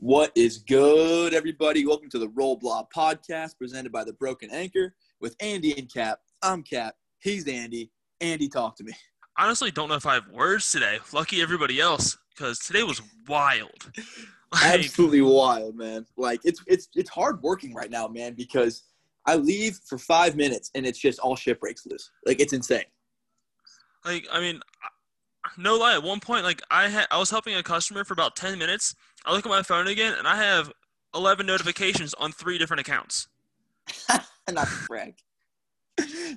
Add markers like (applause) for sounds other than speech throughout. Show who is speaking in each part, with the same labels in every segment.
Speaker 1: What is good, everybody? Welcome to the Roll Blob podcast presented by the Broken Anchor with Andy and Cap. I'm Cap. He's Andy. Andy, talk to me.
Speaker 2: honestly don't know if I have words today. Lucky everybody else because today was wild. (laughs) Like,
Speaker 1: Absolutely wild, man. Like it's it's it's hard working right now, man, because I leave for five minutes and it's just all shit breaks loose. Like it's insane.
Speaker 2: like I mean, no lie. At one point, like I had, I was helping a customer for about ten minutes. I look at my phone again, and I have eleven notifications on three different accounts.
Speaker 1: Not to brag.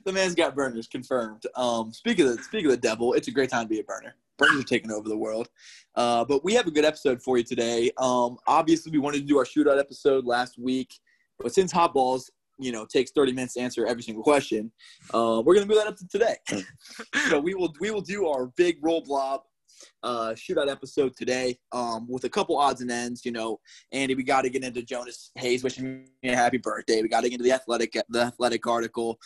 Speaker 1: the man's got burners confirmed. Um, speak of the speak of the devil, it's a great time to be a burner. Burners are taking over the world. Uh, but we have a good episode for you today. Um, obviously, we wanted to do our shootout episode last week, but since hot balls, you know, takes 30 minutes to answer every single question, uh, we're gonna move that up to today. (laughs) so we will we will do our big roll blob uh, shootout episode today um, with a couple odds and ends. You know, Andy, we got to get into Jonas Hayes wishing me a happy birthday. We got to get into the athletic the athletic article.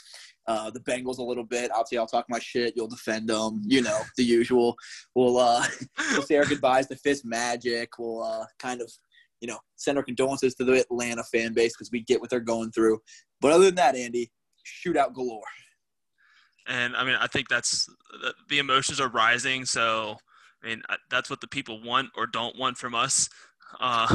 Speaker 1: Uh, the Bengals a little bit. Obviously, I'll talk my shit. You'll defend them. You know, the usual. We'll uh, (laughs) we'll say our goodbyes to Fitzmagic. We'll uh, kind of, you know, send our condolences to the Atlanta fan base because we get what they're going through. But other than that, Andy, shootout galore.
Speaker 2: And I mean, I think that's the, the emotions are rising. So I mean, that's what the people want or don't want from us. (laughs) Uh,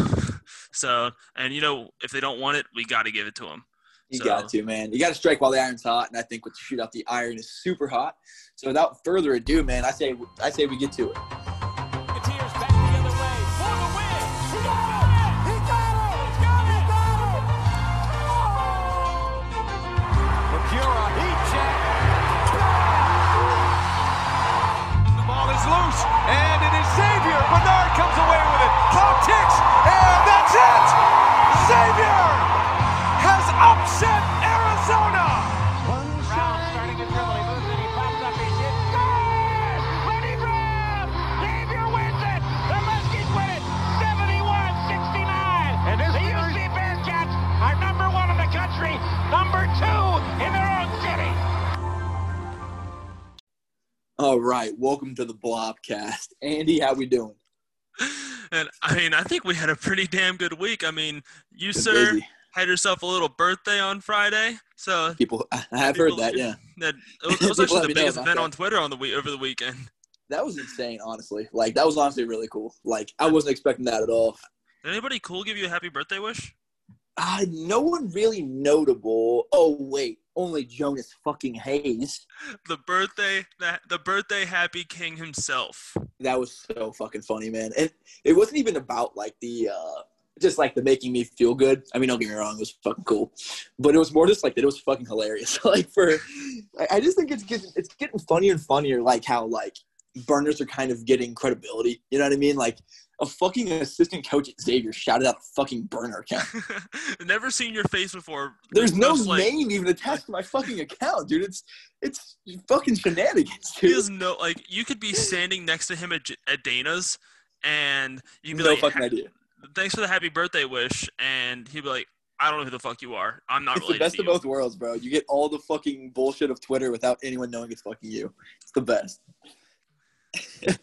Speaker 2: so and you know, if they don't want it, we got to give it to them.
Speaker 1: You
Speaker 2: So-
Speaker 1: got to, man. You got to strike while the iron's hot, and I think with the shootout, the iron is super hot. So without further ado, man, I say I say we get to it.
Speaker 3: Upset Arizona. Brown starting to dribble. He moves it. He pops up. He's hit. Good! Lenny Brown! Xavier wins it! The Muskies win it! 71-69! And the UC Bearcats are number one in the country, number two in their own city.
Speaker 1: All right, welcome to the Blobcast, Andy. How we doing?
Speaker 2: And I mean, I think we had a pretty damn good week. I mean, you
Speaker 1: Been
Speaker 2: sir
Speaker 1: busy.
Speaker 2: Had yourself a little birthday on Friday, so
Speaker 1: People, (laughs) I have heard that. Yeah, (laughs)
Speaker 2: that it was, it was (laughs) actually the biggest event
Speaker 1: that.
Speaker 2: on Twitter on the week over the weekend.
Speaker 1: that was insane. Honestly, like that was honestly really cool. Like I wasn't expecting that at all.
Speaker 2: Did anybody cool give you a happy birthday wish?
Speaker 1: Uh, no one really notable. Oh wait, only Jonas fucking Hayes.
Speaker 2: The birthday, the, the birthday happy king himself.
Speaker 1: That was so fucking funny, man. And it wasn't even about like the uh just like the making me feel good. I mean, don't get me wrong, it was fucking cool, but it was more just like that. It was fucking hilarious. (laughs) like for, I- just think it's getting it's getting funnier and funnier. Like how like burners are kind of getting credibility. You know what I mean? Like a fucking assistant coach at Xavier shouted out a fucking burner account. (laughs)
Speaker 2: Never seen your face before.
Speaker 1: There's no
Speaker 2: like,
Speaker 1: name even attached to my fucking account, dude. It's it's fucking shenanigans,
Speaker 2: He
Speaker 1: dude.
Speaker 2: has no like. You could be standing next to him at, at Dana's, and you'd be
Speaker 1: No
Speaker 2: like,
Speaker 1: fucking idea.
Speaker 2: "Thanks for the happy birthday wish," and he'd be like, "I don't know who the fuck you are. I'm not
Speaker 1: It's the best of both worlds, bro. You get all the fucking bullshit of Twitter without anyone knowing it's fucking you. It's the best. (laughs)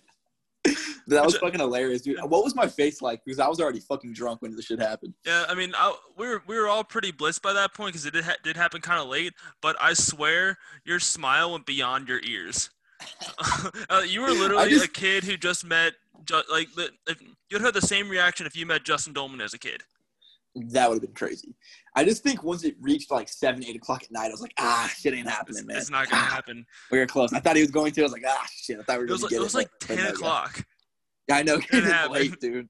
Speaker 1: that was fucking hilarious, dude. What was my face like? Because I was already fucking drunk when the shit happened.
Speaker 2: Yeah, I mean, I, we were we were all pretty blissed by that point because it did, ha- did happen kind of late. But I swear, your smile went beyond your ears. (laughs) uh, you were literally
Speaker 1: just-
Speaker 2: a kid who just met, ju- like, the, if, you'd have the same reaction if you met Justin Doellman as a kid.
Speaker 1: That would have been crazy. I just think once it reached like seven, eight o'clock at night, I was like, ah, shit ain't happening, man.
Speaker 2: it's not gonna
Speaker 1: Ah,
Speaker 2: happen.
Speaker 1: We were close. I thought he was going to. I was like, ah, shit. I thought we were
Speaker 2: It was like
Speaker 1: to get
Speaker 2: it was like
Speaker 1: but- but
Speaker 2: ten
Speaker 1: no, yeah.
Speaker 2: o'clock.
Speaker 1: Yeah, I know.
Speaker 2: It (laughs)
Speaker 1: late, dude.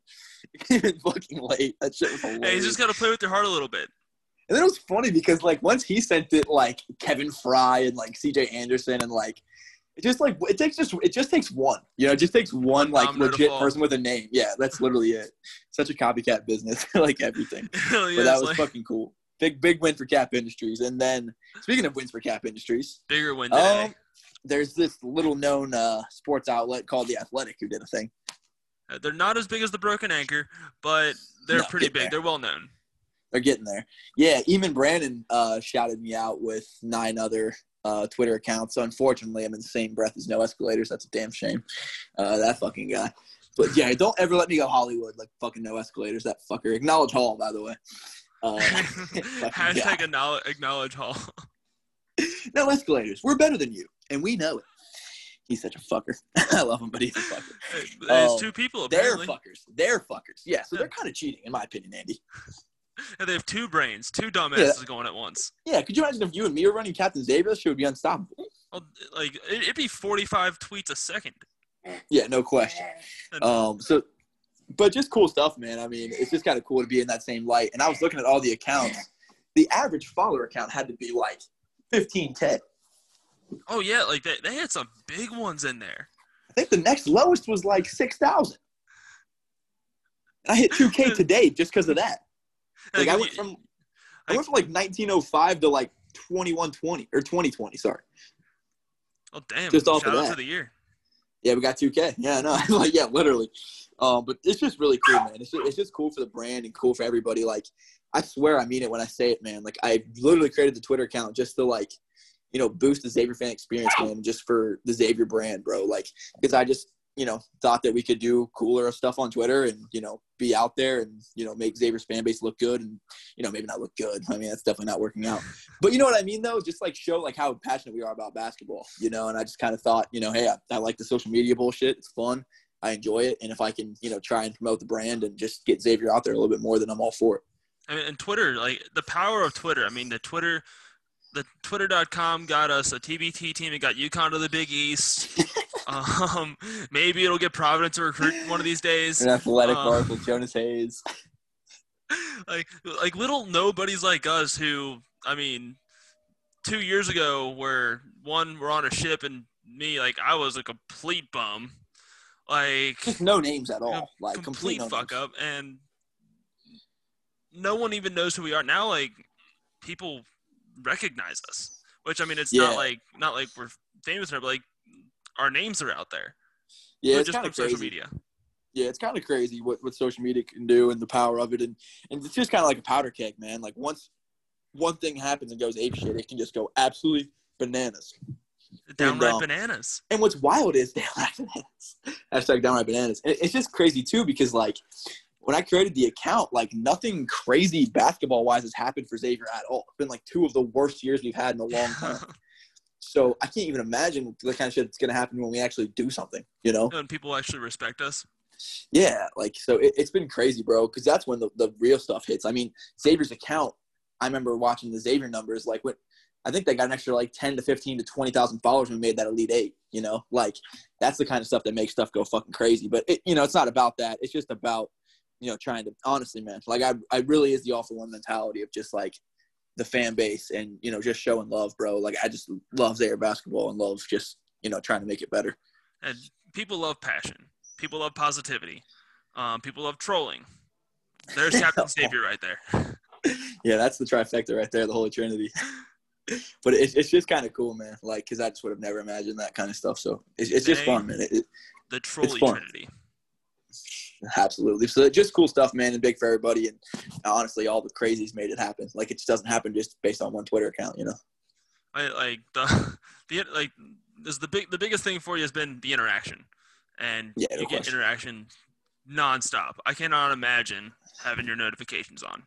Speaker 1: (laughs) Fucking late. That shit was hilarious.
Speaker 2: Hey, you just gotta play with your heart a little bit.
Speaker 1: And then it was funny because like once he sent it, like Kevin Frey and like C.J. Anderson and like it just like it takes just it just takes one. You know, it just takes one like legit person with a name. Yeah, that's literally it. Such a copycat business, (laughs) like everything. (laughs)
Speaker 2: Really
Speaker 1: But that was
Speaker 2: like,
Speaker 1: fucking cool. Big big win for Cap Industries. And then speaking of wins for Cap Industries,
Speaker 2: bigger win today.
Speaker 1: um, there's this little known uh, sports outlet called The Athletic who did a thing.
Speaker 2: Uh, They're not as big as the Broken Anchor, but they're
Speaker 1: No,
Speaker 2: pretty big.
Speaker 1: there.
Speaker 2: They're well known.
Speaker 1: They're getting there. Yeah, even Brandon uh, shouted me out with nine other uh, Twitter accounts. So unfortunately, I'm in the same breath as No Escalators. That's a damn shame. Uh, that fucking guy. But yeah, don't ever let me go Hollywood like fucking no escalators. That fucker. Acknowledge Hall, by the way. Uh, (laughs)
Speaker 2: Hashtag acknowledge, acknowledge Hall. (laughs)
Speaker 1: no escalators. We're better than you, and we know it. He's such a fucker. (laughs) I love him, but he's a fucker.
Speaker 2: There's two people
Speaker 1: They're fuckers. They're fuckers. Yeah, so
Speaker 2: Yeah.
Speaker 1: they're kind of cheating, in my opinion, Andy.
Speaker 2: And (laughs) they have two brains, two dumbasses going at once.
Speaker 1: Yeah, could you imagine if you and me were running Captain Xavier? She would be unstoppable.
Speaker 2: Well, like it- it'd be 45 tweets a second.
Speaker 1: Yeah, no question.
Speaker 2: And-
Speaker 1: Um, so, but just cool stuff, man. I mean, it's just kind of cool to be in that same light. And I was looking at all the accounts. The average follower account had to be like 15k.
Speaker 2: oh yeah, like they, they had some big ones in there.
Speaker 1: I think the next lowest was like 6,000. And I hit 2k (laughs) today just because of that. (laughs) Like I went from I went from like 1905 to like 2120 or 2020. Sorry.
Speaker 2: oh damn!
Speaker 1: just off
Speaker 2: shout
Speaker 1: of
Speaker 2: out
Speaker 1: that.
Speaker 2: to the year.
Speaker 1: Yeah, we got 2K. Yeah, no, (laughs) like yeah, literally. Um, but it's just really cool, man. It's just, it's just cool for the brand and cool for everybody. Like, I swear I mean it when I say it, man. Like, I literally created the Twitter account just to like, you know, boost the Xavier fan experience, man, just for the Xavier brand, bro. Like, because I just, you know, thought that we could do cooler stuff on Twitter and you know be out there and you know make Xavier's fan base look good and you know maybe not look good. (laughs) I mean, that's definitely not working out. But you know what I mean, though, just like show like how passionate we are about basketball, you know. And I just kind of thought, you know, hey, I, I like the social media bullshit. It's fun. I enjoy it, and if I can, you know, try and promote the brand and just get Xavier out there a little bit more, then I'm all for it.
Speaker 2: I mean, and Twitter, like the power of Twitter. I mean, the Twitter, the Twitter.com got us a TBT team. It got UConn to the Big East. (laughs) um, (laughs) maybe it'll get Providence to recruit one of these days.
Speaker 1: An athletic mark with Jonas Hayes. (laughs)
Speaker 2: like like little nobodies like us who I mean two years ago where one were on a ship and me like I was a complete bum like
Speaker 1: Just no names at all. like
Speaker 2: complete,
Speaker 1: complete, no
Speaker 2: fuck
Speaker 1: names.
Speaker 2: up and no one even knows who we are now like people recognize us which I mean it's
Speaker 1: Yeah.
Speaker 2: not like not like we're famous but like our names are out there
Speaker 1: Yeah, it's
Speaker 2: just
Speaker 1: kind
Speaker 2: from
Speaker 1: of
Speaker 2: social media
Speaker 1: Yeah, it's kind of crazy what, what social media can do and the power of it, and and it's just kind of like a powder keg, man. Like once one thing happens and goes ape shit, it can just go absolutely bananas.
Speaker 2: downright
Speaker 1: um,
Speaker 2: bananas
Speaker 1: And what's wild is (laughs) downright bananas. Hashtag downright bananas. It- It's just crazy too because like when I created the account, like nothing crazy basketball wise has happened for Xavier at all. It's been like two of the worst years we've had in a long time. (laughs) so I can't even imagine the kind of shit that's gonna happen when we actually do something. You know?
Speaker 2: and people actually respect us
Speaker 1: Yeah, like so it, it's been crazy, bro. Because that's when the, the real stuff hits. I mean, Xavier's account. I remember watching the Xavier numbers. Like when I think they got an extra like ten to fifteen to twenty thousand followers when we made that Elite Eight. You know, like that's the kind of stuff that makes stuff go fucking crazy. But it, you know, it's not about that. It's just about you know trying to honestly, man. Like I, I really is the awful one mentality of just like the fan base and you know just showing love, bro. Like I just love Xavier basketball and love just you know trying to make it better.
Speaker 2: and people love passion. People love positivity. Um, people love trolling. There's (laughs) Captain Savior right there. (laughs)
Speaker 1: yeah, that's the trifecta right there, the Holy Trinity. (laughs) but it's, it's just kind of cool, man. Like, because I just would have never imagined that kind of stuff. So it's, it's just fun, man. It, it,
Speaker 2: The trolley trinity.
Speaker 1: Absolutely. So just cool stuff, man, and big for everybody. And honestly, all the crazies made it happen. Like, it just doesn't happen just based on one Twitter account, you know?
Speaker 2: I, like the (laughs) the like this the big the biggest thing for you has been the interaction, and
Speaker 1: Yeah, no
Speaker 2: you get
Speaker 1: question.
Speaker 2: interaction nonstop. I cannot imagine having your notifications on.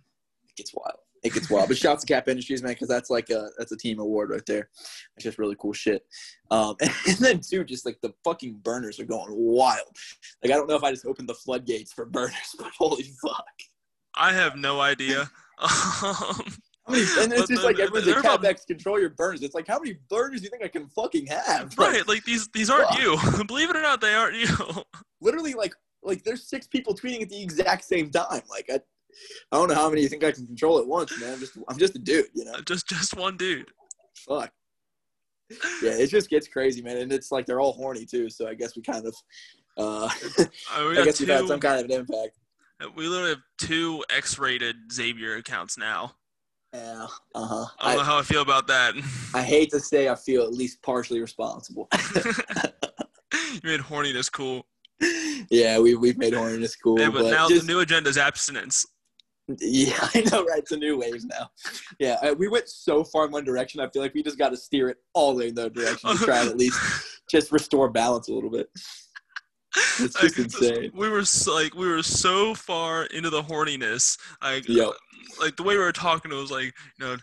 Speaker 1: It gets wild. It gets wild. But shouts to Cap Industries, man, because that's like a that's a team award right there. It's just really cool shit. Um, (laughs) and, then too, just like the fucking burners are going wild. Like I don't know if I just opened the floodgates for burners, (laughs) but holy fuck.
Speaker 2: I have no idea. (laughs) Um,
Speaker 1: and it's just like everyone's like,
Speaker 2: about-
Speaker 1: CapEx, control your burners. It's like, how many burners do you think I can fucking have? Like,
Speaker 2: right, like these these aren't
Speaker 1: Fuck.
Speaker 2: you. Believe it or not, they aren't you.
Speaker 1: literally, like, like there's six people tweeting at the exact same time. Like, I, I don't know how many you think I can control at once, man. I'm just, I'm just a dude, you know?
Speaker 2: just just one dude.
Speaker 1: Fuck. Yeah, it just gets crazy, man. And it's like they're all horny too. So I guess we kind of, uh,
Speaker 2: Uh, we (laughs)
Speaker 1: I guess we've had some kind of an impact.
Speaker 2: We literally have two X-rated Xavier accounts now.
Speaker 1: Yeah. Uh huh.
Speaker 2: I don't know how I feel about that.
Speaker 1: I hate to say I feel at least partially responsible. (laughs)
Speaker 2: you made horniness cool.
Speaker 1: yeah, we we've made horniness cool,
Speaker 2: Yeah, but,
Speaker 1: but
Speaker 2: now
Speaker 1: just,
Speaker 2: the new agenda is abstinence.
Speaker 1: Yeah, (laughs) I know, right? It's a new waves now. Yeah, uh, we went so far in one direction. I feel like we just got to steer it all the way in the direction to try and at least (laughs) just restore balance a little bit. It's
Speaker 2: Like,
Speaker 1: just insane.
Speaker 2: We were so, like we were so far into the horniness. Like like the way we were talking, it was like you know,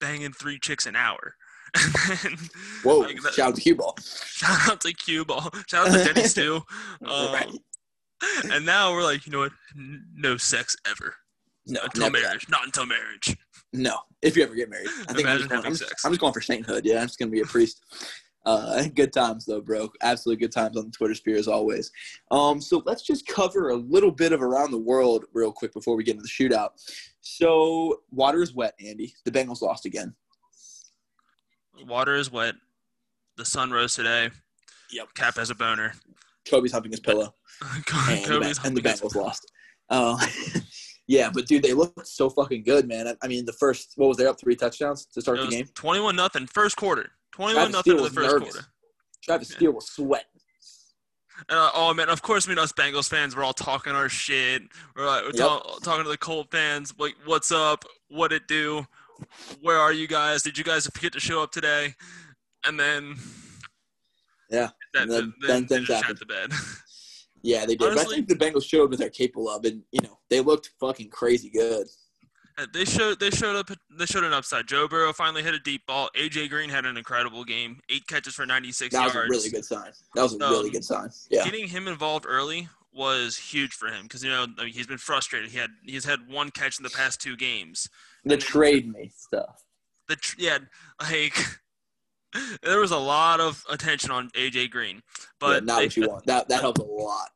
Speaker 2: banging three chicks an hour. (laughs) And then,
Speaker 1: Whoa!
Speaker 2: like, that-
Speaker 1: shout out to cue ball.
Speaker 2: shout out to Cue Ball. Shout out to Denny Stew. Um,
Speaker 1: right.
Speaker 2: And now we're like, you know what? No sex ever
Speaker 1: No,
Speaker 2: until
Speaker 1: that.
Speaker 2: marriage. Not until marriage.
Speaker 1: No, if you ever get married, I think I'm just, going,
Speaker 2: having
Speaker 1: I'm, just,
Speaker 2: sex.
Speaker 1: I'm just going for sainthood. Yeah, I'm just gonna be a priest. Uh, good times though, bro. Absolutely good times on the Twitter sphere as always. Um, so let's just cover a little bit of around the world real quick before we get into the shootout. So water is wet, Andy. The Bengals lost again.
Speaker 2: Water is wet. The sun rose today.
Speaker 1: Yep.
Speaker 2: Cap has a boner.
Speaker 1: Kobe's humping his pillow, (laughs) and, the,
Speaker 2: Kobe's
Speaker 1: and the Bengals lost. Uh, (laughs) yeah, but dude, they looked so fucking good, man. I, I mean, the first what was they up three touchdowns to start the game?
Speaker 2: 21 nothing first quarter. 21
Speaker 1: Travis
Speaker 2: nothing the first
Speaker 1: nervous.
Speaker 2: quarter.
Speaker 1: Travis
Speaker 2: Yeah.
Speaker 1: Steele was sweating.
Speaker 2: Uh, oh man, of course, I mean us Bengals fans, we're all talking our shit. We're like we're
Speaker 1: Yep.
Speaker 2: ta- talking to the Colt fans, like, "What's up? What it do? Where are you guys? Did you guys forget to show up today?" And then,
Speaker 1: Yeah,
Speaker 2: that,
Speaker 1: and then-
Speaker 2: then,
Speaker 1: then
Speaker 2: then they
Speaker 1: things
Speaker 2: just
Speaker 1: happened.
Speaker 2: shot the bed. (laughs)
Speaker 1: Yeah, they did. but I think the Bengals showed what they're capable of, and you know they looked fucking crazy good.
Speaker 2: Uh, they showed they showed up they showed an upside. Joe Burrow finally hit a deep ball. AJ Green had an incredible game, eight catches for 96 yards.
Speaker 1: That was a really good sign. That was a really
Speaker 2: Um,
Speaker 1: good sign. Yeah,
Speaker 2: Getting him involved early was huge for him because you know I mean, he's been frustrated. He had he's had one catch in the past two games.
Speaker 1: the trade me stuff.
Speaker 2: the tr- yeah, like (laughs) there was a lot of attention on AJ Green,
Speaker 1: But
Speaker 2: but
Speaker 1: not
Speaker 2: they,
Speaker 1: what you want. That that helped a lot.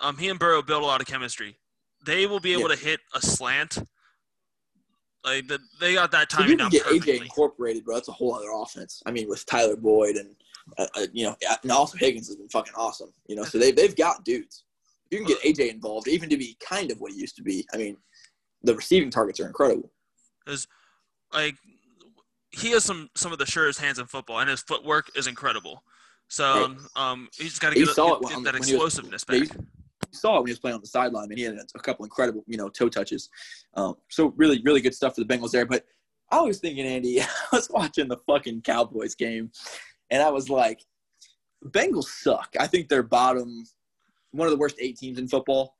Speaker 2: Um, he and Burrow built a lot of chemistry. They will be able
Speaker 1: Yeah.
Speaker 2: to hit a slant. Like the, they got that
Speaker 1: If you can get
Speaker 2: perfectly.
Speaker 1: AJ incorporated, bro, that's a whole other offense. I mean, with Tyler Boyd and uh, uh, you know, and also Higgins has been fucking awesome. You know, so they they've got dudes. If you can get AJ involved, even to be kind of what he used to be. I mean, the receiving targets are incredible.
Speaker 2: Because, like he has some some of the surest hands in football, and his footwork is incredible. So um, he's got to get, get, get that
Speaker 1: was-
Speaker 2: explosiveness
Speaker 1: they-
Speaker 2: back.
Speaker 1: Saw when he was playing on the sideline. Mean, he had a couple incredible, you know, toe touches. Um, so really, really good stuff for the Bengals there. But I was thinking, Andy, (laughs) I was watching the fucking Cowboys game, and I was like, Bengals suck. I think they're bottom, one of the worst eight teams in football.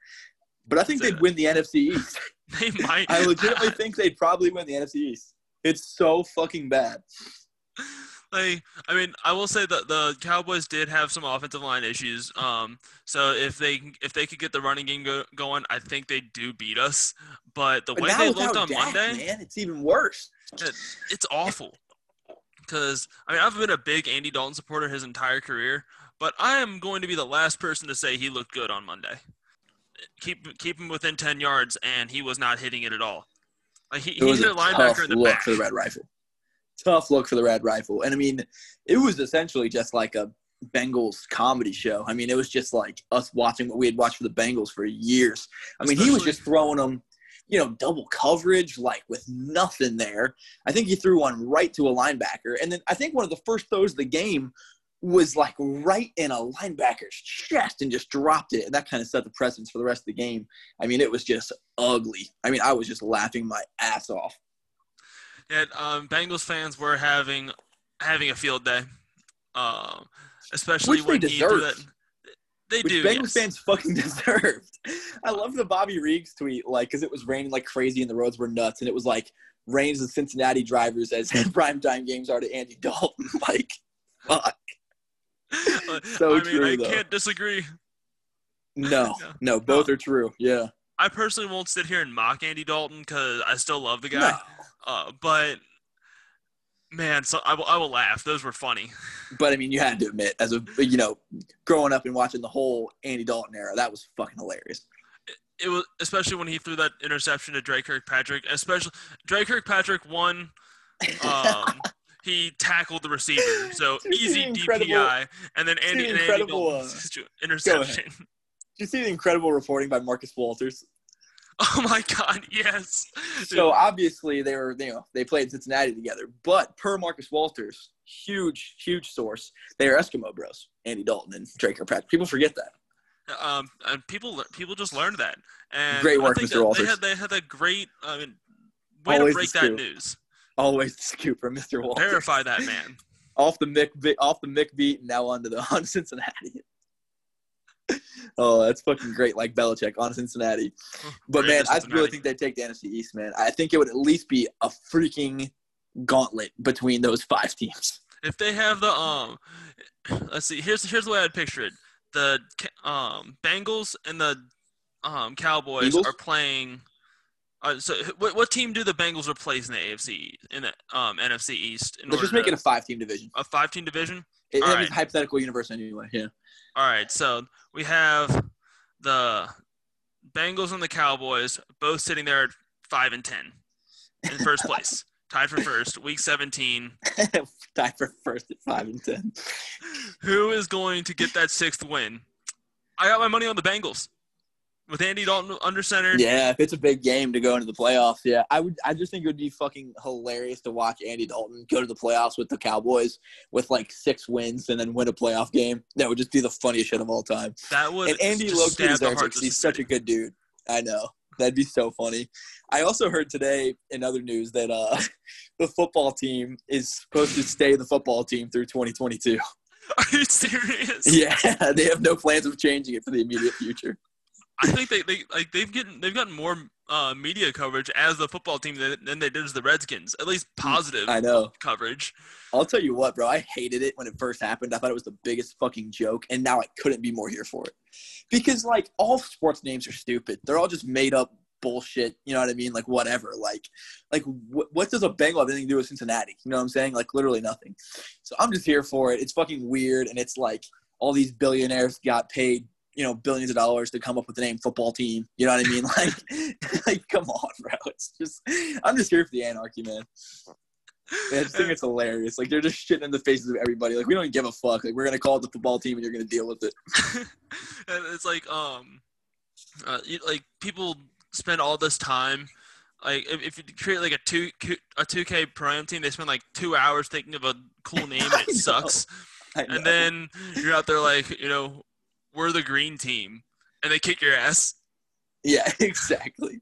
Speaker 1: But I think
Speaker 2: Say
Speaker 1: they'd
Speaker 2: that.
Speaker 1: win the NFC East. (laughs)
Speaker 2: They might.
Speaker 1: I legitimately think they'd probably win the NFC East. It's so fucking bad. (laughs)
Speaker 2: I mean, I will say that the Cowboys did have some offensive line issues. Um, so if they if they could get the running game go, going, I think they do beat us. But the
Speaker 1: But
Speaker 2: way they looked on
Speaker 1: Dak,
Speaker 2: Monday,
Speaker 1: man, it's even worse.
Speaker 2: it, it's awful. Because I mean, I've been a big Andy Dalton supporter his entire career, but I am going to be the last person to say he looked good on Monday. Keep keep him within ten yards, and he was not hitting it at all. Like he, he's
Speaker 1: a
Speaker 2: linebacker in the back.
Speaker 1: for the Red Rifle. Tough look for the Red Rifle, and I mean, it was essentially just like a Bengals comedy show. I mean, it was just like us watching what we had watched for the Bengals for years. I mean, he was just throwing them, you know, double coverage, like with nothing there. I think he threw one right to a linebacker, and then I think one of the first throws of the game was like right in a linebacker's chest and just dropped it. And that kind of set the precedence for the rest of the game. I mean, it was just ugly. I mean, I was just laughing my ass off.
Speaker 2: Yeah, um, Bengals fans were having having a field day, um, especially
Speaker 1: Which they
Speaker 2: when he threw that. They
Speaker 1: Which
Speaker 2: do.
Speaker 1: Bengals
Speaker 2: yes.
Speaker 1: fans fucking (laughs) deserved. I love the Bobby Reeves tweet, like, because it was raining like crazy and the roads were nuts, and it was like rains the Cincinnati drivers as (laughs) prime time games are to Andy Dalton. (laughs) like, fuck. So
Speaker 2: I mean,
Speaker 1: true,
Speaker 2: I
Speaker 1: though.
Speaker 2: can't disagree.
Speaker 1: No, no, both are true. Yeah.
Speaker 2: I personally won't sit here and mock Andy Dalton because I still love the guy. Uh, but man, so I will, I will laugh. Those were funny. (laughs)
Speaker 1: But I mean, you had to admit, as a you know, growing up and watching the whole Andy Dalton era, that was fucking hilarious.
Speaker 2: It was especially when he threw that interception to Dre Kirkpatrick. Especially Dre Kirkpatrick won. Um, (laughs) he tackled the receiver, so (laughs)
Speaker 1: Did you see
Speaker 2: easy DPI, and then Andy and Andy Dalton's
Speaker 1: uh,
Speaker 2: interception.
Speaker 1: Did you see the incredible reporting by Marcus Walters? (laughs)
Speaker 2: Oh my God! Yes.
Speaker 1: So obviously they were, you know, they played Cincinnati together. But per Marcus Walters, huge, huge source, they are Eskimo Bros. Andy Dalton and Dre Kirkpatrick. People forget that.
Speaker 2: um, and people people just learned that. And
Speaker 1: Great work,
Speaker 2: I think
Speaker 1: Mr. Walters.
Speaker 2: They had they had a great I mean, way
Speaker 1: Always
Speaker 2: to break that news.
Speaker 1: Always the scoop from Mr. Walters.
Speaker 2: Verify that man. (laughs)
Speaker 1: Off the Mick, beat- off the Mick beat, and now onto the (laughs) on Cincinnati. (laughs) Oh, that's fucking great, like Belichick on Cincinnati. (laughs) But
Speaker 2: Great
Speaker 1: man,
Speaker 2: for
Speaker 1: I really think they'd take the NFC East, man. I think it would at least be a freaking gauntlet between those five teams.
Speaker 2: if they have the um, let's see. Here's here's the way I'd picture it. The um Bengals and the um Cowboys
Speaker 1: Eagles?
Speaker 2: are playing. Uh, so what, what team do the Bengals replace in the AFC in the um NFC East? In
Speaker 1: Let's just make
Speaker 2: to-
Speaker 1: it a five-team division.
Speaker 2: a five team division.
Speaker 1: It,
Speaker 2: All
Speaker 1: means
Speaker 2: right.
Speaker 1: hypothetical universe anyway. Yeah.
Speaker 2: All right, so we have the Bengals and the Cowboys both sitting there at five and ten in first (laughs) place, tied for first, week seventeen. (laughs)
Speaker 1: tied for first at five and ten.
Speaker 2: Who is going to get that sixth win? I got my money on the Bengals with Andy Dalton under center.
Speaker 1: Yeah, if it's a big game to go into the playoffs, yeah, I would. I just think it would be fucking hilarious to watch Andy Dalton go to the playoffs with the Cowboys with like six wins and then win a playoff game. That would just be the funniest shit of all time.
Speaker 2: That would
Speaker 1: And Andy Loki deserves it
Speaker 2: heart
Speaker 1: 'cause
Speaker 2: of
Speaker 1: he's such a good dude. I know that'd be so funny. I also heard today in other news that uh, (laughs) the football team is supposed to stay the football team through 2022. (laughs)
Speaker 2: Are you serious?
Speaker 1: Yeah, (laughs) they have no plans of changing it for the immediate future.
Speaker 2: I think they, they like they've gotten they've gotten more uh, media coverage as the football team than, than they did as the Redskins. At least positive
Speaker 1: I know.
Speaker 2: coverage.
Speaker 1: I'll tell you what, bro. I hated it when it first happened. I thought it was the biggest fucking joke, and now I couldn't be more here for it. Because like all sports names are stupid. They're all just made up bullshit. You know what I mean? Like whatever. Like, like wh- what does a Bengal have anything to do with Cincinnati? You know what I'm saying? Like literally nothing. So I'm just here for it. It's fucking weird, and it's like all these billionaires got paid. You know, billions of dollars to come up with the name football team. You know what I mean? (laughs) Like, like, come on, bro. It's just, I'm just here for the anarchy, man. I just think it's hilarious. Like they're just shitting in the faces of everybody. Like we don't give a fuck. Like we're gonna call it the football team and you're gonna deal with it. (laughs)
Speaker 2: it's like um uh, you, like people spend all this time like if, if you create like a two a 2k prime team they spend like two hours thinking of a cool name and it (laughs) sucks and then you're out there like you know we're the green team and they kick your ass
Speaker 1: yeah, (laughs) exactly.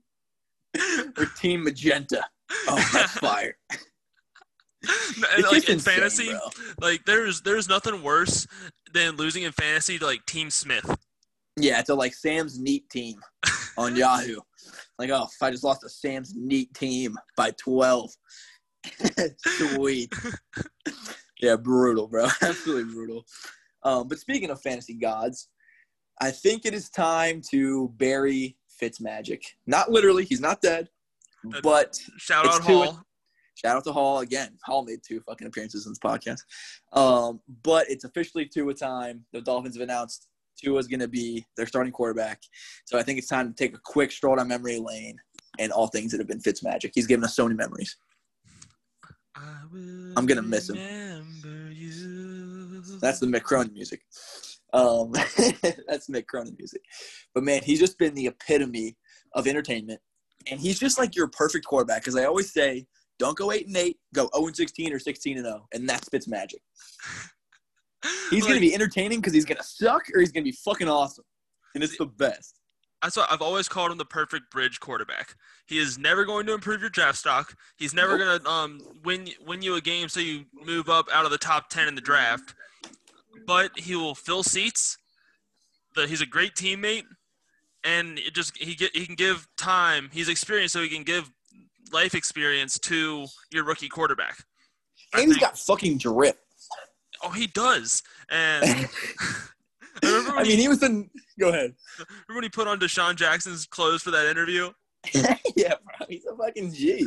Speaker 1: Or Team Magenta. Oh, that's (laughs) fire.
Speaker 2: and like in
Speaker 1: insane,
Speaker 2: fantasy
Speaker 1: bro.
Speaker 2: like there's there's nothing worse than losing in fantasy to like team smith
Speaker 1: Yeah, to like Sam's neat team on (laughs) Yahoo. Like, oh, if I just lost to Sam's neat team by twelve. Sweet. yeah, brutal, bro. Absolutely brutal. Um, but speaking of fantasy gods, I think it is time to bury Fitzmagic. Not literally, he's not dead, but
Speaker 2: shout out
Speaker 1: two-
Speaker 2: hall
Speaker 1: shout out to Hall again. Hall made Tua fucking appearances in this podcast. Um, but it's officially Tua time. The Dolphins have announced two is going to be their starting quarterback. So I think it's time to take a quick stroll down memory lane and all things that have been Fitzmagic. He's given us so many memories. I'm gonna miss him.
Speaker 2: you.
Speaker 1: That's the Mick Cronin music. Um, (laughs) that's Mick Cronin music. But man, he's just been the epitome of entertainment, and he's just like your perfect quarterback. Because I always say, don't go eight and eight, go zero and sixteen or sixteen and zero, and that's Fitzmagic. He's
Speaker 2: Like,
Speaker 1: gonna be entertaining because he's gonna suck, or he's gonna be fucking awesome, and it's the best.
Speaker 2: That's why I've always called him the perfect bridge quarterback. He is never going to improve your draft stock. He's never
Speaker 1: Nope.
Speaker 2: going to um win win you a game so you move up out of the top ten in the draft. But he will fill seats. The, he's a great teammate, and it just he get he can give time. He's experienced, so he can give life experience to your rookie quarterback.
Speaker 1: And he's got fucking drip.
Speaker 2: Oh, he does. And (laughs) (laughs) I
Speaker 1: I mean,
Speaker 2: he,
Speaker 1: he was in. Go ahead.
Speaker 2: remember when he put on DeSean Jackson's clothes for that interview. (laughs)
Speaker 1: yeah, (laughs) he's a fucking G.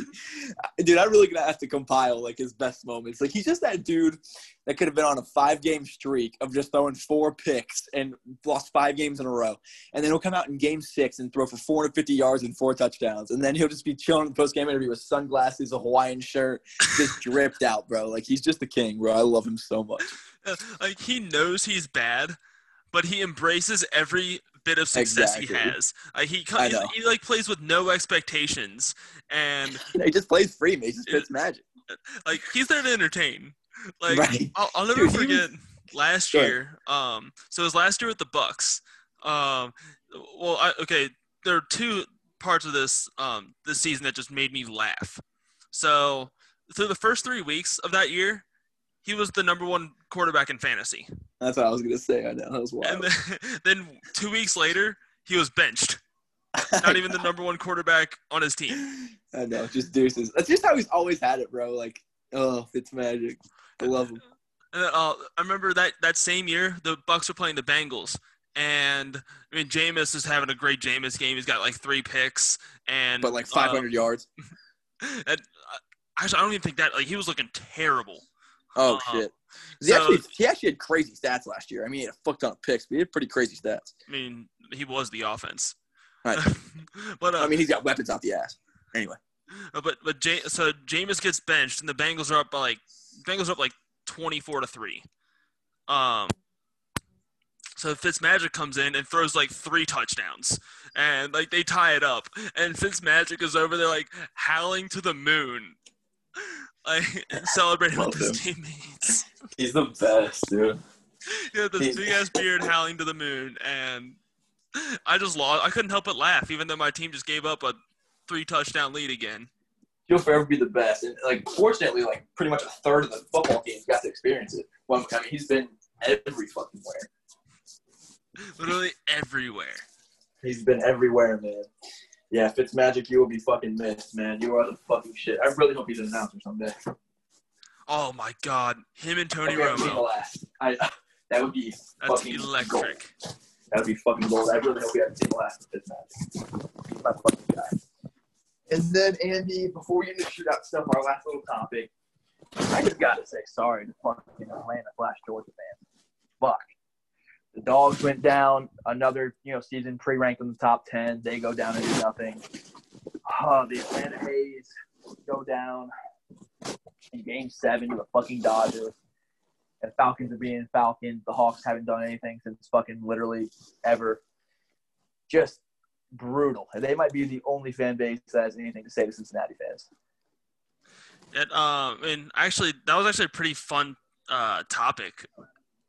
Speaker 1: Dude, I'm really gonna have to compile like his best moments. Like he's just that dude that could have been on a five game streak of just throwing four picks and lost five games in a row. And then he'll come out in game six and throw for 450 yards and four touchdowns. And then he'll just be chilling in the post game interview with sunglasses, a Hawaiian shirt, just (laughs) dripped out, bro. Like he's just the king, bro. I love him so much. (laughs)
Speaker 2: Like he knows he's bad, but he embraces every bit of success he
Speaker 1: Exactly.
Speaker 2: has. He, co-
Speaker 1: I
Speaker 2: he, he like plays with no expectations, and (laughs)
Speaker 1: he just plays free, man. He just Fitzmagic. (laughs)
Speaker 2: like he's there to entertain. Like
Speaker 1: Right.
Speaker 2: I'll, I'll never
Speaker 1: Dude, he was-
Speaker 2: forget last year. Um, so it was last year with the Bucs. Um, well, I, okay, there are two parts of this um this season that just made me laugh. So through the first three weeks of that year, he was the number one quarterback in fantasy.
Speaker 1: That's what I was gonna say. I know that was wild.
Speaker 2: And then, (laughs) then two weeks later, he was benched. (laughs) Not even the number one quarterback on his team.
Speaker 1: I know, just deuces. That's just how he's always had it, bro. Like, oh, it's magic. I love him.
Speaker 2: And then, uh, I remember that that same year, the Bucs were playing the Bengals, and I mean, Jameis is having a great Jameis game. He's got like three picks and
Speaker 1: But like
Speaker 2: uh,
Speaker 1: 500 yards. (laughs)
Speaker 2: and, uh, actually, I don't even think that like he was looking terrible.
Speaker 1: Oh
Speaker 2: uh,
Speaker 1: shit. He actually he actually had crazy stats last year. I mean, he had a fuck ton of picks, but he had pretty crazy stats.
Speaker 2: I mean, he was the offense.
Speaker 1: Right. (laughs)
Speaker 2: but uh,
Speaker 1: I mean, he's got weapons out the ass. Anyway,
Speaker 2: Uh, But but J- so Jameis gets benched and the Bengals are up by like Bengals are up like twenty four to three. Um. So Fitzmagic comes in and throws like three touchdowns, and like they tie it up, and Fitzmagic is over there like howling to the moon, (laughs) like (laughs) celebrating with his teammates.
Speaker 1: He's the best, dude.
Speaker 2: He had this big ass beard howling to the moon, and I just lost. I couldn't help but laugh, even though my team just gave up a three touchdown lead again.
Speaker 1: He'll forever be the best. And like, fortunately, like pretty much a third of the football teams got to experience it. Well, I mean, he's been every fucking where.
Speaker 2: Literally everywhere.
Speaker 1: He's been everywhere, man. Yeah, Fitzmagic, you will be fucking missed, man. You are the fucking shit. I really hope he's an announcer someday.
Speaker 2: Oh my God, him and Tony
Speaker 1: I'd be able to see the
Speaker 2: Romo.
Speaker 1: last. I, that would be
Speaker 2: That's
Speaker 1: fucking gold.
Speaker 2: electric.
Speaker 1: That would be fucking gold. I really hope we haven't seen last. He's my fucking guy. And then Andy, before we get into shootout stuff, our last little topic, I just gotta say sorry to fucking Atlanta Flash Georgia fans. Fuck. The dogs went down. Another, you know, season pre-ranked in the top ten. They go down and do nothing. Oh, the Atlanta Haze go down in Game Seven to the fucking Dodgers. And Falcons are being Falcons. The Hawks haven't done anything since fucking literally ever. Just brutal. And they might be the only fan base that has anything to say to Cincinnati fans.
Speaker 2: Um, and actually, that was actually a pretty fun uh, topic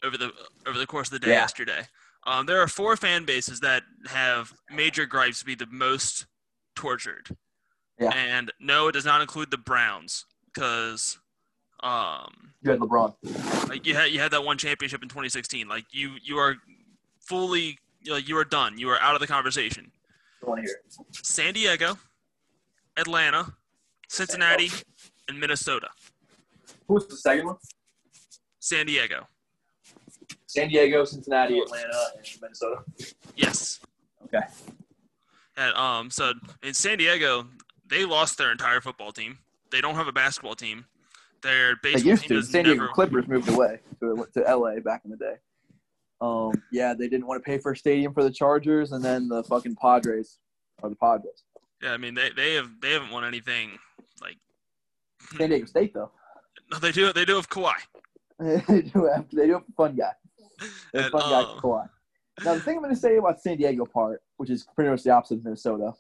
Speaker 2: over the over the course of the day
Speaker 1: Yeah.
Speaker 2: yesterday. Um, there are four fan bases that have major gripes to be the most tortured.
Speaker 1: Yeah.
Speaker 2: And no, it does not include the Browns because um,
Speaker 1: You had LeBron.
Speaker 2: like you had you had that one championship in 2016. Like you you are fully like you are done. You are out of the conversation.
Speaker 1: Don't want to hear it.
Speaker 2: San Diego, Atlanta, Cincinnati, and Minnesota.
Speaker 1: Who was the second one?
Speaker 2: San Diego.
Speaker 1: San Diego, Cincinnati, Atlanta, and Minnesota.
Speaker 2: Yes.
Speaker 1: Okay.
Speaker 2: And, um. So in San Diego, they lost their entire football team. They don't have a basketball team. Their
Speaker 1: They
Speaker 2: baseball
Speaker 1: used
Speaker 2: team
Speaker 1: to. San Diego
Speaker 2: never.
Speaker 1: Clippers moved away to, to LA back in the day. Um, yeah, they didn't want to pay for a stadium for the Chargers, and then the fucking Padres are the Padres.
Speaker 2: Yeah, I mean they, they have they haven't won anything. Like (laughs)
Speaker 1: San Diego State though,
Speaker 2: no, they do they do have Kawhi. (laughs)
Speaker 1: they do have they do have a fun guy. They're
Speaker 2: And,
Speaker 1: fun guy,
Speaker 2: uh,
Speaker 1: Kawhi. Now the thing I'm going to say about San Diego part, which is pretty much the opposite of Minnesota,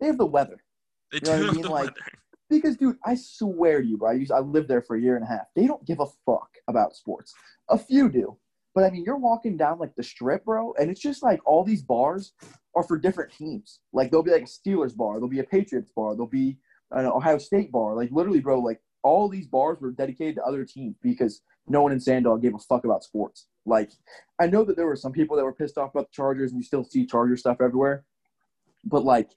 Speaker 1: they have the weather.
Speaker 2: They
Speaker 1: You know
Speaker 2: do
Speaker 1: what I
Speaker 2: have
Speaker 1: mean?
Speaker 2: the
Speaker 1: Like,
Speaker 2: weather.
Speaker 1: Because, dude, I swear to you, bro, I, used, I lived there for a year and a half. They don't give a fuck about sports. A few do. But, I mean, you're walking down, like, the strip, bro, and it's just like all these bars are for different teams. Like, there'll be, like, a Steelers bar. There'll be a Patriots bar. There'll be an Ohio State bar. Like, literally, bro, like, all these bars were dedicated to other teams because no one in Sandal gave a fuck about sports. Like, I know that there were some people that were pissed off about the Chargers, and you still see Charger stuff everywhere. But, like,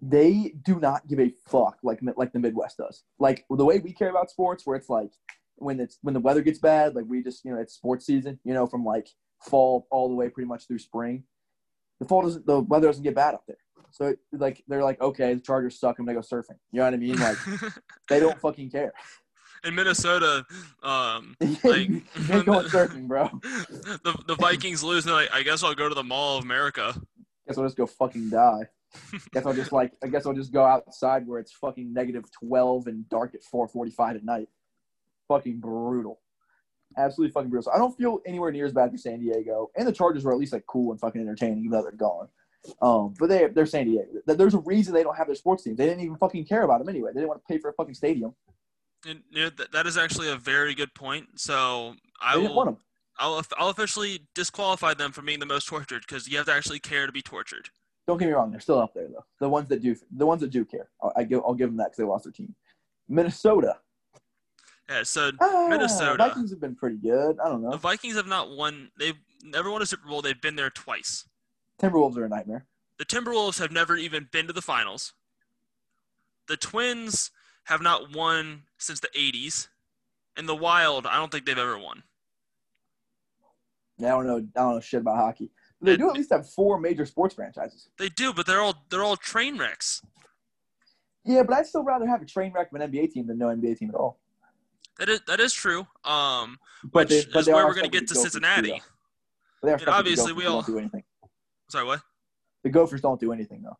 Speaker 1: they do not give a fuck like like the Midwest does. Like the way we care about sports, where it's like when it's when the weather gets bad, like we just you know it's sports season, you know, from like fall all the way pretty much through spring. The fall doesn't, the weather doesn't get bad up there. So it, like they're like, okay, the Chargers suck. I'm gonna go surfing. You know what I mean? Like (laughs) they don't fucking care.
Speaker 2: in Minnesota, um, (laughs) Like-
Speaker 1: going (laughs) surfing, bro.
Speaker 2: the the Vikings lose. And like, I guess I'll go to the Mall of America.
Speaker 1: I guess I'll just go fucking die. Guess I'll just like I guess I'll just go outside where it's fucking negative twelve and dark at four forty five at night. Fucking brutal. Absolutely fucking brutal. So I don't feel anywhere near as bad for San Diego. And the Chargers were at least like cool and fucking entertaining, even though they're gone. Um, but they they're San Diego. Th- There's a reason they don't have their sports teams. They didn't even fucking care about them anyway. They didn't want to pay for a fucking stadium.
Speaker 2: And you know, th- that is actually a very good point. So I will. I'll, I'll officially disqualify them from being the most tortured because you have to actually care to be tortured.
Speaker 1: Don't get me wrong. They're still up there though. The ones that do, the ones that do care, I'll, I give, I'll give them that because they lost their team. Minnesota.
Speaker 2: Yeah, so
Speaker 1: Ah,
Speaker 2: Minnesota.
Speaker 1: Vikings have been pretty good. I don't know. the.
Speaker 2: Vikings have not won. They've never won a Super Bowl. They've been there twice.
Speaker 1: Timberwolves are a nightmare.
Speaker 2: The Timberwolves have never even been to the finals. The Twins have not won since the 80s. And the Wild, I don't think they've ever won.
Speaker 1: Yeah, I don't know. I don't know shit about hockey. They do at least have four major sports franchises.
Speaker 2: They do, but they're all they're all train wrecks.
Speaker 1: Yeah, but I'd still rather have a train wreck of an NBA team than no NBA team at all.
Speaker 2: That is that is true. Um,
Speaker 1: But
Speaker 2: which
Speaker 1: they- but
Speaker 2: is where we're going to get to
Speaker 1: too,
Speaker 2: Cincinnati.
Speaker 1: But they are stuck with the
Speaker 2: obviously we all-
Speaker 1: don't do anything.
Speaker 2: Sorry, what?
Speaker 1: The Gophers don't do anything though.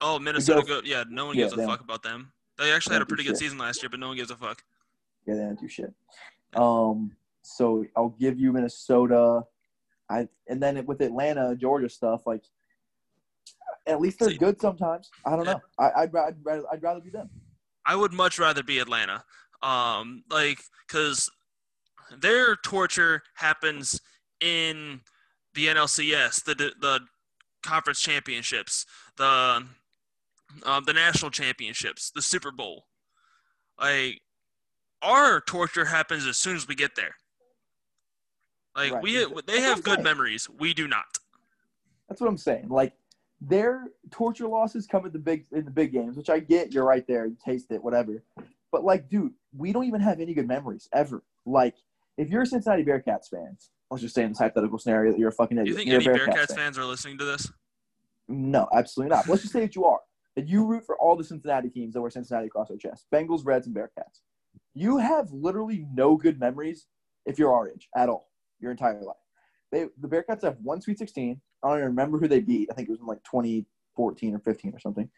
Speaker 2: Oh, Minnesota. Go, yeah, no one
Speaker 1: Yeah,
Speaker 2: gives a fuck about them. They actually
Speaker 1: They
Speaker 2: had a pretty good
Speaker 1: shit.
Speaker 2: season last year, but no one gives a fuck.
Speaker 1: Yeah, they don't do shit. Um, so I'll give you Minnesota. I and then with Atlanta, Georgia stuff, like at least they're good sometimes. I don't know. I, I'd, ra- I'd rather I'd rather be them.
Speaker 2: I would much rather be Atlanta. Um, like, cause their torture happens in the NLCS, the the conference championships, the um, the national championships, the Super Bowl. Like, our torture happens as soon as we get there. Like
Speaker 1: Right.
Speaker 2: we,
Speaker 1: That's
Speaker 2: they have good
Speaker 1: saying.
Speaker 2: memories. We do not.
Speaker 1: That's what I'm saying. Like their torture losses come at the big in the big games, which I get. You're right there. You taste it, whatever. But like, dude, we don't even have any good memories ever. Like, if you're a Cincinnati Bearcats fan, let's just say in this hypothetical scenario that you're a fucking
Speaker 2: Do you think any
Speaker 1: a
Speaker 2: Bearcats
Speaker 1: fan.
Speaker 2: fans are listening to this?
Speaker 1: No, absolutely not. Let's just say that you are. That you root for all the Cincinnati teams that wear Cincinnati across their chest. Bengals, Reds, and Bearcats. You have literally no good memories if you're our age at all, your entire life. They the Bearcats have one Sweet 16. I don't even remember who they beat. I think it was in like 2014 or 15 or something.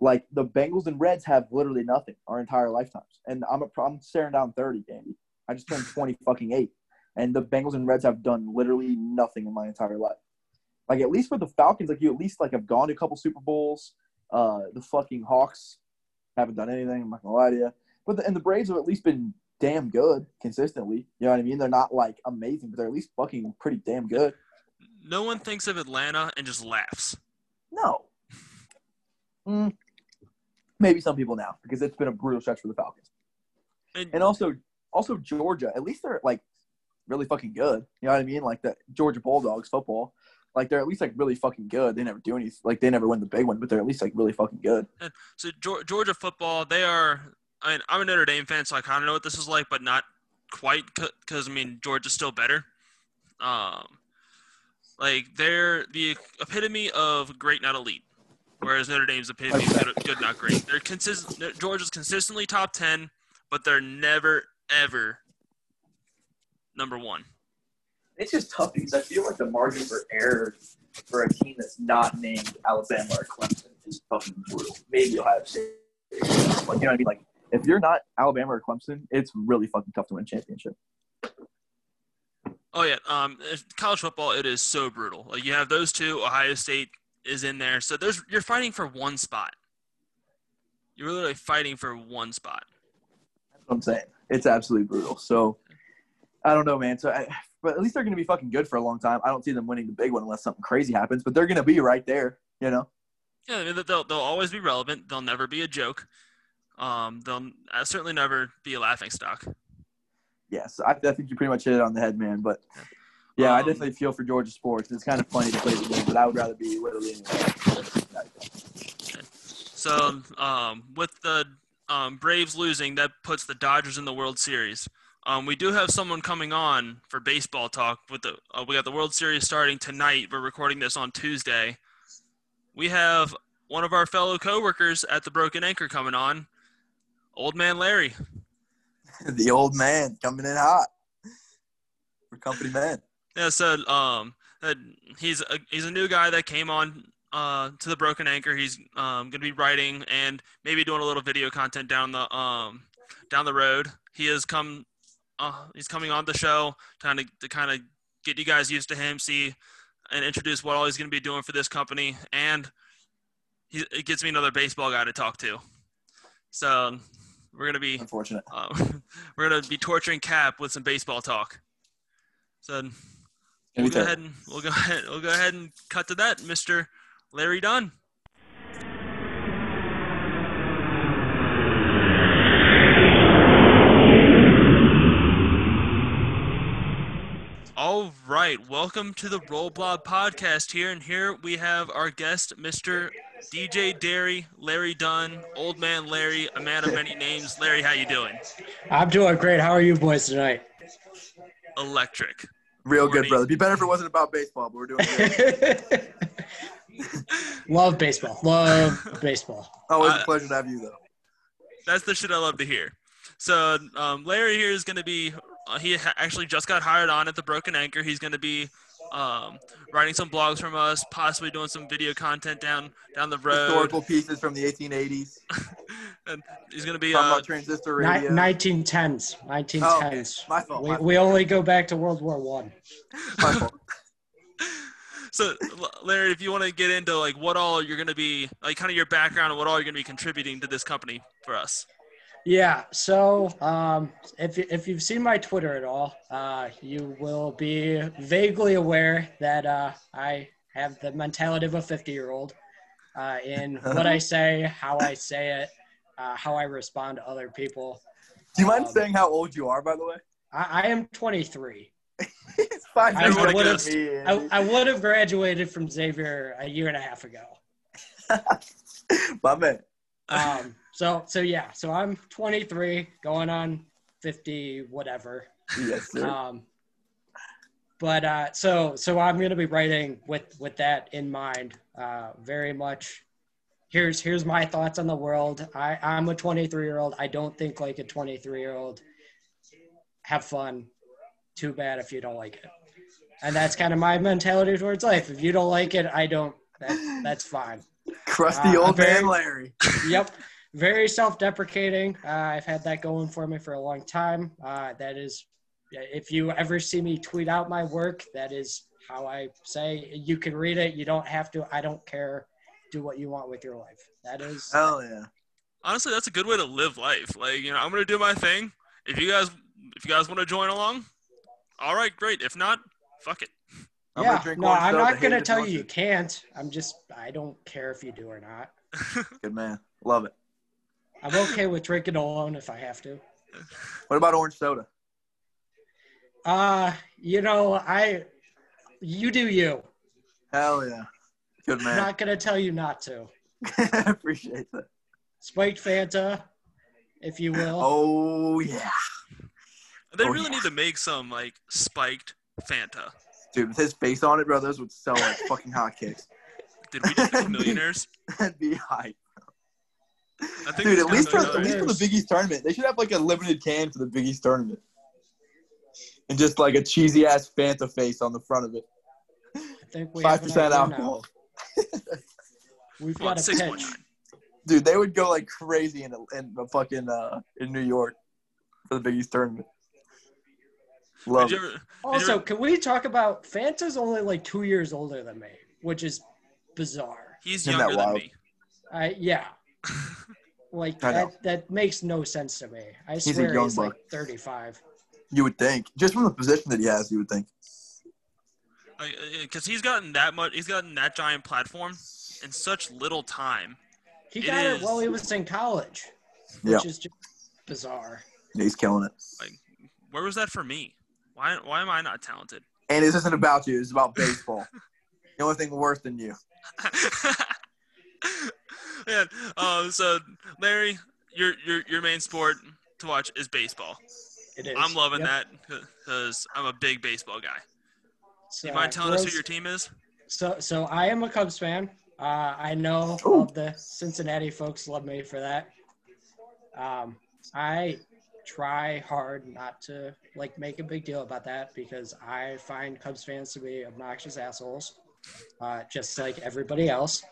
Speaker 1: Like the Bengals and Reds have literally nothing our entire lifetimes. And I'm a, I'm staring down 30, Andy. I just turned 20 fucking eight. And the Bengals and Reds have done literally nothing in my entire life. Like at least for the Falcons, like you at least like have gone to a couple Super Bowls. Uh, the fucking Hawks haven't done anything. I'm not gonna lie to you. But the, and the Braves have at least been damn good consistently. You know what I mean? They're not like amazing, but they're at least fucking pretty damn good.
Speaker 2: No one thinks of Atlanta and just laughs.
Speaker 1: No. Mm, maybe some people now because it's been a brutal stretch for the Falcons.
Speaker 2: And,
Speaker 1: And also, also Georgia. At least they're like really fucking good. You know what I mean? Like the Georgia Bulldogs football. Like they're at least like really fucking good. They never do anything. Like they never win the big one, but they're at least like really fucking good.
Speaker 2: And so Georgia football, they are. I mean, I'm a Notre Dame fan, so I kind of know what this is like, but not quite because I mean Georgia's still better. Um, like they're the epitome of great, not elite, whereas Notre Dame's epitome of good, good, not great. They're consistent. Georgia's consistently top ten, but they're never ever number one.
Speaker 1: It's just tough because I feel like the margin for error for a team that's not named Alabama or Clemson is fucking brutal. Maybe Ohio State. Like, you know what I mean? Like, if you're not Alabama or Clemson, it's really fucking tough to win a championship.
Speaker 2: Oh yeah, um, college football it is so brutal. Like you have those two. Ohio State is in there, so there's you're fighting for one spot. You're literally fighting for one spot.
Speaker 1: That's what I'm saying. It's absolutely brutal. So, I don't know, man. So, I, but at least they're going to be fucking good for a long time. I don't see them winning the big one unless something crazy happens, but they're going to be right there, you know?
Speaker 2: Yeah, they'll they'll always be relevant. They'll never be a joke. Um, they'll uh, certainly never be a laughing stock.
Speaker 1: Yes, I, I think you pretty much hit it on the head, man. But yeah, I
Speaker 2: Um,
Speaker 1: definitely feel for Georgia sports. It's kind of funny to play the game, but I would rather be literally anywhere.
Speaker 2: So um, with the um, Braves losing, that puts the Dodgers in the World Series. Um, we do have someone coming on for baseball talk. With the uh, we got the World Series starting tonight. We're recording this on Tuesday. We have one of our fellow coworkers at the Broken Anchor coming on, Old Man Larry. (laughs)
Speaker 1: the old man coming in hot for company man.
Speaker 2: Yeah, so um, uh, he's a, he's a new guy that came on uh, to the Broken Anchor. He's um, going to be writing and maybe doing a little video content down the um, down the road. He has come uh, he's coming on the show trying to, to kind of get you guys used to him, see and introduce what all he's going to be doing for this company, and he it gets me another baseball guy to talk to. So we're gonna be
Speaker 1: unfortunate.
Speaker 2: Um, (laughs) we're gonna be torturing Cap with some baseball talk. So we'll go, and, we'll go (laughs) ahead and we'll go ahead and cut to that, Mister Larry Dunn. All right, welcome to the Roll Blob podcast here, and here we have our guest, Mr. DJ Derry, Larry Dunn, Old Man Larry, a man of many names. Larry, how you doing?
Speaker 4: I'm doing great. How are you boys tonight?
Speaker 2: Electric.
Speaker 1: Real good,
Speaker 2: Morning.
Speaker 1: brother. Be better if it wasn't about baseball, but we're doing good. (laughs)
Speaker 4: Love baseball. Love (laughs) baseball.
Speaker 1: Always
Speaker 2: Uh,
Speaker 1: a pleasure to have you, though.
Speaker 2: That's the shit I love to hear. So um, Larry here is going to be. Uh, he ha- actually just got hired on at the Broken Anchor. He's going to be um, writing some blogs from us, possibly doing some video content down down the road.
Speaker 1: Historical pieces from the 1880s. (laughs)
Speaker 2: And he's going to be.
Speaker 1: Talking
Speaker 2: Uh,
Speaker 1: about transistor
Speaker 4: Ni-
Speaker 1: radio.
Speaker 4: 1910s.
Speaker 1: Oh, okay.
Speaker 4: 1910s.
Speaker 1: My fault.
Speaker 4: We,
Speaker 1: My,
Speaker 4: we only go back to World War One.
Speaker 1: my fault. (laughs) (laughs)
Speaker 2: so L- Larry, if you want to get into like what all you're going to be, like kind of your background and what all you're going to be contributing to this company for us.
Speaker 4: Yeah. So, um, if if you've seen my Twitter at all, uh, you will be vaguely aware that uh, I have the mentality of a 50 year old uh, in (laughs) what I say, how I say it, uh, how I respond to other people.
Speaker 1: Do you mind
Speaker 4: Um,
Speaker 1: saying how old you are, by the way?
Speaker 4: I, I am 23.
Speaker 1: it's (laughs) fine.
Speaker 4: I
Speaker 2: would've
Speaker 1: agrees
Speaker 2: guessed.
Speaker 1: with me.
Speaker 4: I, I would have graduated from Xavier a year and a half ago. (laughs)
Speaker 1: my man.
Speaker 4: Um, so so yeah, so I'm 23, going on 50, whatever.
Speaker 1: Yes, sir.
Speaker 4: Um, but uh, so so I'm gonna be writing with with that in mind. Uh, very much. Here's here's my thoughts on the world. I I'm a 23 year old. I don't think like a 23 year old. Have fun. Too bad if you don't like it. And that's kind of my mentality towards life. If you don't like it, I don't. That, that's fine.
Speaker 1: Crusty
Speaker 4: uh,
Speaker 1: old
Speaker 4: very-
Speaker 1: man Larry.
Speaker 4: yep. (laughs) Very self-deprecating. Uh, I've had that going for me for a long time. Uh, that is, if you ever see me tweet out my work, that is how I say. You can read it. You don't have to. I don't care. Do what you want with your life. That is.
Speaker 1: Hell yeah.
Speaker 2: Honestly, that's a good way to live life. Like you know, I'm going to do my thing. If you guys, if you guys want to join along, all right, great. If not, fuck it.
Speaker 1: I'm
Speaker 4: yeah.
Speaker 1: gonna drink
Speaker 4: no, I'm not gonna tell you you can't. I'm just. I don't care if you do or not. (laughs)
Speaker 1: Good man. Love it.
Speaker 4: I'm okay with drinking alone if I have to.
Speaker 1: What about orange soda?
Speaker 4: Uh, you know, I. You do you.
Speaker 1: Hell yeah. Good man.
Speaker 4: I'm
Speaker 1: man.
Speaker 4: not gonna tell you not to.
Speaker 1: I (laughs) appreciate that.
Speaker 4: spiked Fanta, if you will.
Speaker 1: Oh yeah.
Speaker 2: They
Speaker 1: Oh,
Speaker 2: really
Speaker 1: yeah.
Speaker 2: need to make some like spiked Fanta.
Speaker 1: Dude, with his face on it, bro, those would sell like fucking hotcakes.
Speaker 2: Did we just (laughs) become millionaires? (laughs)
Speaker 1: That'd be hype.
Speaker 2: I think
Speaker 1: Dude, at least for at least for the Big East tournament, they should have like a limited can for the Big East tournament, and just like a cheesy ass Fanta face on the front of it.
Speaker 4: I think we
Speaker 1: Five
Speaker 4: have an
Speaker 1: percent
Speaker 4: idea
Speaker 1: alcohol.
Speaker 4: Now. We've
Speaker 2: Come on,
Speaker 4: got a
Speaker 2: six
Speaker 4: pitch.
Speaker 1: Dude, they would go like crazy in in the fucking uh in New York for the Big East tournament. Love
Speaker 2: Did
Speaker 1: it.
Speaker 2: you ever,
Speaker 4: Also, can we talk about Fanta's only like two years older than me, which is bizarre.
Speaker 2: he's
Speaker 1: Isn't that
Speaker 2: younger than
Speaker 1: wild?
Speaker 2: me.
Speaker 4: I yeah, like that that makes no sense to me. I
Speaker 1: a
Speaker 4: swear
Speaker 1: young
Speaker 4: he's like 35.
Speaker 1: You would think, just from the position that he has, you would think.
Speaker 2: Uh, uh, because he's gotten that much, he's gotten that giant platform in such little time.
Speaker 4: He
Speaker 2: It
Speaker 4: got
Speaker 2: is.
Speaker 4: it while he was in college,
Speaker 1: Yeah,
Speaker 4: which is just bizarre.
Speaker 1: yeah, he's killing it.
Speaker 2: Where was that for me? Why, why am I not talented?
Speaker 1: And this isn't about you; it's about baseball. (laughs) the only thing worse than you. (laughs) (laughs)
Speaker 2: Man, um, so Larry, your your your main sport to watch is baseball.
Speaker 4: It is.
Speaker 2: I'm loving
Speaker 4: Yep.
Speaker 2: that because I'm a big baseball guy.
Speaker 4: So,
Speaker 2: you mind telling us who your team is?
Speaker 4: So, so I am a Cubs fan. Uh, I know
Speaker 1: Ooh.
Speaker 4: all the Cincinnati folks love me for that. Um, I try hard not to like make a big deal about that because I find Cubs fans to be obnoxious assholes, uh, just like everybody else.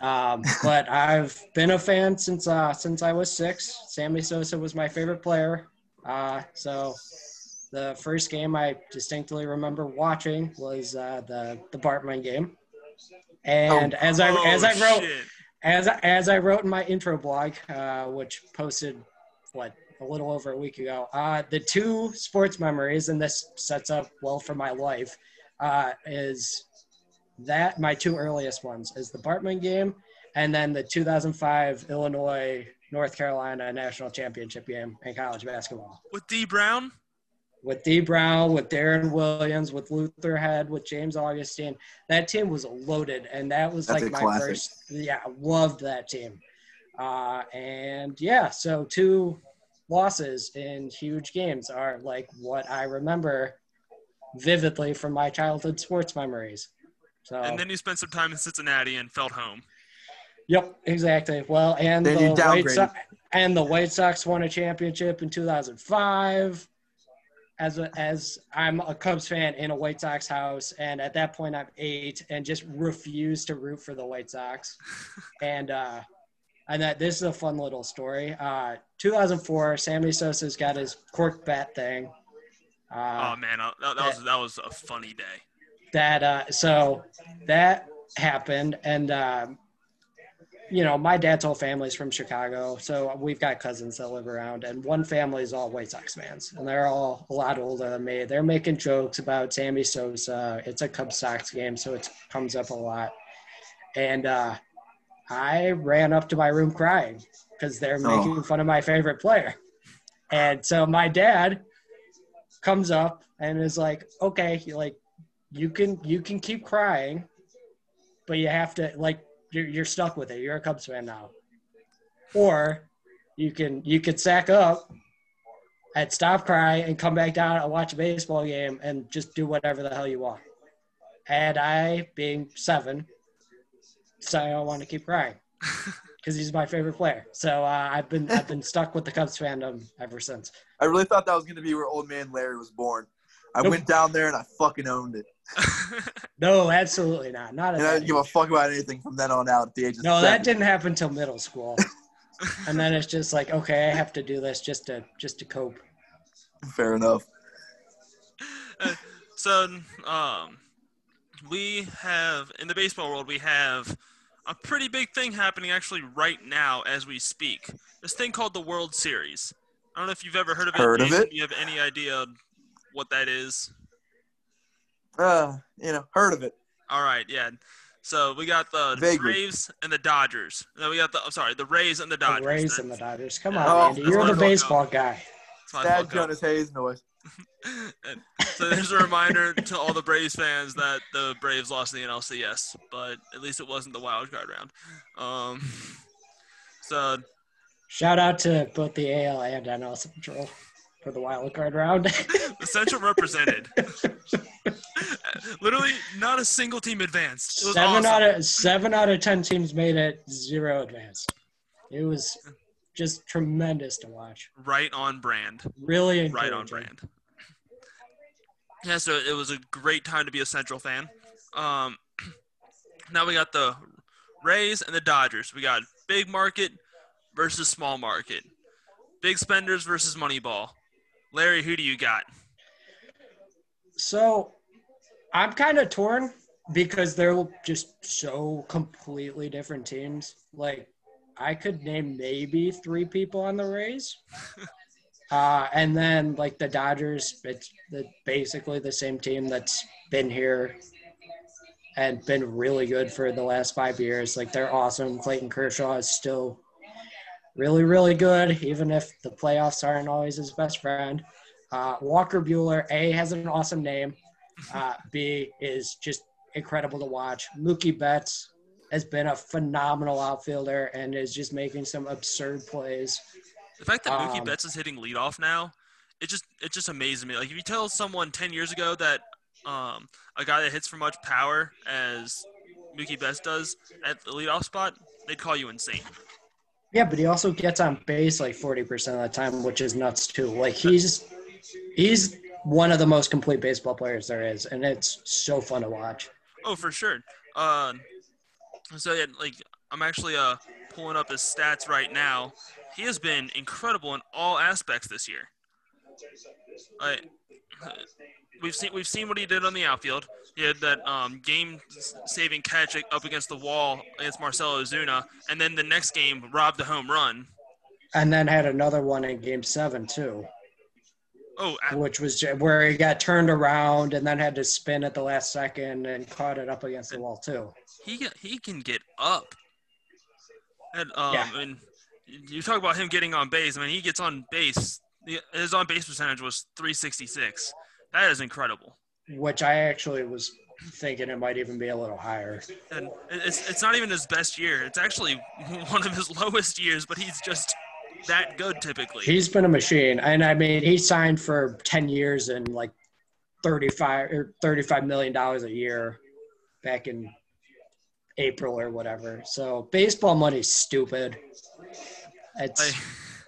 Speaker 4: Um, but I've been a fan since uh, since I was six. Sammy Sosa was my favorite player. Uh, so the first game I distinctly remember watching was uh, the the Bartman game. And as I as
Speaker 2: Oh,
Speaker 4: I wrote
Speaker 2: shit.
Speaker 4: as as I wrote in my intro blog, uh, which posted what a little over a week ago, uh, the two sports memories, and this sets up well for my life, uh, is that my two earliest ones is the Bartman game, and then the 2005 Illinois North Carolina national championship game in college basketball.
Speaker 2: with Dee Brown.
Speaker 4: with Dee Brown, with Deron Williams, with Luther Head, with James Augustine. That team was loaded, and that was
Speaker 5: That's
Speaker 4: like my
Speaker 5: classic.
Speaker 4: first. Yeah, I loved that team. Uh, and yeah, so two losses in huge games are like what I remember vividly from my childhood sports memories. So
Speaker 2: And then you spent some time in Cincinnati and felt home.
Speaker 4: Yep, exactly. Well, and
Speaker 5: Then
Speaker 4: the White
Speaker 5: downgraded.
Speaker 4: Sox and the White Sox won a championship in 2005. As a, as I'm a Cubs fan in a White Sox house, and at that point I'm eight, and just refuse to root for the White Sox. (laughs) and uh, and that this is a fun little story. Uh, 2004, Sammy Sosa's got his cork bat thing. Uh,
Speaker 2: oh man, uh, that, that was that was a funny day.
Speaker 4: That uh so that happened and um you know my dad's whole family's from chicago so we've got cousins that live around and one family is all white sox fans and they're all a lot older than me. They're making jokes about sammy sosa. It's a cubs sox game so it comes up a lot. And uh i ran up to my room crying because they're
Speaker 5: Oh.
Speaker 4: making fun of my favorite player. And so my dad comes up and is like okay you like you can you can keep crying, but you have to like you're you're stuck with it. You're a Cubs fan now, or you can you can sack up and stop crying and come back down and watch a baseball game and just do whatever the hell you want. And I, being seven, decided I want to keep crying (laughs) because he's my favorite player. So uh, I've been I've been stuck with the Cubs fandom ever since.
Speaker 5: I really thought that was going to be where old man Larry was born. I
Speaker 4: Nope.
Speaker 5: went down there and I fucking owned it. (laughs)
Speaker 4: No, absolutely not. Not
Speaker 5: And I didn't give a fuck about anything from then on out at the age of
Speaker 4: No,
Speaker 5: seven.
Speaker 4: that didn't happen until middle school. (laughs) and then it's just like, okay, I have to do this just to just to cope.
Speaker 5: Fair enough.
Speaker 2: so, um, we have in the baseball world we have a pretty big thing happening actually right now as we speak. This thing called the World Series. I don't know if you've ever heard of it.
Speaker 5: Heard of it.
Speaker 2: You have any idea what that is?
Speaker 5: Uh, you know, heard of it.
Speaker 2: All right, yeah. So we got the
Speaker 5: Vaguely.
Speaker 2: Braves and the Dodgers. No, we got the. I'm sorry, the Rays and the
Speaker 4: The
Speaker 2: Dodgers.
Speaker 4: Rays
Speaker 2: That-
Speaker 4: and the Dodgers. Come
Speaker 2: Oh,
Speaker 4: on, Andy.
Speaker 2: that's
Speaker 4: You're the
Speaker 2: I thought.
Speaker 4: baseball guy.
Speaker 2: that's my
Speaker 5: Sad
Speaker 2: fuck up.
Speaker 5: Jonas Hayes noise. (laughs)
Speaker 2: And so there's a reminder to all the Braves fans that the Braves lost in the NLCS, but at least it wasn't the wild card round. Um, (laughs) so
Speaker 4: Shout out to both the AL and NL Central for the wild card round. (laughs)
Speaker 2: the Central represented. (laughs) Literally, not a single team advanced. It was
Speaker 4: seven
Speaker 2: awesome.
Speaker 4: out of seven out of ten teams made it. Zero advanced. It was just tremendous to watch.
Speaker 2: right on brand.
Speaker 4: Really
Speaker 2: right on brand. Yeah, so it was a great time to be a Central fan. Um, (clears throat) now we got the Rays and the Dodgers. We got big market versus small market, big spenders versus Moneyball. Larry, who do you got?
Speaker 4: So I'm kind of torn because they're just so completely different teams. Like I could name maybe three people on the Rays. (laughs) Uh, and then like the Dodgers, it's the, basically the same team that's been here and been really good for the last five years. Like they're awesome. Clayton Kershaw is still really, really good, even if the playoffs aren't always his best friend. Uh, Walker Buehler, A, has an awesome name. Uh, B, is just incredible to watch. Mookie Betts has been a phenomenal outfielder and is just making some absurd plays.
Speaker 2: The fact that Mookie
Speaker 4: Um,
Speaker 2: Betts is hitting leadoff now, it just it just amazes me. Like if you tell someone ten years ago that um, a guy that hits for much power as Mookie Betts does at the leadoff spot, they'd call you insane.
Speaker 4: Yeah, but he also gets on base like 40% of the time, which is nuts too. Like he's he's one of the most complete baseball players there is, and it's so fun to watch.
Speaker 2: Oh, for sure. Uh, so yeah, like I'm actually uh pulling up his stats right now. He has been incredible in all aspects this year. Like, we've seen we've seen what he did on the outfield. He had that um, game-saving catch up against the wall against Marcell Ozuna, and then the next game robbed the home run.
Speaker 4: And then had another one in game seven too,
Speaker 2: Oh, a-
Speaker 4: which was where he got turned around and then had to spin at the last second and caught it up against the wall too.
Speaker 2: he he can get up. And um,
Speaker 4: Yeah.
Speaker 2: and you talk about him getting on base. I mean, he gets on base his on base percentage was 366. That is incredible.
Speaker 4: which I actually was thinking it might even be a little higher.
Speaker 2: And it's it's not even his best year. It's actually (laughs) one of his lowest years, but he's just that good typically.
Speaker 4: He's been a machine, and I mean, he signed for ten years and like thirty-five or thirty-five million dollars a year back in April or whatever. So baseball money's stupid. It's
Speaker 2: I-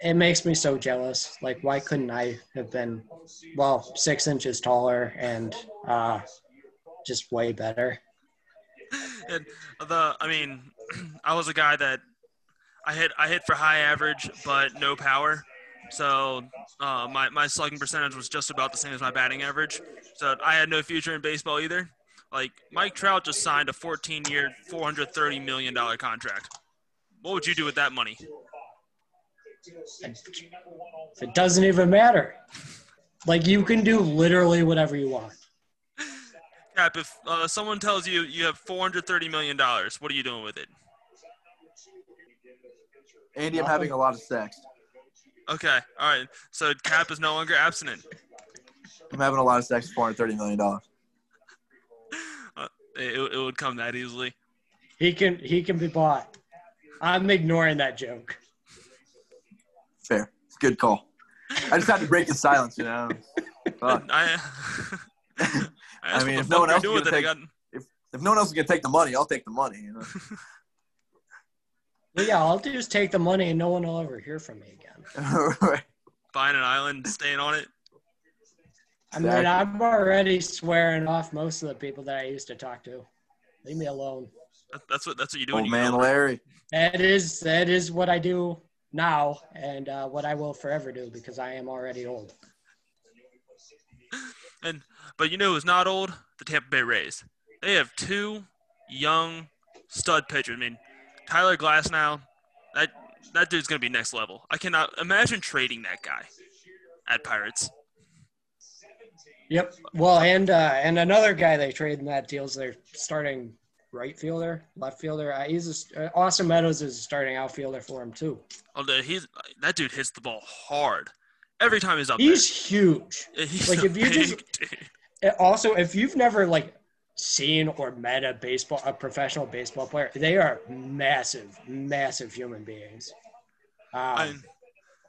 Speaker 4: it makes me so jealous. Like, why couldn't I have been, well, six inches taller and uh, just way better?
Speaker 2: and the I mean, (clears throat) I was a guy that I hit I hit for high average but no power. So uh, my my slugging percentage was just about the same as my batting average. So I had no future in baseball either. Like Mike Trout just signed a 14-year, 430 million dollar contract. What would you do with that money?
Speaker 4: It doesn't even matter. Like, you can do literally whatever you want.
Speaker 2: Cap, if uh, someone tells you you have 430 million dollars, what are you doing with it?
Speaker 5: Andy, I'm having a lot of sex.
Speaker 2: Okay, all right. So Cap is no longer abstinent.
Speaker 5: I'm having a lot of sex for $430 million. (laughs)
Speaker 2: Uh, it, it would come that easily.
Speaker 4: He can he can be bought. I'm ignoring that joke.
Speaker 5: Fair. Good call. I just had to break the silence, you know. Fuck. (laughs) (laughs)
Speaker 2: I, I, asked
Speaker 5: mean, if no one else is gonna take-
Speaker 2: got,
Speaker 5: If no one else is gonna take the money, I'll take the money. You know. (laughs)
Speaker 4: But yeah, I'll just take the money and no one will ever hear from me again.
Speaker 5: Right.
Speaker 2: buying an island, staying on it.
Speaker 4: I mean,
Speaker 5: Exactly.
Speaker 4: I'm already swearing off most of the people that I used to talk to. Leave me alone.
Speaker 2: That's what that's what you do. when you
Speaker 5: man
Speaker 2: get.
Speaker 5: Larry.
Speaker 4: That is that is what I do now, and uh, what I will forever do because I am already old.
Speaker 2: And but you know who's not old? The Tampa Bay Rays. They have two young stud pitchers. I mean, Tyler Glasnow. That that dude's gonna be next level. I cannot imagine trading that guy at Pirates.
Speaker 4: Yep. Well, and uh, and another guy they trade in that deal is their starting right fielder, left fielder. Uh, he's a, uh, Austin Meadows is a starting outfielder for him too.
Speaker 2: Although he's that dude hits the ball hard every time he's up
Speaker 4: He's huge. (laughs)
Speaker 2: He's
Speaker 4: like, if you just-
Speaker 2: dude.
Speaker 4: Uh, Also, if you've never like seen or met a baseball, a professional baseball player, they are massive, massive human beings. Um,
Speaker 2: I-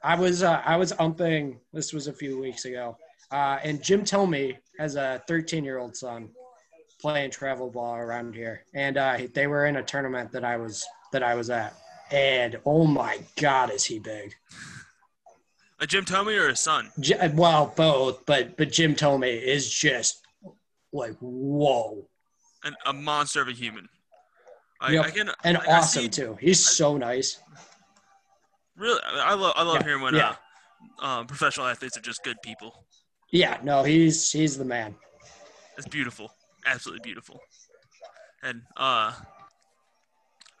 Speaker 4: I was uh, I was umping. This was a few weeks ago, uh, and Jim Thome has a 13 year old son playing travel ball around here, and uh, they were in a tournament that I was that I was at, and oh my God, is he big?
Speaker 2: a Jim Thome or his son?
Speaker 4: J- well, both, but but Jim Thome is just like whoa,
Speaker 2: An, a monster of a human. I,
Speaker 4: Yep.
Speaker 2: I can
Speaker 4: and
Speaker 2: I- I
Speaker 4: awesome
Speaker 2: see-
Speaker 4: too. He's so nice.
Speaker 2: Really, I love I love
Speaker 4: Yeah,
Speaker 2: hearing when
Speaker 4: yeah.
Speaker 2: uh, um, professional athletes are just good people.
Speaker 4: Yeah, no, he's he's the man.
Speaker 2: It's beautiful, absolutely beautiful. And uh,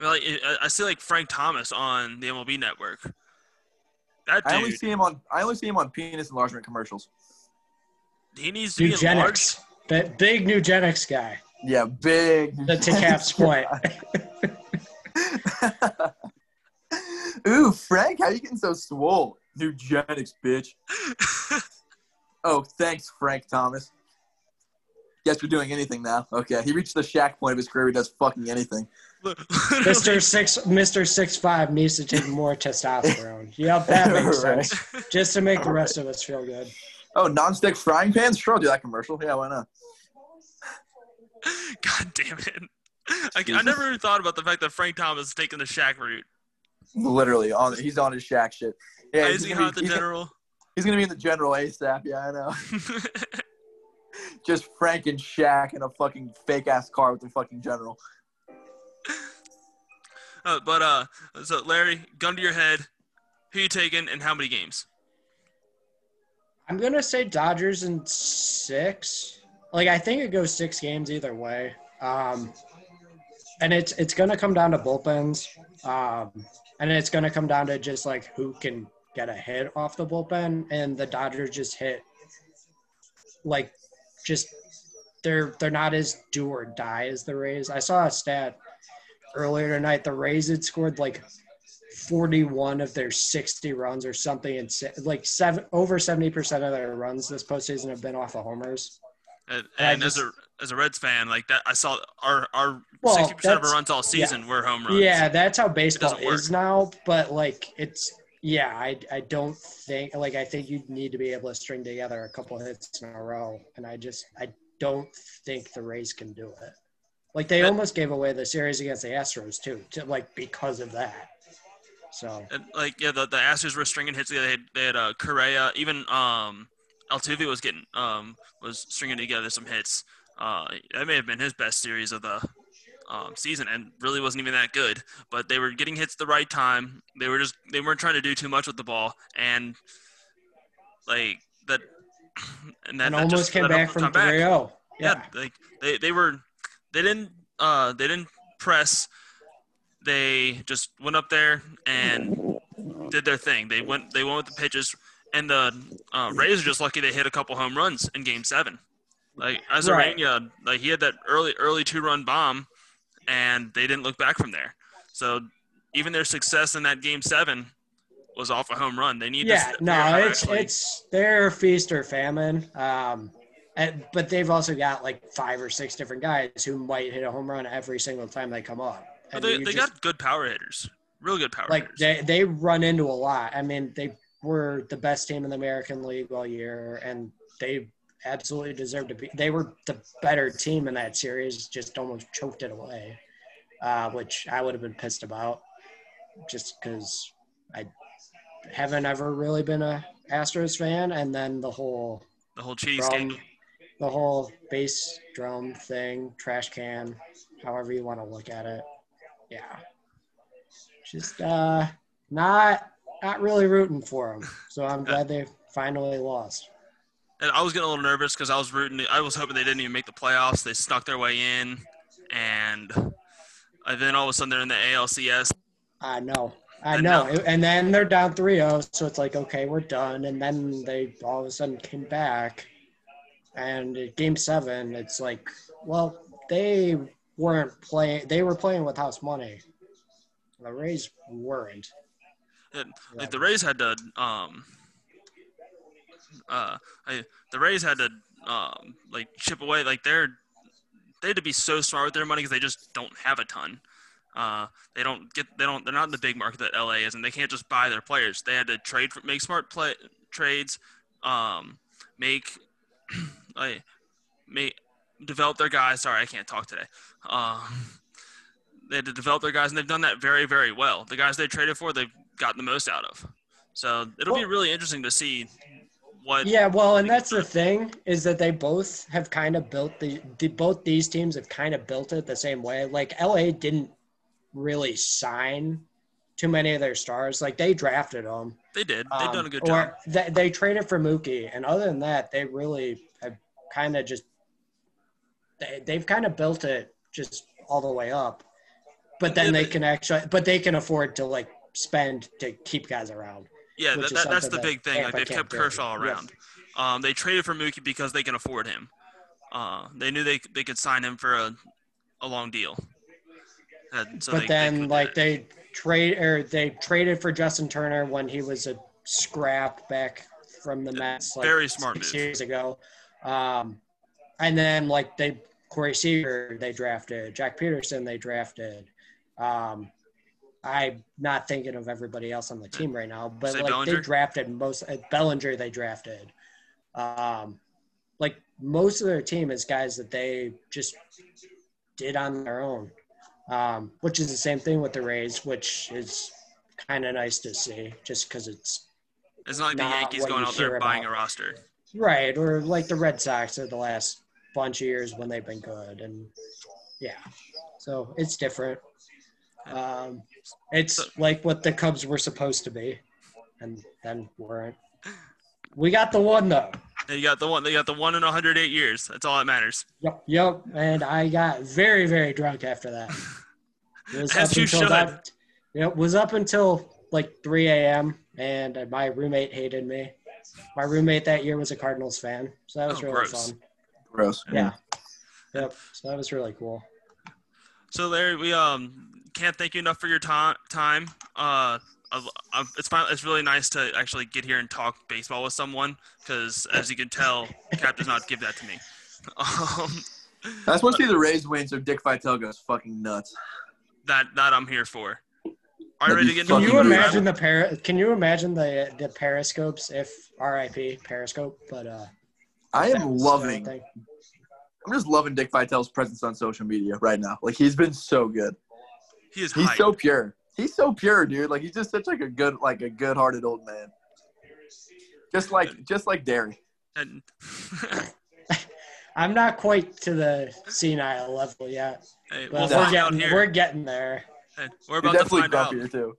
Speaker 2: well, like I, I see like Frank Thomas on the MLB Network. That
Speaker 5: I only see him on. I only see him on penis enlargement commercials.
Speaker 2: he needs to be enlarged.
Speaker 4: Nugenix, that big Nugenix guy.
Speaker 5: Yeah, big.
Speaker 4: The to Cap's point.
Speaker 5: Ooh, Frank, how you getting so swole? Nugenix, bitch. (laughs) Oh, thanks, Frank Thomas. Guess we're doing anything now. Okay, he reached the Shaq point of his career. He does fucking anything. (laughs)
Speaker 4: Mister Six Mister Six Five needs to take more (laughs) testosterone. Yep, that makes
Speaker 5: Right.
Speaker 4: sense. Just to make the rest of us feel good.
Speaker 5: Oh, non-stick frying pans? Sure, I'll do that commercial. Yeah, why not? (laughs)
Speaker 2: God damn it! I, I never even thought about the fact that Frank Thomas is taking the Shaq route.
Speaker 5: Literally, on he's on his Shaq shit. Yeah,
Speaker 2: is he
Speaker 5: gonna
Speaker 2: hot
Speaker 5: be,
Speaker 2: the
Speaker 5: he's, gonna,
Speaker 2: general?
Speaker 5: he's gonna be in the general ASAP. Yeah, I know. Just Frank and Shaq in a fucking fake ass car with the fucking general.
Speaker 2: Uh, but uh, so Larry, gun to your head, who you taking and how many games?
Speaker 4: I'm gonna say Dodgers in six. Like I think it goes six games either way. Um, and it's it's gonna come down to bullpens. Um, and it's gonna come down to just like who can get a hit off the bullpen. And the Dodgers just hit like just they're they're not as do or die as the Rays. I saw a stat earlier tonight. The Rays had scored like 41 of their 60 runs or something, and like seven over 70 percent of their runs this postseason have been off of homers.
Speaker 2: And,
Speaker 4: I
Speaker 2: and as a as a Reds fan, like that, I saw our our
Speaker 4: Well,
Speaker 2: sixty percent of our runs all season were home runs.
Speaker 4: Yeah, that's how baseball is now. But like, it's yeah, I I don't think like I think you need to be able to string together a couple hits in a row, and I just I don't think the Rays can do it. Like they almost gave away the series against the Astros too, to, like because of that. So
Speaker 2: And, like yeah, the the Astros were stringing hits. They had they had uh, Correa, even um, Altuve was getting um was stringing together some hits. Uh, that may have been his best series of the um, season, and really wasn't even that good. But they were getting hits the right time. They were just they weren't trying to do too much with the ball, and like that, (clears throat) and that,
Speaker 4: and
Speaker 2: that
Speaker 4: almost
Speaker 2: just
Speaker 4: came back from
Speaker 2: come back.
Speaker 4: 3-0.
Speaker 2: yeah, like they, they were they didn't uh they didn't press they just went up there and did their thing they went they went with the pitches and the uh, Rays are just lucky they hit a couple home runs in game seven like Arozarena like he had that early early two run bomb and they didn't look back from there so even their success in that game seven was off a home run they need
Speaker 4: yeah,
Speaker 2: to
Speaker 4: no, it's
Speaker 2: actually-
Speaker 4: it's they're feast or famine. Um, and, but they've also got like five or six different guys who might hit a home run every single time they come up. And
Speaker 2: they, they
Speaker 4: just-
Speaker 2: got good power hitters real good power
Speaker 4: like
Speaker 2: hitters
Speaker 4: they they run into a lot. I mean, they were the best team in the American League all year, and they absolutely deserved to be. They were the better team in that series, just almost choked it away, uh, which I would have been pissed about, just because I haven't ever really been a Astros fan, and then the whole
Speaker 2: the whole cheese
Speaker 4: drum,
Speaker 2: game
Speaker 4: the whole bass drum thing, trash can, however you want to look at it. Yeah. Just uh not not really rooting for them. So I'm (laughs) glad they finally lost.
Speaker 2: And I was getting a little nervous because I was rooting. I was hoping they didn't even make the playoffs. They snuck their way in, and and then all of a sudden they're in the ALCS.
Speaker 4: I know. I know. And then they're down 3-0, so it's like, okay, we're done. And then they all of a sudden came back. And game seven, it's like, well, they weren't playing. They were playing with house money. The Rays weren't.
Speaker 2: Like the Rays had to, um, uh, I, the Rays had to, um, like chip away. Like they're they had to be so smart with their money because they just don't have a ton. Uh, they don't get they don't they're not in the big market that LA is, and they can't just buy their players. They had to trade for make smart play trades, um, make (clears throat) like make develop their guys. Sorry, I can't talk today. Um, (laughs) they had to develop their guys, and they've done that very very well. The guys they traded for, they've gotten the most out of. So it'll be really interesting to see what.
Speaker 4: Yeah, well, and that's the thing is that they both have kind of built the, the both these teams have kind of built it the same way. Like LA didn't really sign too many of their stars. Like they drafted them.
Speaker 2: They did. They've
Speaker 4: Um,
Speaker 2: done a good
Speaker 4: or
Speaker 2: job.
Speaker 4: They, they traded for Mookie, and other than that, they really have kind of just they, they've kind of built it just all the way up. But then
Speaker 2: Yeah,
Speaker 4: they
Speaker 2: but-
Speaker 4: can actually, but they can afford to like spend to keep guys around.
Speaker 2: Yeah, that, that, that's the big thing. Like they've kept. Kershaw around. Um, they traded for Mookie because they can afford him. Uh, they knew they they could sign him for a, a long deal. So
Speaker 4: but
Speaker 2: they- they
Speaker 4: then
Speaker 2: could-
Speaker 4: like they trade or they traded for Justin Turner when he was a scrap back from the Mets like
Speaker 2: Very smart
Speaker 4: six
Speaker 2: move.
Speaker 4: years ago. Um, and then like they Corey Seager they drafted Joc Pederson they drafted. Um, I'm not thinking of everybody else on the team right now, but
Speaker 2: Say
Speaker 4: like
Speaker 2: Bellinger?
Speaker 4: they drafted most uh, Bellinger they drafted. Um, like most of their team is guys that they just did on their own, um, which is the same thing with the Rays, which is kind of nice to see, just because it's
Speaker 2: it's not like the Yankees going out there buying
Speaker 4: about.
Speaker 2: a roster.
Speaker 4: right, or like the Red Sox of the last bunch of years when they've been good, and yeah, so it's different. Um, it's like what the Cubs were supposed to be, and then weren't. We got the one though.
Speaker 2: They got the one. They got the one in 108 years. That's all that matters.
Speaker 4: Yep, yep. And I got very, very drunk after that. It was (laughs)
Speaker 2: As
Speaker 4: up
Speaker 2: you
Speaker 4: until
Speaker 2: should.
Speaker 4: that. It was up until like 3 a.m. and my roommate hated me. My roommate that year was a Cardinals fan, so that was
Speaker 2: Oh,
Speaker 4: really
Speaker 2: gross.
Speaker 4: fun.
Speaker 5: Gross.
Speaker 4: Yeah. Yep. So that was really cool.
Speaker 2: So Larry, we um can't thank you enough for your time. Time. Uh, I- I- it's fine. It's really nice to actually get here and talk baseball with someone because, as you can tell, Cap does not give that to me. (laughs) Um,
Speaker 5: I just want to be the Rays win, so Dick Vitale goes fucking nuts.
Speaker 2: that that I'm here for. Are you ready to get
Speaker 4: Can you imagine the par- Can you imagine the the periscopes if RIP Periscope? But uh,
Speaker 5: I am loving. I'm just loving Dick Vitale's presence on social media right now. Like he's been so good.
Speaker 2: He is
Speaker 5: He's
Speaker 2: hype.
Speaker 5: so pure. He's so pure, dude. Like he's just such like a good, like a good-hearted old man. Just like, just like Derry.
Speaker 2: And (laughs)
Speaker 4: I'm not quite to the senile level yet,
Speaker 2: hey,
Speaker 4: but
Speaker 2: we'll
Speaker 4: we're getting
Speaker 2: here.
Speaker 4: we're getting there.
Speaker 2: Hey, we're
Speaker 5: You're
Speaker 2: about to
Speaker 5: definitely
Speaker 2: find out.
Speaker 5: grumpier too.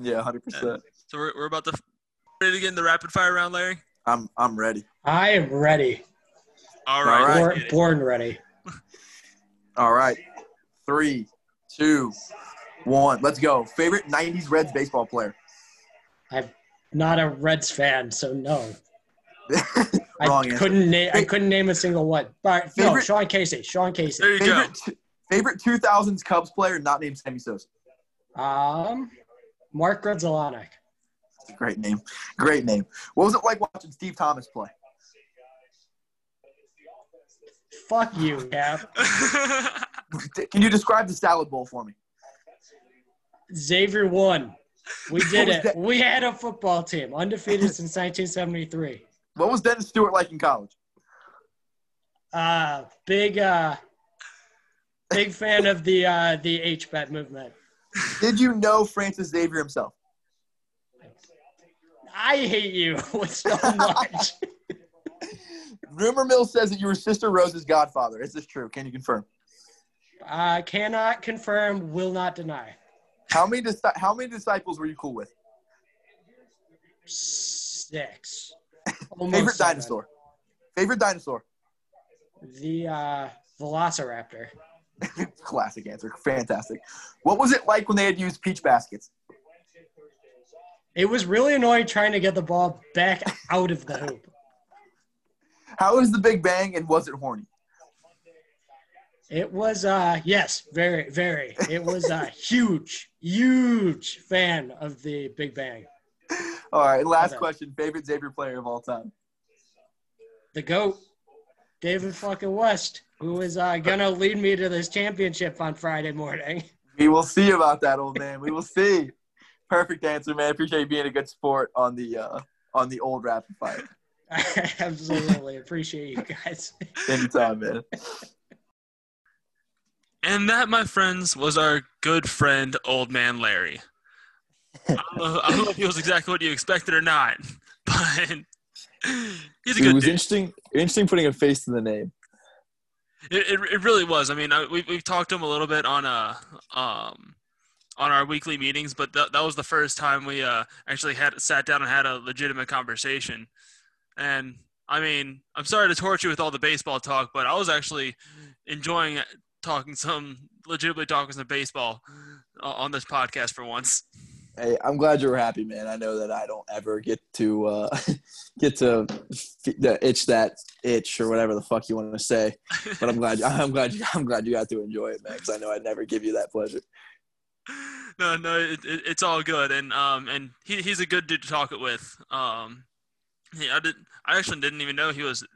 Speaker 5: Yeah, hundred percent.
Speaker 2: So we're, we're about to ready to get in the rapid fire round, Larry.
Speaker 5: I'm, I'm ready.
Speaker 4: I am ready.
Speaker 2: All
Speaker 5: All
Speaker 2: right.
Speaker 5: right.
Speaker 4: Born,
Speaker 2: let's get it.
Speaker 4: born ready.
Speaker 5: All right, three, two, one. Let's go. Favorite '90s Reds baseball player.
Speaker 4: I'm not a Reds fan, so no. (laughs)
Speaker 5: Wrong
Speaker 4: I
Speaker 5: answer.
Speaker 4: couldn't name. I couldn't name a single one. But no,
Speaker 5: Favorite-
Speaker 4: Sean Casey. Sean Casey.
Speaker 2: There you go.
Speaker 5: Favorite, favorite 2000s Cubs player not named Sammy Sosa.
Speaker 4: Um, Mark Grudzielanek.
Speaker 5: That's a great name. Great name. What was it like watching Steve Thomas play?
Speaker 4: Fuck you, Cap. (laughs)
Speaker 5: Can you describe the salad bowl for me?
Speaker 4: Xavier won. We (laughs) did it.
Speaker 5: that?
Speaker 4: We had a football team, undefeated (laughs) since 1973.
Speaker 5: What was Dennis Stewart like in college?
Speaker 4: Uh, big, uh, big fan of the uh, the H bet movement.
Speaker 5: Did you know Francis Xavier himself?
Speaker 4: I hate you (laughs) with so much.
Speaker 5: Rumor mill says that you were Sister Rose's godfather. Is this true? Can you confirm?
Speaker 4: uh, cannot confirm, will not deny.
Speaker 5: How many dis- how many disciples were you cool with?
Speaker 4: Six. (laughs) Almost
Speaker 5: Favorite
Speaker 4: seven.
Speaker 5: dinosaur. Favorite dinosaur.
Speaker 4: The uh, Velociraptor. (laughs)
Speaker 5: Classic answer. Fantastic. What was it like when they had used peach baskets?
Speaker 4: It was really annoying trying to get the ball back out of the hoop. (laughs)
Speaker 5: How was the Big Bang and was it horny?
Speaker 4: It was uh yes, very, very. It was a (laughs) huge, huge fan of the Big Bang.
Speaker 5: All right. Last question. Favorite Xavier player of all time.
Speaker 4: The GOAT, David fucking West, who is uh, gonna lead me to this championship on Friday morning.
Speaker 5: We will see about that, old man. We will see. Perfect answer, man. Appreciate you being a good sport on the uh, on the old rapid fire.
Speaker 4: I (laughs) absolutely appreciate you guys.
Speaker 5: Anytime, man.
Speaker 2: And that, my friends, was our good friend, Old Man Larry. I don't know, I don't know if he was exactly what you expected or not, (laughs) but he's a good.
Speaker 1: It was
Speaker 2: dude.
Speaker 1: interesting. Interesting putting a face to the name.
Speaker 2: It, it, it really was. I mean, I, we we've talked to him a little bit on uh um on our weekly meetings, but that that was the first time we uh actually had sat down and had a legitimate conversation. And I mean, I'm sorry to torture you with all the baseball talk, but I was actually enjoying talking some legitimately talking some baseball uh, on this podcast for once.
Speaker 1: Hey, I'm glad you were happy, man. I know that I don't ever get to uh, (laughs) get to itch that itch or whatever the fuck you want to say, but I'm glad. (laughs) I'm glad. You, I'm glad you got to enjoy it, man. Because I know I'd never give you that pleasure.
Speaker 2: no, no, it, it, it's all good, and um, and he, he's a good dude to talk it with. Um, he, I didn't, I actually didn't even know he was.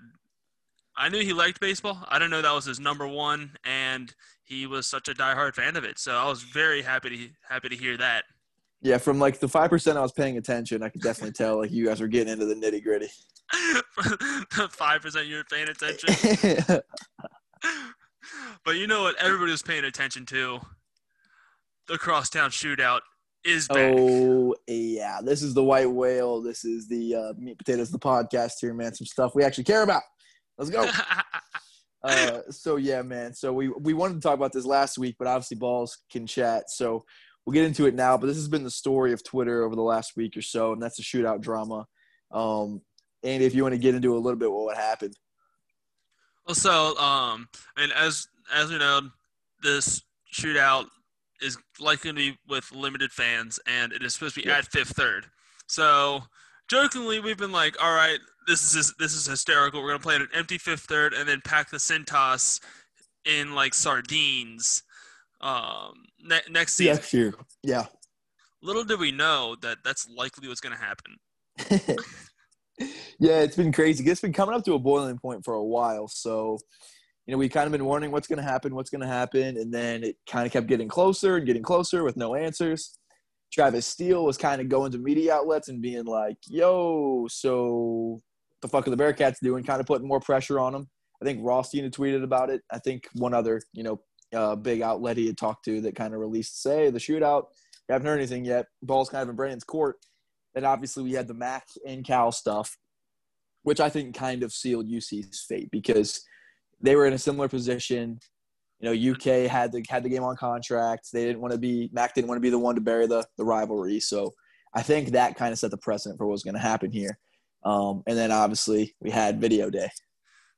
Speaker 2: I knew he liked baseball. I didn't know that was his number one, and he was such a diehard fan of it. So I was very happy to happy to hear that.
Speaker 1: Yeah, from like the five percent I was paying attention, I could definitely tell like you guys were getting into the nitty gritty. (laughs)
Speaker 2: Five percent you were paying attention, (laughs) but you know what? Everybody was paying attention to. The crosstown shootout is back.
Speaker 1: oh yeah, this is the white whale. This is the uh, meat potatoes, the podcast here, man. Some stuff we actually care about. Let's go. (laughs) Uh, so yeah, man. So we we wanted to talk about this last week, but obviously balls can chat. So we'll get into it now. But this has been the story of Twitter over the last week or so, and that's the shootout drama. Um, and if you want to get into a little bit what happened,
Speaker 2: Well, so um, and as as we know, this shootout is likely to be with limited fans, and it is supposed to be
Speaker 1: Yeah.
Speaker 2: at Fifth Third. So, jokingly, we've been like, "All right, this is this is hysterical. We're gonna play an empty Fifth Third, and then pack the Cintas in like sardines." um, ne- next season.
Speaker 1: Next year. Yeah.
Speaker 2: Little did we know that that's likely what's going to happen. (laughs)
Speaker 1: yeah, it's been crazy. It's been coming up to a boiling point for a while. So, you know, we kind of been wondering what's going to happen, what's going to happen, and then it kind of kept getting closer and getting closer with no answers. Travis Steele was kind of going to media outlets and being like, "Yo, so the fuck are the Bearcats doing?" Kind of putting more pressure on them. I think Rothstein had tweeted about it. I think one other, you know, uh, big outlet he had talked to that kind of released, say the shootout. Haven't heard anything yet. Ball's kind of in Brannen's court. And obviously we had the Mack and Cal stuff, which I think kind of sealed UC's fate because they were in a similar position. You know, UK had the had the game on contract. They didn't want to be Mack didn't want to be the one to bury the the rivalry. So I think that kind of set the precedent for what was going to happen here. Um, and then obviously we had video day.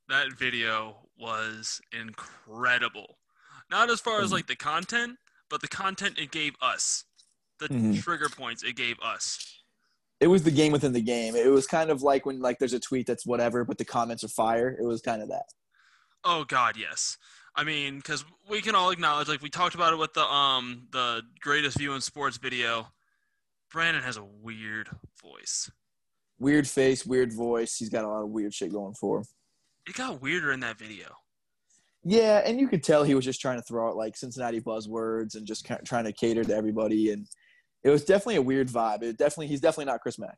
Speaker 2: That video was incredible. Not as far as
Speaker 1: Mhm.
Speaker 2: like the content, but the content it gave us, the
Speaker 1: Mhm.
Speaker 2: trigger points it gave us.
Speaker 1: It was the game within the game. It was kind of like when like there's a tweet that's whatever, but the comments are fire. It was kind of that.
Speaker 2: Oh God, yes. I mean, because we can all acknowledge, like we talked about it with the um the greatest view in sports video. Brannen has a weird voice.
Speaker 1: Weird face, weird voice. He's got a lot of weird shit going for him.
Speaker 2: It got weirder in that video.
Speaker 1: Yeah, and you could tell he was just trying to throw out like Cincinnati buzzwords and just kind of trying to cater to everybody. And it was definitely a weird vibe. It definitely he's definitely not Chris Mack.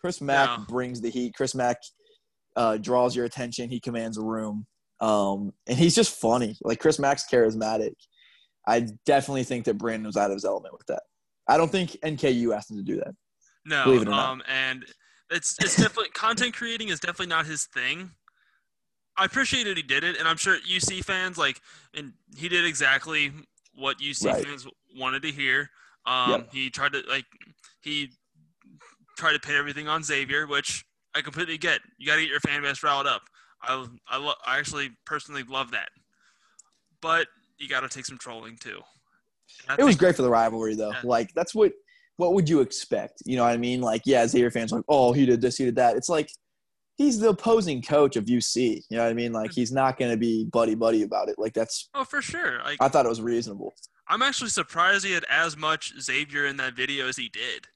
Speaker 1: Chris Mack
Speaker 2: No.
Speaker 1: brings the heat. Chris Mack uh, draws your attention. He commands a room, um, and he's just funny. Like Chris Mack's charismatic. I definitely think that Brannen was out of his element with that. I don't think NKU asked him to do that.
Speaker 2: No,
Speaker 1: Believe it or not.
Speaker 2: um, and it's it's definitely content creating is definitely not his thing. I appreciate that he did it, and I'm sure UC fans like, and he did exactly what UC
Speaker 1: Right.
Speaker 2: fans wanted to hear. Um,
Speaker 1: Yep.
Speaker 2: he tried to like, he tried to pin everything on Xavier, which I completely get. You got to get your fan base riled up. I I, lo- I actually personally love that, but you got to take some trolling too.
Speaker 1: It was great for the rivalry, though.
Speaker 2: Yeah.
Speaker 1: Like that's what what would you expect? You know what I mean? Like, yeah, Xavier fans are like, oh, he did this, he did that. It's like he's the opposing coach of UC. You know what I mean? Like he's not going to be buddy buddy about it. Like that's
Speaker 2: Oh, for sure. Like
Speaker 1: I thought it was reasonable.
Speaker 2: I'm actually surprised he had as much Xavier in that video as he did.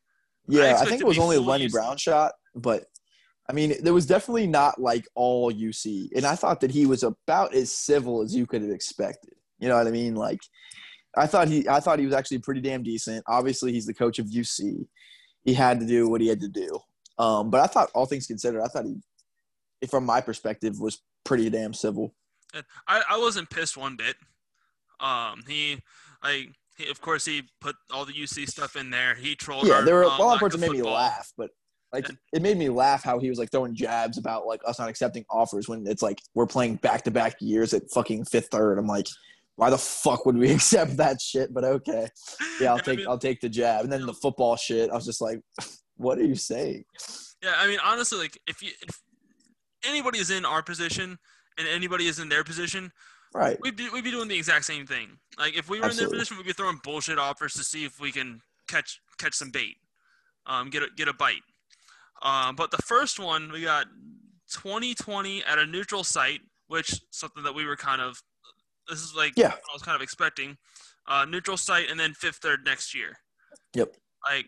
Speaker 1: Yeah, I,
Speaker 2: expect
Speaker 1: think it was only a Lenny
Speaker 2: UC.
Speaker 1: Brown shot, but I mean, there was definitely not like all UC, and I thought that he was about as civil as you could have expected. You know what I mean? Like, I thought he, I thought he was actually pretty damn decent. Obviously, he's the coach of UC. He had to do what he had to do. Um, but I thought, all things considered, I thought he, from my perspective, was pretty damn civil.
Speaker 2: I, I wasn't pissed one bit. Um, he like he, of course he put all the UC stuff in there. He trolled.
Speaker 1: Yeah,
Speaker 2: our,
Speaker 1: there were a
Speaker 2: um,
Speaker 1: lot of parts that made me laugh, but like
Speaker 2: And-
Speaker 1: it made me laugh how he was like throwing jabs about like us not accepting offers when it's like we're playing back to back years at fucking fifth third. I'm like, why the fuck would we (laughs) accept that shit? But okay, yeah, I'll
Speaker 2: I
Speaker 1: take
Speaker 2: mean-
Speaker 1: I'll take the jab. And then the football shit, I was just like, (laughs) what are you saying?
Speaker 2: Yeah, I mean honestly, like if you if anybody is in our position and anybody is in their position,
Speaker 1: Right?
Speaker 2: we'd be, we'd be doing the exact same thing. Like if we were in their position, we'd be throwing bullshit offers to see if we can catch catch some bait, um, get a, get a bite. Um, but the first one we got 2020 at a neutral site, which something that we were kind of this is like
Speaker 1: Yeah.
Speaker 2: what I was kind of expecting. Uh, neutral site and then fifth third next year.
Speaker 1: Yep.
Speaker 2: Like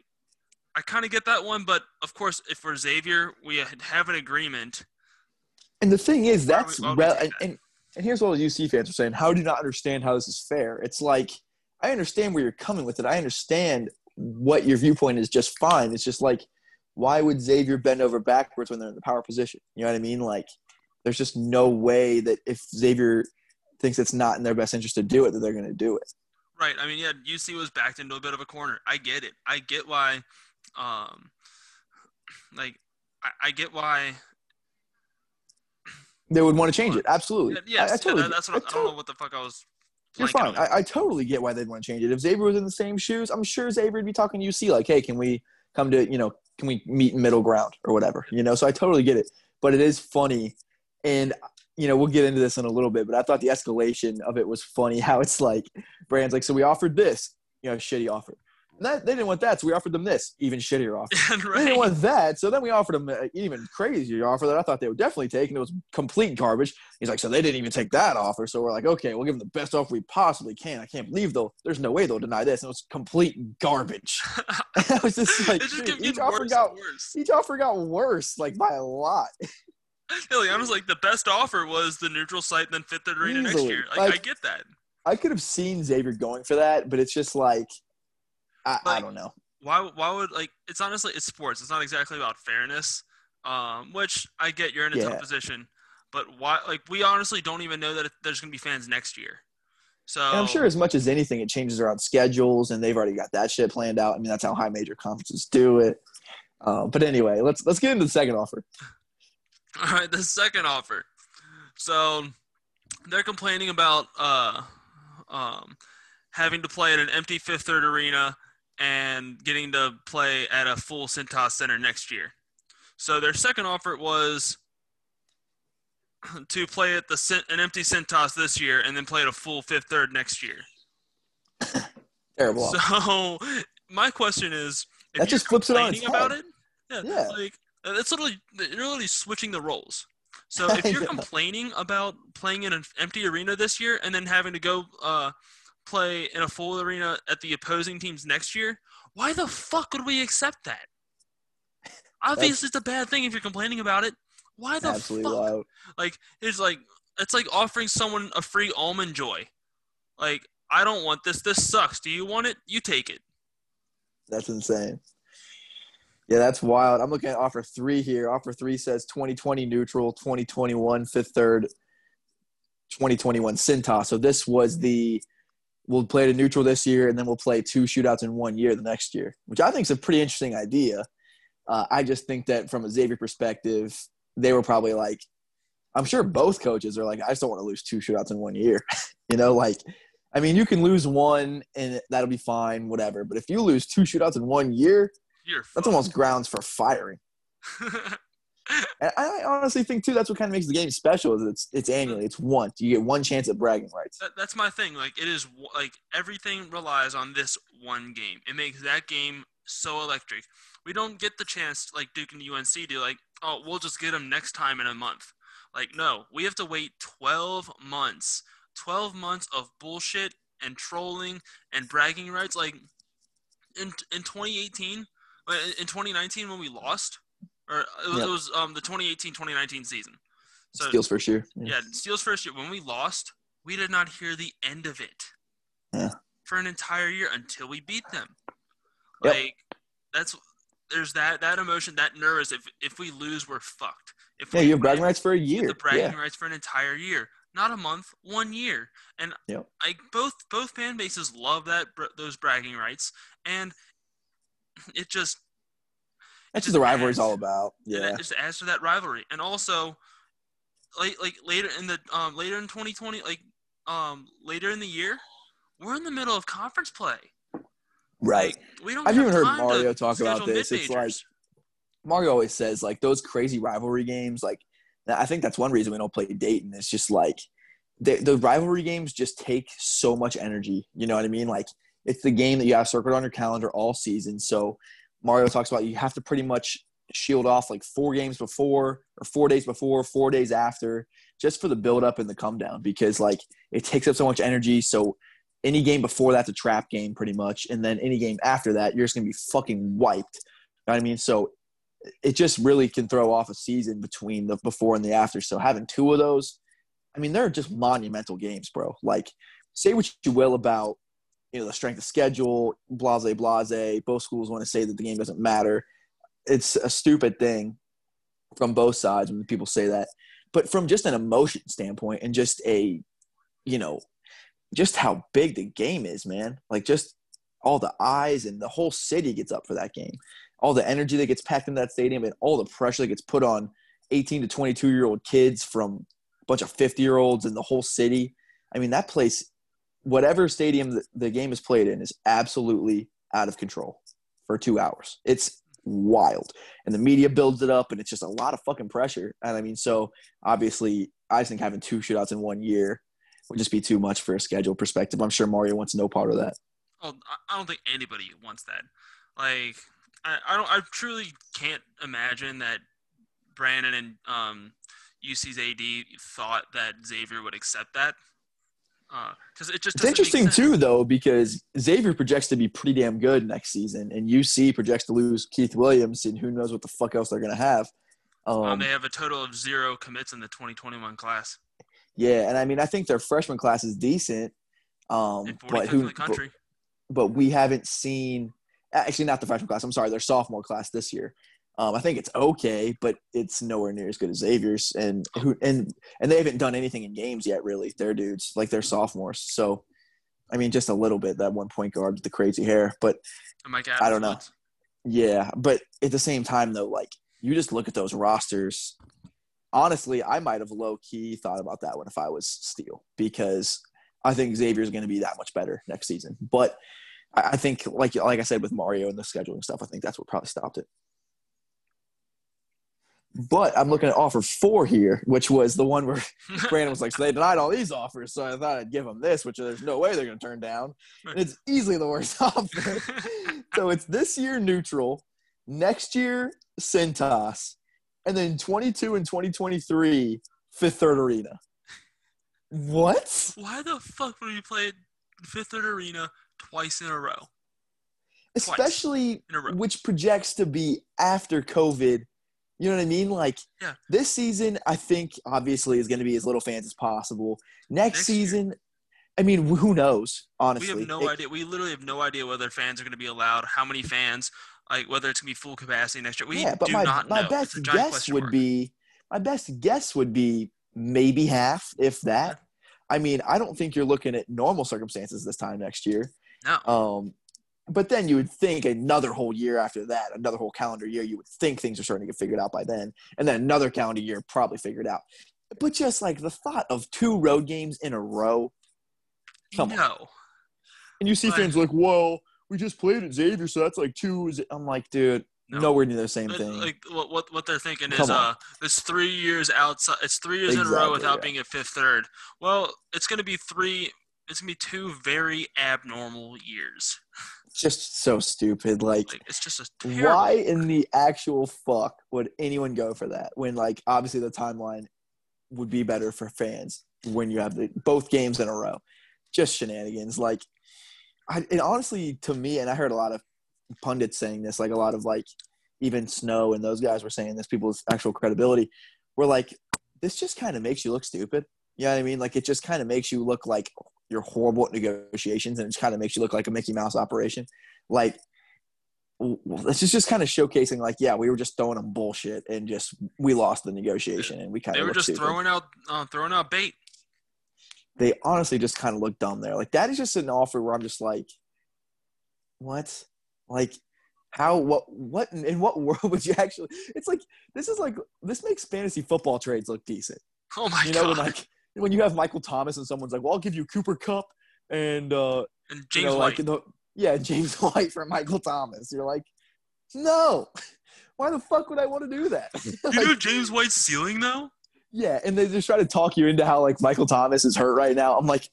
Speaker 2: I kind of get that one, but of course, if we're Xavier, we have an agreement.
Speaker 1: And the thing is, that's
Speaker 2: we- why would we
Speaker 1: rel-
Speaker 2: take
Speaker 1: and, and and here's what all the UC fans are saying: How do you not understand how this is fair? It's like I understand where you're coming with it. I understand what your viewpoint is just fine. It's just like, why would Xavier bend over backwards when they're in the power position? You know what I mean? Like, there's just no way that if Xavier thinks it's not in their best interest to do it, that they're going to do it.
Speaker 2: Right. I mean, yeah, UC was backed into a bit of a corner. I get it. I get why. Um, like, I, I get why.
Speaker 1: They would want to change it. Absolutely.
Speaker 2: Yes,
Speaker 1: I, I totally.
Speaker 2: yeah, that- that's
Speaker 1: I
Speaker 2: what I, don't know what the fuck I was.
Speaker 1: You're fine. I, I totally get why they'd want to change it. If Xavier was in the same shoes, I'm sure Xavier would be talking to UC like, "Hey, can we come to you know, can we meet in middle ground or whatever?" You know. So I totally get it. But it is funny, and you know, we'll get into this in a little bit. But I thought the escalation of it was funny. (laughs) How it's like, Brand's like, "So we offered this, you know, shitty offer. And that, they didn't want that, so we offered them this even shittier offer. (laughs) They
Speaker 2: right.
Speaker 1: didn't want that, so then we offered them an even crazier offer that I thought they would definitely take, and it was complete garbage. He's like, so they didn't even take that offer. So we're like, okay, we'll give them the best offer we possibly can. I can't believe though. There's no way they'll deny this. And it was complete garbage. (laughs) I was just like,
Speaker 2: just
Speaker 1: dude, each offer got
Speaker 2: worse.
Speaker 1: each offer got worse, like by a lot. (laughs)
Speaker 2: Ileana's like the best offer was the neutral site then Fifth Arena next year. Like, I get that.
Speaker 1: I could have seen Xavier going for that, but it's just like, I, I don't know.
Speaker 2: Why? Why would like? It's honestly it's sports. It's not exactly about fairness. Um, which I get you're in a
Speaker 1: Yeah.
Speaker 2: tough position, but why? Like we honestly don't even know that it- there's gonna be fans next year. So
Speaker 1: And I'm sure as much as anything, it changes around schedules, and they've already got that shit planned out. I mean, that's how high major conferences do it. Uh, but anyway, let's let's get into the second offer.
Speaker 2: All right, the second offer. So they're complaining about uh, um, having to play at an empty Fifth Third Arena and getting to play at a full Cintas Center next year. So their second offer was to play at the an empty Cintas this year and then play at a full Fifth Third next year. (coughs)
Speaker 1: Terrible.
Speaker 2: So (laughs) my question is, if
Speaker 1: That
Speaker 2: you're
Speaker 1: just flips it on its
Speaker 2: complaining about
Speaker 1: head.
Speaker 2: it, yeah,
Speaker 1: Yeah.
Speaker 2: like it's literally you're literally switching the roles. So (laughs) if you're complaining about playing in an empty arena this year and then having to go uh, play in a full arena at the opposing teams next year, why the fuck would we accept that? (laughs) Obviously, it's a bad thing if you're complaining about it. Why the fuck?
Speaker 1: wild.
Speaker 2: Like it's like it's like offering someone a free almond joy. Like I don't want this. This sucks. Do you want it? You take it.
Speaker 1: That's insane. Yeah, that's wild. I'm looking at offer three here. Offer three says 2020 neutral, 2021 fifth third, 2021 Cintas. So this was the we'll play a neutral this year, and then we'll play two shootouts in one year the next year, which I think is a pretty interesting idea. Uh, I just think that from a Xavier perspective, they were probably like, I'm sure both coaches are like, I just don't want to lose two shootouts in one year. (laughs) you know, like, I mean, you can lose one and that'll be fine, whatever. But if you lose two shootouts in one year,
Speaker 2: You're
Speaker 1: that's almost grounds for firing. (laughs) And I honestly think too that's what kind of makes the game special is it's it's annually, it's once. You get one chance at bragging rights.
Speaker 2: that, that's my thing. Like it is like everything relies on this one game. It makes that game so electric. We don't get the chance like Duke and UNC do. like, oh, we'll just get them next time in a month. Like no, we have to wait 12 months. 12 months of bullshit and trolling and bragging rights like in in 2018 uh, in 2019 when we lost or it was,
Speaker 1: Yep.
Speaker 2: it was um the 2018-2019 season. So
Speaker 1: Steele's first year.
Speaker 2: yeah, Steele's first year when we lost, we did not hear the end of it.
Speaker 1: Yeah.
Speaker 2: For an entire year until we beat them.
Speaker 1: Yep.
Speaker 2: Like that's there's that that emotion, that nervous. If if we lose, we're fucked. If
Speaker 1: Yeah,
Speaker 2: we
Speaker 1: you have bragging rights for a year.
Speaker 2: the bragging
Speaker 1: Yeah.
Speaker 2: rights for an entire year, not a month, one year. And
Speaker 1: Yep.
Speaker 2: like both both fan bases love that those bragging rights, and it just
Speaker 1: That's
Speaker 2: just
Speaker 1: what the rivalry's
Speaker 2: adds-
Speaker 1: all about. Yeah.
Speaker 2: it just adds to that rivalry. And also, like like later in the um later in 2020, like um later in the year, we're in the middle of conference play.
Speaker 1: Right.
Speaker 2: Like, we don't.
Speaker 1: I've even heard Mario talk about this. It's like. Mario always says like those crazy rivalry games. Like I think that's one reason we don't play Dayton. It's just like the, the rivalry games just take so much energy. You know what I mean? Like it's the game that you have circled on your calendar all season. So Mario talks about you have to pretty much shield off like four games before or four days before, four days after, just for the build up and the come down because like it takes up so much energy. So any game before that's a trap game pretty much, and then any game after that you're just gonna be fucking wiped. You know what I mean? So it just really can throw off a season between the before and the after. So having two of those, I mean, they're just monumental games, bro. Like, say what you will about you know the strength of schedule, blase blase. Both schools want to say that the game doesn't matter. It's a stupid thing from both sides when people say that. But from just an emotion standpoint and just a, you know, just how big the game is, man. Like just all the eyes and the whole city gets up for that game all the energy that gets packed into that stadium and all the pressure that gets put on 18 to 22 year old kids from a bunch of 50 year olds in the whole city. I mean, that place, whatever stadium the, game is played in, is absolutely out of control for two hours. It's wild. And the media builds it up, and it's just a lot of fucking pressure. And I mean, so obviously, I think having two shootouts in one year would just be too much for a schedule perspective. I'm sure Mario wants no part of that.
Speaker 2: I- I don't think anybody wants that. Like, I, I don't. I truly can't imagine that Brannen and um, UC's AD thought that Xavier would accept that. Because it just
Speaker 1: It's interesting too, though, because Xavier projects to be pretty damn good next season, and UC projects to lose Keith Williams, and who knows what the fuck else they're gonna have. Um,
Speaker 2: Um, they have a total of zero commits in the 2021 class
Speaker 1: yeah, and I mean, I think their freshman class is decent, um, but who?
Speaker 2: in the country.
Speaker 1: But, but we haven't seen. Actually, not the freshman class. I'm sorry, their sophomore class this year. Um, I think it's okay, but it's nowhere near as good as Xavier's, and who and and they haven't done anything in games yet. Really, they're dudes like they're sophomores. So, I mean, just a little bit that one point guard with the crazy hair, but I don't know. Yeah, but at the same time, though, like you just look at those rosters. Honestly, I might have low key thought about that one if I was Steele because I think Xavier's going to be that much better next season. But I I think, like like I said with Mario and the scheduling stuff, I think that's what probably stopped it. But I'm looking at offer four here, which was the one where (laughs) (laughs) Brannen was like, "So they denied all these offers, so I thought I'd give them this, which there's no way they're going to turn down." And it's easily the worst (laughs) offer so it's this year neutral, next year Cintas, and then 22 and 2023 Fifth Third Arena. What?
Speaker 2: Why the fuck would we play Fifth Third Arena twice in a row?
Speaker 1: Especially
Speaker 2: in a row.
Speaker 1: which projects to be after COVID. You know what I mean? Like
Speaker 2: Yeah.
Speaker 1: this season, I think obviously is going to be as little fans as possible. Next,
Speaker 2: Next year-
Speaker 1: season, I mean, who knows? Honestly,
Speaker 2: We have no
Speaker 1: It-
Speaker 2: idea. We literally have no idea whether fans are going to be allowed, how many fans, like whether it's going to be full capacity next year. We
Speaker 1: yeah, but
Speaker 2: do
Speaker 1: my my
Speaker 2: know.
Speaker 1: best
Speaker 2: it's a giant
Speaker 1: guess would
Speaker 2: mark.
Speaker 1: be my best guess would be maybe half, if that. I mean, I don't think you're looking at normal circumstances this time next year.
Speaker 2: no.
Speaker 1: Um, but then you would think another whole year after that, another whole calendar year, you would think things are starting to get figured out by then, and then another calendar year probably figured out. But just like the thought of two road games in a row, come on.
Speaker 2: no.
Speaker 1: and you see
Speaker 2: But-
Speaker 1: fans like, "Whoa, we just played at Xavier, so that's like two. Is it? I'm like, dude,
Speaker 2: No.
Speaker 1: nowhere near the same
Speaker 2: But,
Speaker 1: thing.
Speaker 2: Like what, what what they're thinking
Speaker 1: Come
Speaker 2: is
Speaker 1: on.
Speaker 2: uh it's three years outside it's three years in a row without
Speaker 1: yeah.
Speaker 2: being at fifth third. Well, it's gonna be three it's gonna be two very abnormal years. (laughs)
Speaker 1: just so stupid. Like,
Speaker 2: Like it's just a terrible
Speaker 1: why in the actual fuck would anyone go for that when, like, obviously the timeline would be better for fans when you have the both games in a row? Just shenanigans. Like, I, and honestly, to me, and I heard a lot of pundits saying this, like a lot of like even Snow and those guys were saying this, people's actual credibility, were like, this just kind of makes you look stupid. You know what I mean? Like, it just kind of makes you look like you're horrible at negotiations, and it just kind of makes you look like a Mickey Mouse operation. Like, this is just kind of showcasing, like, yeah, we were just throwing them bullshit, and just we lost the negotiation, and we kind
Speaker 2: they
Speaker 1: of
Speaker 2: were just
Speaker 1: stupid.
Speaker 2: throwing out uh, throwing out bait.
Speaker 1: They honestly just kind of look dumb there. Like, that is just an offer where I'm just like, what? Like, how? What? What? In what (laughs) world would you actually? It's like this is like this makes fantasy football trades look decent.
Speaker 2: Oh my
Speaker 1: you know,
Speaker 2: god.
Speaker 1: like when you have Michael Thomas and someone's like, "Well, I'll give you Cooper Kupp and uh,
Speaker 2: and
Speaker 1: you
Speaker 2: James
Speaker 1: know,
Speaker 2: White.
Speaker 1: like the, (laughs) yeah, James (laughs) White for Michael Thomas." You're like, no, (laughs) why the fuck would I want to do that?
Speaker 2: you
Speaker 1: Like,
Speaker 2: know James White's ceiling though?
Speaker 1: yeah, and they just try to talk you into how like Michael Thomas is hurt right now. I'm like,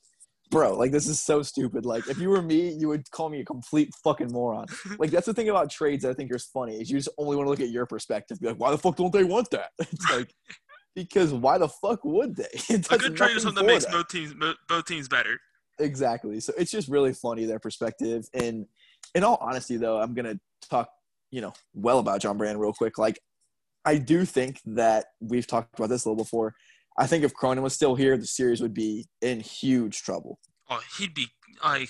Speaker 1: bro, like this is so stupid. Like if you were me, you would call me a complete fucking moron. Like that's the thing about trades that I think is funny is you just only want to look at your perspective. Be like, why the fuck don't they want that? It's like because why the fuck would they? (laughs) It
Speaker 2: A good trade is something that makes both teams both teams better.
Speaker 1: Exactly. So it's just really funny their perspective. And in all honesty, though, I'm gonna talk, you know, well about John Brannen real quick. Like, I do think that we've talked about this a little before. I think if Cronin was still here, the series would be in huge trouble.
Speaker 2: Oh, he'd be like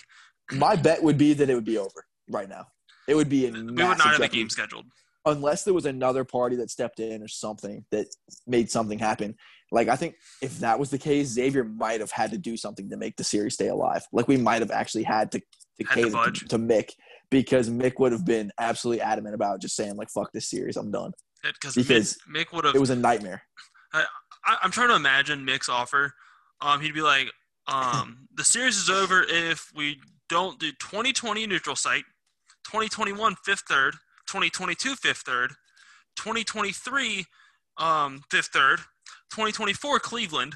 Speaker 1: My bet would be that it would be over right now. It would be in
Speaker 2: we would not have
Speaker 1: jeopardy.
Speaker 2: game scheduled.
Speaker 1: Unless there was another party that stepped in or something that made something happen. Like I think if that was the case, Xavier might have had to do something to make the series stay alive. Like we might have actually had to to
Speaker 2: Had to
Speaker 1: to, to Mick because Mick would have been absolutely adamant about just saying like "fuck this series, I'm done."
Speaker 2: Because
Speaker 1: Because
Speaker 2: Mick, Mick would have.
Speaker 1: It was a nightmare.
Speaker 2: I, I'm trying to imagine Mick's offer. Um, he'd be like, um, (laughs) the series is over if we don't do 2020 neutral site, 2021 fifth third, 2022 fifth third, 2023 um, fifth third, 2024 Cleveland,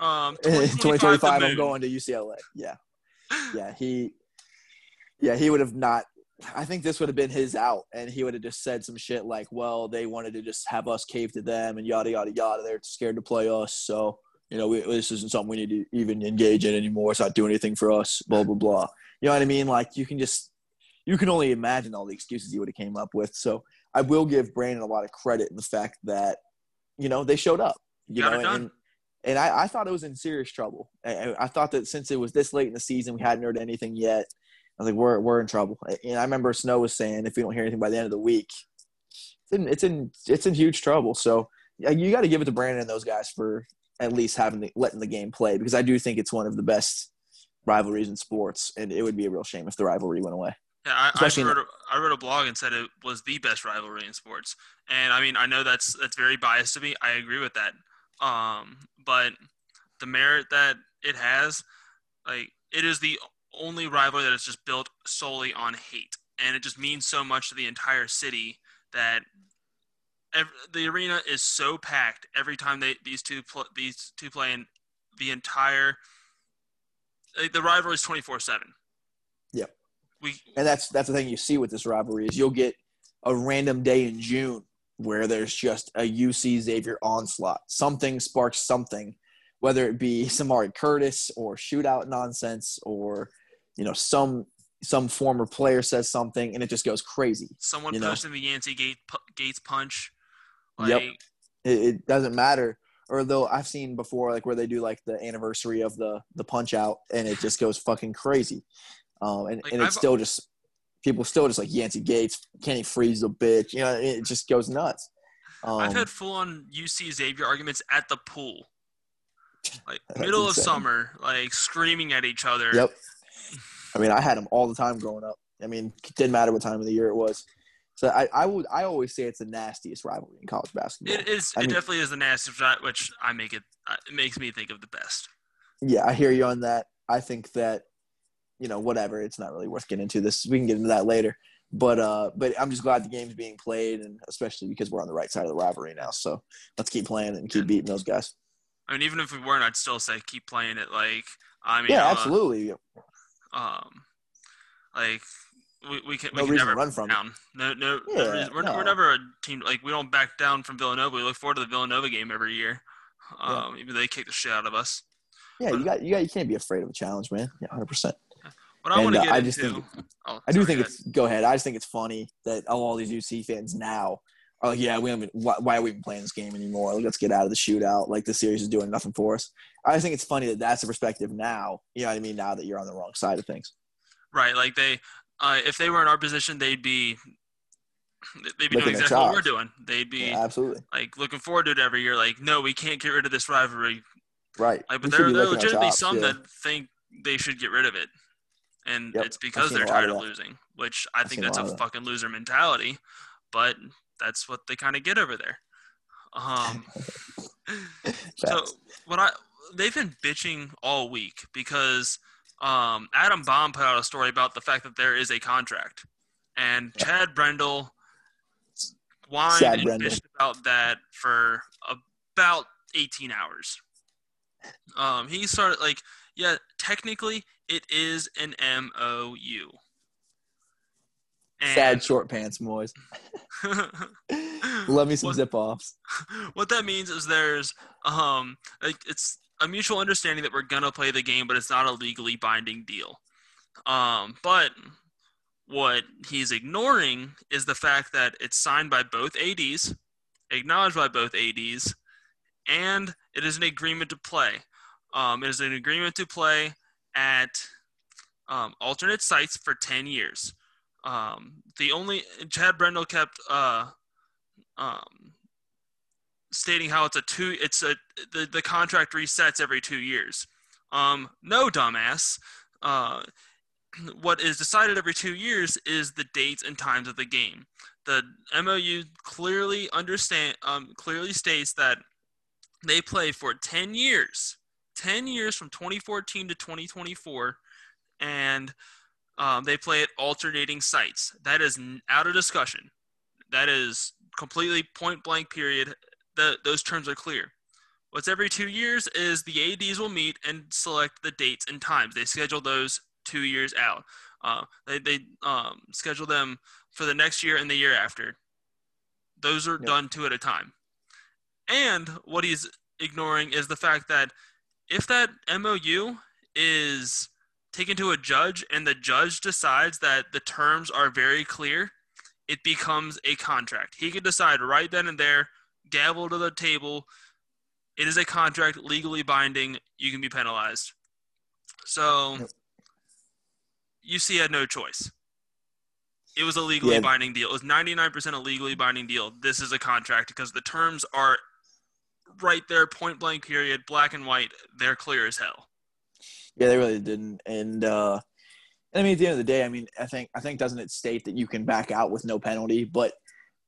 Speaker 2: um, (laughs) 2025,
Speaker 1: 2025, I'm going to UCLA. Yeah, yeah. He Yeah, he would have not. I think this would have been his out, and he would have just said some shit like, "Well, they wanted to just have us cave to them, and yada yada yada. They're scared to play us, so you know we, this isn't something we need to even engage in anymore. It's not doing anything for us. Blah blah blah. You know what I mean? Like you can just you can only imagine all the excuses he would have came up with. So I will give Brannen a lot of credit in the fact that you know they showed up. You
Speaker 2: Got
Speaker 1: know, and and I, I thought it was in serious trouble. I, I thought that since it was this late in the season, we hadn't heard anything yet. I was like, we're we're in trouble. And I remember Snow was saying, if we don't hear anything by the end of the week, it's in it's in it's in huge trouble. So yeah, you got to give it to Brannen and those guys for at least having the, letting the game play because I do think it's one of the best rivalries in sports, and it would be a real shame if the rivalry went away.
Speaker 2: Yeah, I, I, wrote a, I wrote a blog and said it was the best rivalry in sports, and I mean I know that's that's very biased to me. I agree with that, um, but the merit that it has, like it is the only rivalry that is just built solely on hate, and it just means so much to the entire city that ev- the arena is so packed every time they these two pl- these two play, and the entire like, the rivalry is twenty four seven.
Speaker 1: Yep.
Speaker 2: We
Speaker 1: And that's that's the thing you see with this rivalry is you'll get a random day in June where there's just a UC Xavier onslaught. Something sparks something, whether it be (laughs) Samari Curtis or shootout nonsense or you know some some former player says something and it just goes crazy.
Speaker 2: someone
Speaker 1: you know?
Speaker 2: posting the Yancey Gate, Gates punch.
Speaker 1: Yep. It, it doesn't matter. Or though I've seen before, like where they do like the anniversary of the the punch out, and it just goes fucking crazy. Um, and,
Speaker 2: Like,
Speaker 1: and it's
Speaker 2: I've-
Speaker 1: still just people still just like Yancey Gates, Kenny Frease a bitch. You know, it just goes nuts. Um,
Speaker 2: I've had full on UC Xavier arguments at the pool. Like (laughs) middle of summer, like screaming at each other.
Speaker 1: Yep. I mean, I had them all the time growing up. I mean, it didn't matter what time of the year it was. So I, I would I always say it's the nastiest rivalry in college basketball.
Speaker 2: It is.
Speaker 1: I
Speaker 2: It
Speaker 1: mean-
Speaker 2: definitely is the nastiest, which I make it. It makes me think of the best.
Speaker 1: Yeah, I hear you on that. I think that, you know, whatever. It's not really worth getting into this. We can get into that later. But uh, but I'm just glad the game's being played, and especially because we're on the right side of the rivalry now. So let's keep playing and keep beating those guys.
Speaker 2: I mean, even if we weren't, I'd still say keep playing it. Like I mean,
Speaker 1: Yeah,
Speaker 2: uh,
Speaker 1: absolutely.
Speaker 2: Um, like we, we can
Speaker 1: No
Speaker 2: we can never
Speaker 1: run from
Speaker 2: down. No, no, no
Speaker 1: Yeah,
Speaker 2: we're,
Speaker 1: no.
Speaker 2: we're never a team like we don't back down from Villanova. We look forward to the Villanova game every year.
Speaker 1: Yeah.
Speaker 2: Um, even though they kick the shit out of us.
Speaker 1: Yeah, you got you got you can't be afraid of a challenge, man. Yeah, hundred percent.
Speaker 2: What I want to
Speaker 1: uh,
Speaker 2: get
Speaker 1: I
Speaker 2: into,
Speaker 1: just think-
Speaker 2: oh,
Speaker 1: I do
Speaker 2: sorry,
Speaker 1: think it's go ahead. I just think it's funny that all these UC fans now are like, yeah, we haven't. Why, why are we even playing this game anymore? Like, let's get out of the shootout. Like the series is doing nothing for us. I just think it's funny that that's the perspective now. You know what I mean? Now that you're on the wrong side of things.
Speaker 2: Right, like they, uh, if they were in our position, they'd be, they'd be
Speaker 1: Licking
Speaker 2: doing exactly what we're doing. They'd be
Speaker 1: Yeah, absolutely.
Speaker 2: like looking forward to it every year. Like, no, we can't get rid of this rivalry.
Speaker 1: Right.
Speaker 2: Like, but
Speaker 1: should
Speaker 2: there, there are legitimately
Speaker 1: chops,
Speaker 2: some
Speaker 1: yeah.
Speaker 2: that think they should get rid of it, and
Speaker 1: Yep,
Speaker 2: it's because they're tired
Speaker 1: of
Speaker 2: of losing. Which I
Speaker 1: I've
Speaker 2: think
Speaker 1: seen a
Speaker 2: that's a fucking loser mentality, but that's what they kind of get over there. Um, (laughs) (laughs) so what I they've been bitching all week because um, Adam Baum put out a story about the fact that there is a contract, and
Speaker 1: Yeah.
Speaker 2: Chad Brendel whined
Speaker 1: Sad
Speaker 2: and
Speaker 1: Brendel.
Speaker 2: bitched about that for about 18 hours. Um, he started like, yeah, technically it is an MOU.
Speaker 1: Sad short pants, boys. (laughs) Love me some
Speaker 2: What-
Speaker 1: zip offs.
Speaker 2: what that means is there's um like it's a mutual understanding that we're gonna play the game, but it's not a legally binding deal. Um, but what he's ignoring is the fact that it's signed by both ads, acknowledged by both ads, and it is an agreement to play. Um, it is an agreement to play at um, alternate sites for ten years. Um, the only Chad Brendel kept uh, um, stating how it's a two it's a the, the contract resets every two years. Um no dumbass. Uh (clears throat) what is decided every two years is the dates and times of the game. The mou clearly understand um clearly states that they play for 10 years 10 years from 2014 to 2024 and um, they play at alternating sites that is out of discussion that is completely point blank period the, those terms are clear what's every two years is the ads will meet and select the dates and times they schedule those two years out Uh, they they um, schedule them for the next year and the year after. Those are
Speaker 1: Yep.
Speaker 2: done two at a time. And what he's ignoring is the fact that if that MOU is taken to a judge and the judge decides that the terms are very clear, it becomes a contract. He can decide right then and there, gavel to the table, it is a contract legally binding, you can be penalized. So. UC had no choice. It was a legally
Speaker 1: Yeah.
Speaker 2: binding deal. It was 99% a legally binding deal. This is a contract because the terms are right there, point blank period, black and white. They're clear as hell.
Speaker 1: Yeah, they really didn't. And uh and I mean at the end of the day, I mean, I think I think doesn't it state that you can back out with no penalty, but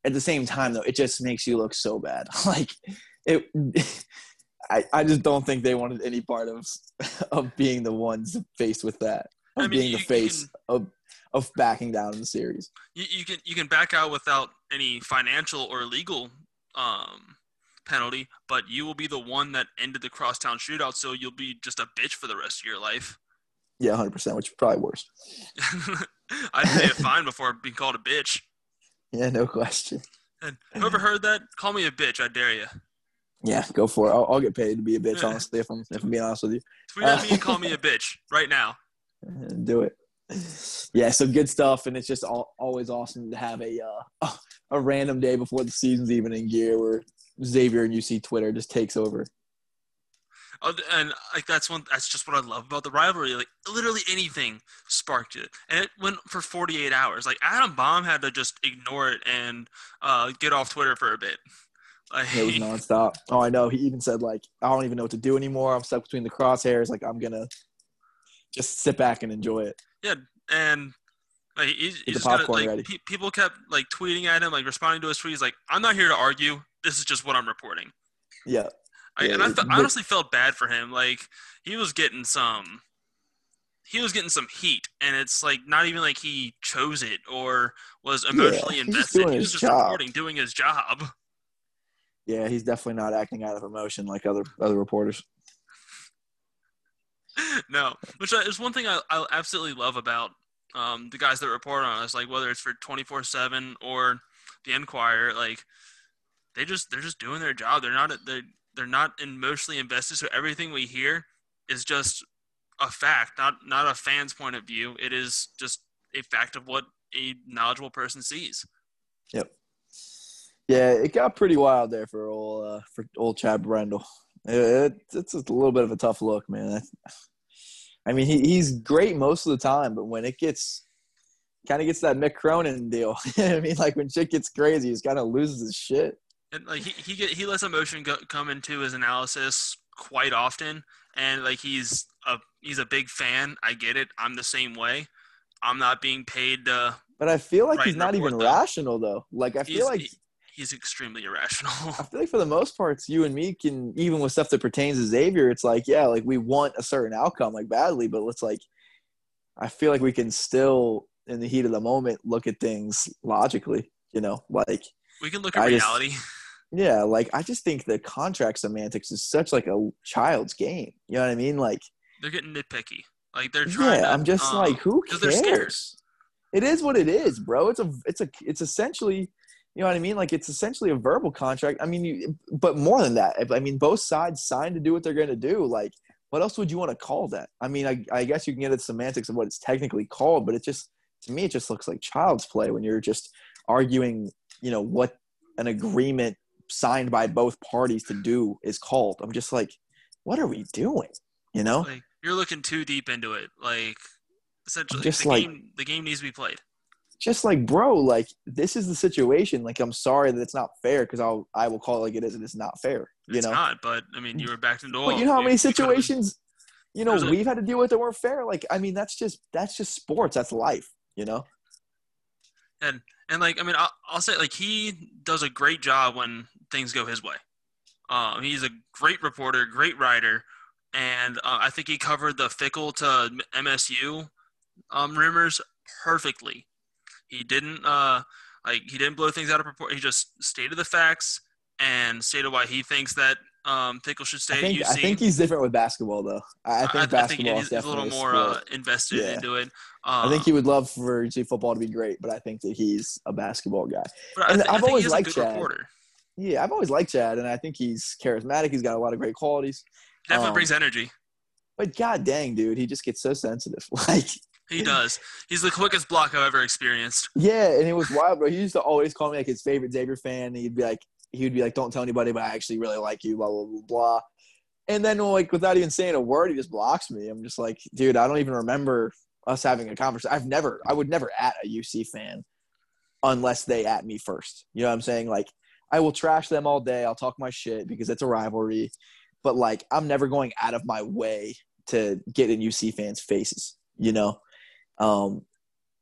Speaker 1: at the same time though, it just makes you look so bad. (laughs) like it (laughs) I, I just don't think they wanted any part of (laughs) of being the ones faced with that. Of
Speaker 2: I mean,
Speaker 1: being
Speaker 2: you-
Speaker 1: the face
Speaker 2: can-
Speaker 1: of of backing down in the series.
Speaker 2: You, you can you can back out without any financial or legal um, penalty, but you will be the one that ended the crosstown shootout. So you'll be just a bitch for the rest of your life.
Speaker 1: Yeah, hundred percent, which is probably worse. (laughs)
Speaker 2: I'd pay a fine before being called a bitch. (laughs)
Speaker 1: Yeah, no question.
Speaker 2: And whoever heard that, call me a bitch. I dare you.
Speaker 1: Yeah, go for it. I'll, I'll get paid to be a bitch, honestly, if I'm if I'm being honest with you.
Speaker 2: Tweet at me and call me a (laughs) bitch right now.
Speaker 1: do it. Yeah, so good stuff, and it's just all, always awesome to have a uh, a random day before the season's even in gear where Xavier and UC Twitter just takes over.
Speaker 2: Oh, and like that's one. That's just what I love about the rivalry. Like literally anything sparked it, and it went for 48 hours. Like Adam Baum had to just ignore it and uh, get off Twitter for a bit. Like,
Speaker 1: It was (laughs) nonstop. Oh, I know. He even said like, I don't even know what to do anymore. I'm stuck between the crosshairs. Like, I'm gonna just sit back and enjoy it.
Speaker 2: Yeah, and like he's,
Speaker 1: the
Speaker 2: he's just gonna, like
Speaker 1: ready.
Speaker 2: pe- people kept like tweeting at him, like responding to his tweets. Like I'm not here to argue. This is just what I'm reporting.
Speaker 1: Yeah,
Speaker 2: I,
Speaker 1: Yeah,
Speaker 2: and I, I honestly felt bad for him. Like he was getting some, he was getting some heat, and it's like not even like he chose it or was emotionally
Speaker 1: just
Speaker 2: invested. He was just
Speaker 1: job.
Speaker 2: reporting, doing his job. (laughs)
Speaker 1: yeah. He's definitely not acting out of emotion like other other reporters.
Speaker 2: no, which is one thing I, I absolutely love about um, the guys that report on us, like whether it's for twenty four seven or the Enquirer, like they just they're just doing their job. They're not they're they're not emotionally invested, so everything we hear is just a fact, not not a fan's point of view. It is just a fact of what a knowledgeable person sees.
Speaker 1: Yep. Yeah, it got pretty wild there for old uh, for old Chad Brendel. It, it's a little bit of a tough look, man. I mean, he, he's great most of the time, but when it gets kind of gets that Mick Cronin deal, (laughs) I mean, like when shit gets crazy, he's kind of loses his shit.
Speaker 2: And like he he get, he lets emotion go, come into his analysis quite often, and like he's a he's a big fan. I get it. I'm the same way. I'm not being paid. To,
Speaker 1: But I feel like he's not even
Speaker 2: though.
Speaker 1: rational though. Like I
Speaker 2: he's,
Speaker 1: feel like
Speaker 2: he- he's extremely irrational.
Speaker 1: I feel like for the most parts, you and me can even with stuff that pertains to Xavier, it's like yeah, like we want a certain outcome like badly, but it's like I feel like we can still in the heat of the moment look at things logically. You know, like
Speaker 2: we can look at
Speaker 1: I just-
Speaker 2: reality. (laughs)
Speaker 1: yeah, like I just think the contract semantics is such like a child's game. You know what I mean? Like
Speaker 2: They're getting nitpicky. Like they're trying.
Speaker 1: yeah,
Speaker 2: to,
Speaker 1: I'm just
Speaker 2: um,
Speaker 1: like who cares? It is what it is, bro. It's a it's a it's essentially you know what I mean? Like it's essentially a verbal contract. I mean, you, but more than that. I mean, both sides signed to do what they're going to do. Like, what else would you want to call that? I mean, I, I guess you can get at the semantics of what it's technically called, but it just to me it just looks like child's play when you're just arguing, you know, what an agreement signed by both parties to do is called. I'm just like, what are we doing? You know?
Speaker 2: like you're looking too deep into it. Like essentially,
Speaker 1: Just
Speaker 2: the
Speaker 1: like-
Speaker 2: game the game needs to be played.
Speaker 1: just like bro like this is the situation like i'm sorry that it's not fair because i'll i will call it like it is and it's not fair you
Speaker 2: It's
Speaker 1: know
Speaker 2: not, but I mean, you were backed into oil.
Speaker 1: but you know how many
Speaker 2: You- you could've been-
Speaker 1: situations you know we've had to deal with that weren't fair like i mean that's just that's just sports that's life you know
Speaker 2: And and like I mean, I'll, I'll say like he does a great job when things go his way. Um, he's a great reporter, great writer, and uh, I think he covered the Fickell to MSU um, rumors perfectly. He didn't uh, like he didn't blow things out of proportion. He just stated the facts and stated why he thinks that um, Fickell should stay
Speaker 1: I think. I think he's different with basketball though. I, I think basketball
Speaker 2: he's,
Speaker 1: is
Speaker 2: he's a little more uh, invested
Speaker 1: Yeah.
Speaker 2: into it. Uh,
Speaker 1: I think he would love for football to be great, but I think that he's a basketball guy.
Speaker 2: but I,
Speaker 1: and
Speaker 2: I
Speaker 1: I've
Speaker 2: think
Speaker 1: always liked Chad.
Speaker 2: reporter.
Speaker 1: Yeah, I've always liked Chad, and I think he's charismatic. He's got a lot of great qualities.
Speaker 2: Definitely
Speaker 1: Um,
Speaker 2: brings energy.
Speaker 1: But god dang, dude, he just gets so sensitive. (laughs) Like,
Speaker 2: He does. He's the quickest block I've ever experienced.
Speaker 1: yeah, and it was wild, bro. He used to always call me like his favorite Xavier fan. And he'd be like, he would be like, "Don't tell anybody, but I actually really like you." Blah blah blah blah. And then like without even saying a word, he just blocks me. I'm just like, dude, I don't even remember us having a conversation. I've never, I would never at a UC fan unless they at me first. You know what I'm saying? Like, I will trash them all day. I'll talk my shit because it's a rivalry. But like, I'm never going out of my way to get in UC fans' faces. You know. Um,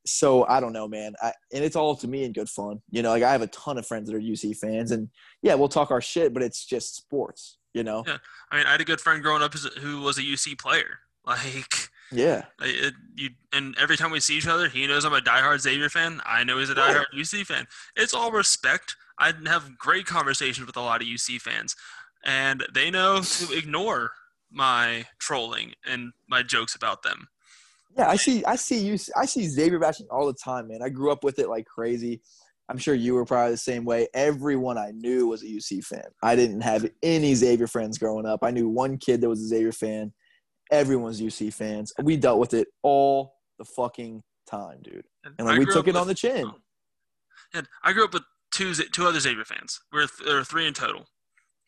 Speaker 1: so I don't know, man. I, and it's all to me in good fun. You know, like I have a ton of friends that are UC fans, and yeah, we'll talk our shit, but it's just sports. You know?
Speaker 2: Yeah. I mean, I had a good friend growing up who was a UC player. (laughs) Like,
Speaker 1: Yeah.
Speaker 2: it, you, and every time we see each other, he knows I'm a diehard Xavier fan. I know he's a diehard UC fan. It's all respect. I have great conversations with a lot of UC fans, and they know to ignore my trolling and my jokes about them.
Speaker 1: Yeah, I see. I see you. I see Xavier bashing all the time, man. I grew up with it like crazy. I'm sure you were probably the same way. Everyone I knew was a UC fan. I didn't have any Xavier friends growing up. I knew one kid that was a Xavier fan. Everyone's UC fans. We dealt with it all the fucking time, dude. And like we took it on the chin.
Speaker 2: And I grew up with two two other Xavier fans. We're th- there were three in total.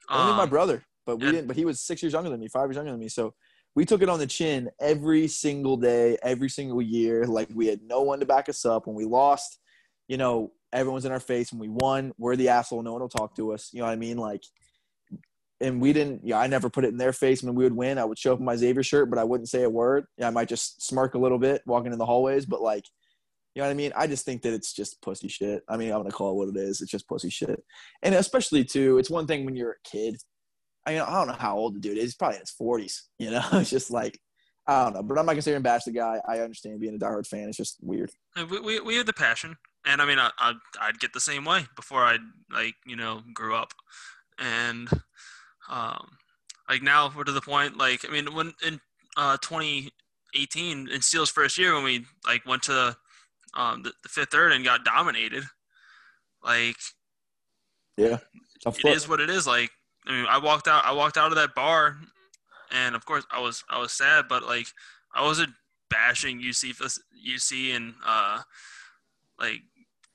Speaker 1: Only my
Speaker 2: Um,
Speaker 1: brother, but we
Speaker 2: and-
Speaker 1: didn't. But he was six years younger than me, five years younger than me. So we took it on the chin every single day, every single year. Like we had no one to back us up. When we lost, you know, everyone's in our face. When we won, we're the asshole. No one will talk to us. You know what I mean? Like, and we didn't. Yeah, I never put it in their face when we would win. I would show up in my Xavier shirt, but I wouldn't say a word. Yeah, I might just smirk a little bit walking in the hallways, but like. You know what I mean? I just think that it's just pussy shit. I mean, I'm gonna call it what it is. It's just pussy shit. And especially too, it's one thing when you're a kid I mean, I don't know how old the dude is. He's probably in his forties. You know, (laughs) it's just like I don't know. But I'm not gonna here and bash the guy. I understand being a diehard fan. It's just weird.
Speaker 2: We, we, we had the passion, and I mean, I, I'd, I'd get the same way before I like you know grew up, and um, like now we're to the point like I mean when in uh 2018 in Steele's first year when we like went to um the, the fifth third and got dominated, like
Speaker 1: Yeah,
Speaker 2: it is what it is. Like I mean, I walked out I walked out of that bar, and of course I was I was sad, but like I wasn't bashing UC UC and uh like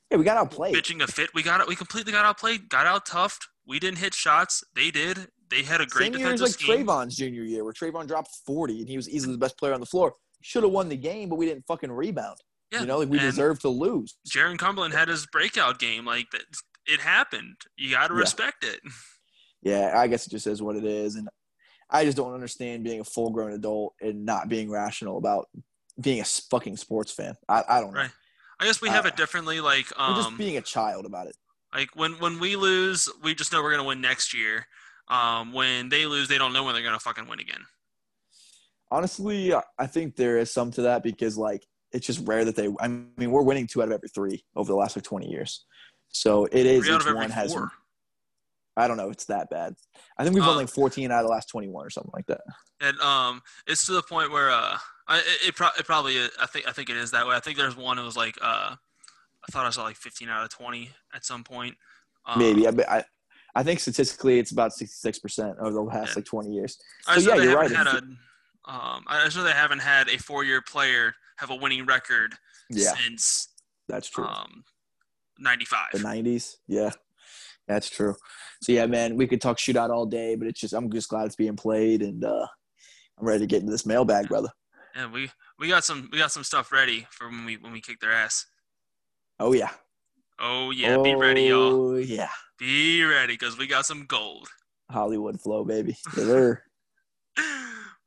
Speaker 1: Yeah, we got outplayed.
Speaker 2: pitching a fit. We got. We completely got outplayed. Got out toughed. We didn't hit shots. They did. They had a great
Speaker 1: Same year as like
Speaker 2: scheme.
Speaker 1: Trevon's junior year, where Trevon dropped 40 and he was easily the best player on the floor. Should have won the game, but we didn't fucking rebound.
Speaker 2: Yeah,
Speaker 1: You know, like we
Speaker 2: and
Speaker 1: deserved to lose.
Speaker 2: Jarron Cumberland had his breakout game. Like that, it happened. You got to
Speaker 1: Yeah.
Speaker 2: respect it. (laughs)
Speaker 1: Yeah, I guess it just is what it is, and I just don't understand being a full-grown adult and not being rational about being a fucking sports fan. I, I don't know.
Speaker 2: Right. I guess we have it differently. Like
Speaker 1: Or just
Speaker 2: um,
Speaker 1: being a child about it.
Speaker 2: like when when we lose, we just know we're gonna win next year. Um, when they lose, they don't know when they're gonna fucking win again.
Speaker 1: Honestly, I think there is some to that because like it's just rare that they. I mean, we're winning two out of every three over the last like twenty years, so it is
Speaker 2: Three
Speaker 1: each one has.
Speaker 2: four.
Speaker 1: I don't know. It's that bad. I think we've won
Speaker 2: Uh,
Speaker 1: like fourteen out of the last twenty-one or something like that.
Speaker 2: And um, it's to the point where uh, I it, it, pro- it probably is, I think I think it is that way. I think there's one that was like uh, I thought I saw like 15 out of 20 at some point. Um,
Speaker 1: Maybe I, I. I think statistically it's about sixty-six percent over the last
Speaker 2: Yeah.
Speaker 1: like twenty years.
Speaker 2: I
Speaker 1: So yeah, you're right.
Speaker 2: had a um, I just know they haven't had a four-year player have a winning record
Speaker 1: Yeah,
Speaker 2: since
Speaker 1: that's true.
Speaker 2: um, 95.
Speaker 1: the nineties. Yeah, that's true. So yeah, man, we could talk shootout all day, but it's just I'm just glad it's being played, and uh, I'm ready to get into this mailbag, brother.
Speaker 2: Yeah, we we got some we got some stuff ready for when we when we kick their ass.
Speaker 1: Oh yeah.
Speaker 2: Oh yeah, be ready, y'all.
Speaker 1: Oh yeah.
Speaker 2: Be ready, cause we got some gold.
Speaker 1: Hollywood flow, baby. (laughs)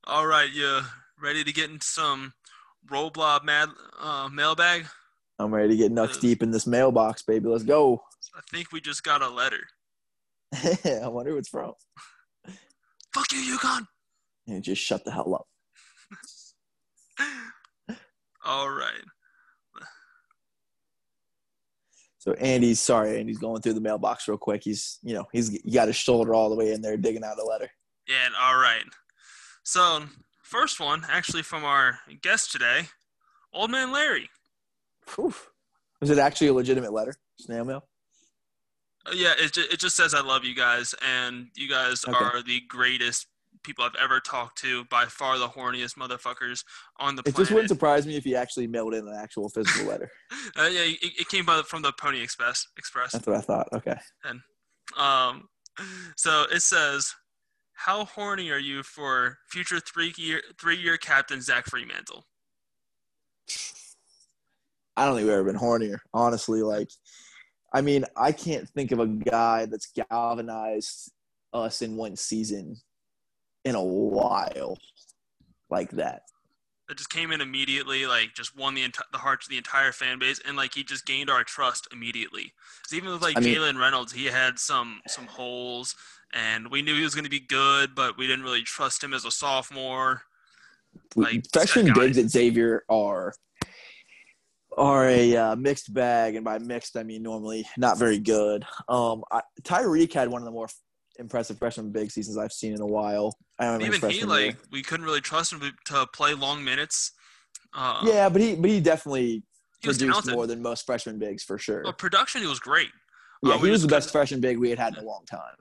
Speaker 2: All right, you ready to get into some Roblox mad uh, mailbag?
Speaker 1: I'm ready to get nuts deep in this mailbox, baby. Let's go.
Speaker 2: I think we just got a letter. (laughs)
Speaker 1: I wonder who it's from.
Speaker 2: Fuck you, UConn.
Speaker 1: And just shut the hell up. (laughs)
Speaker 2: All right.
Speaker 1: So Andy's sorry, Andy's going through the mailbox real quick. He's you know he's he got his shoulder all the way in there digging out a letter.
Speaker 2: Yeah, all right. So, first one, actually from our guest today, Old Man Larry.
Speaker 1: Whew. Was it actually a legitimate letter? Snail mail?
Speaker 2: Uh, yeah, it just, it just says I love you guys, and you guys
Speaker 1: Okay.
Speaker 2: are the greatest people I've ever talked to. By far, the horniest motherfuckers on the
Speaker 1: It
Speaker 2: planet.
Speaker 1: just wouldn't surprise me if he actually mailed in an actual physical letter. (laughs)
Speaker 2: uh, yeah, it, it came by the, from the Pony Express. Express.
Speaker 1: That's what I thought. Okay.
Speaker 2: And Um, so it says, "How horny are you for future three year three year captain Zach Freemantle?"
Speaker 1: I don't think we've ever been hornier, honestly. Like, I mean, I can't think of a guy that's galvanized us in one season in a while like that.
Speaker 2: That just came in immediately, like just won the enti- the hearts of the entire fan base, and like he just gained our trust immediately. 'Cause even with like
Speaker 1: I mean-
Speaker 2: Jalen Reynolds, he had some some holes, and we knew he was going to be good, but we didn't really trust him as a sophomore. Like,
Speaker 1: Freshman bigs at Xavier are are a uh, mixed bag, and by mixed I mean normally not very good. Um, I, Tyrique had one of the more impressive freshman big seasons I've seen in a while. I his
Speaker 2: Even he,
Speaker 1: freshman year.
Speaker 2: like, we couldn't really trust him to, play long minutes. Uh,
Speaker 1: yeah, but he but he definitely
Speaker 2: he
Speaker 1: produced
Speaker 2: talented.
Speaker 1: more than most freshman bigs for sure.
Speaker 2: Well, production, he was great.
Speaker 1: Yeah,
Speaker 2: Uh,
Speaker 1: he was the best freshman big we had had in a long time.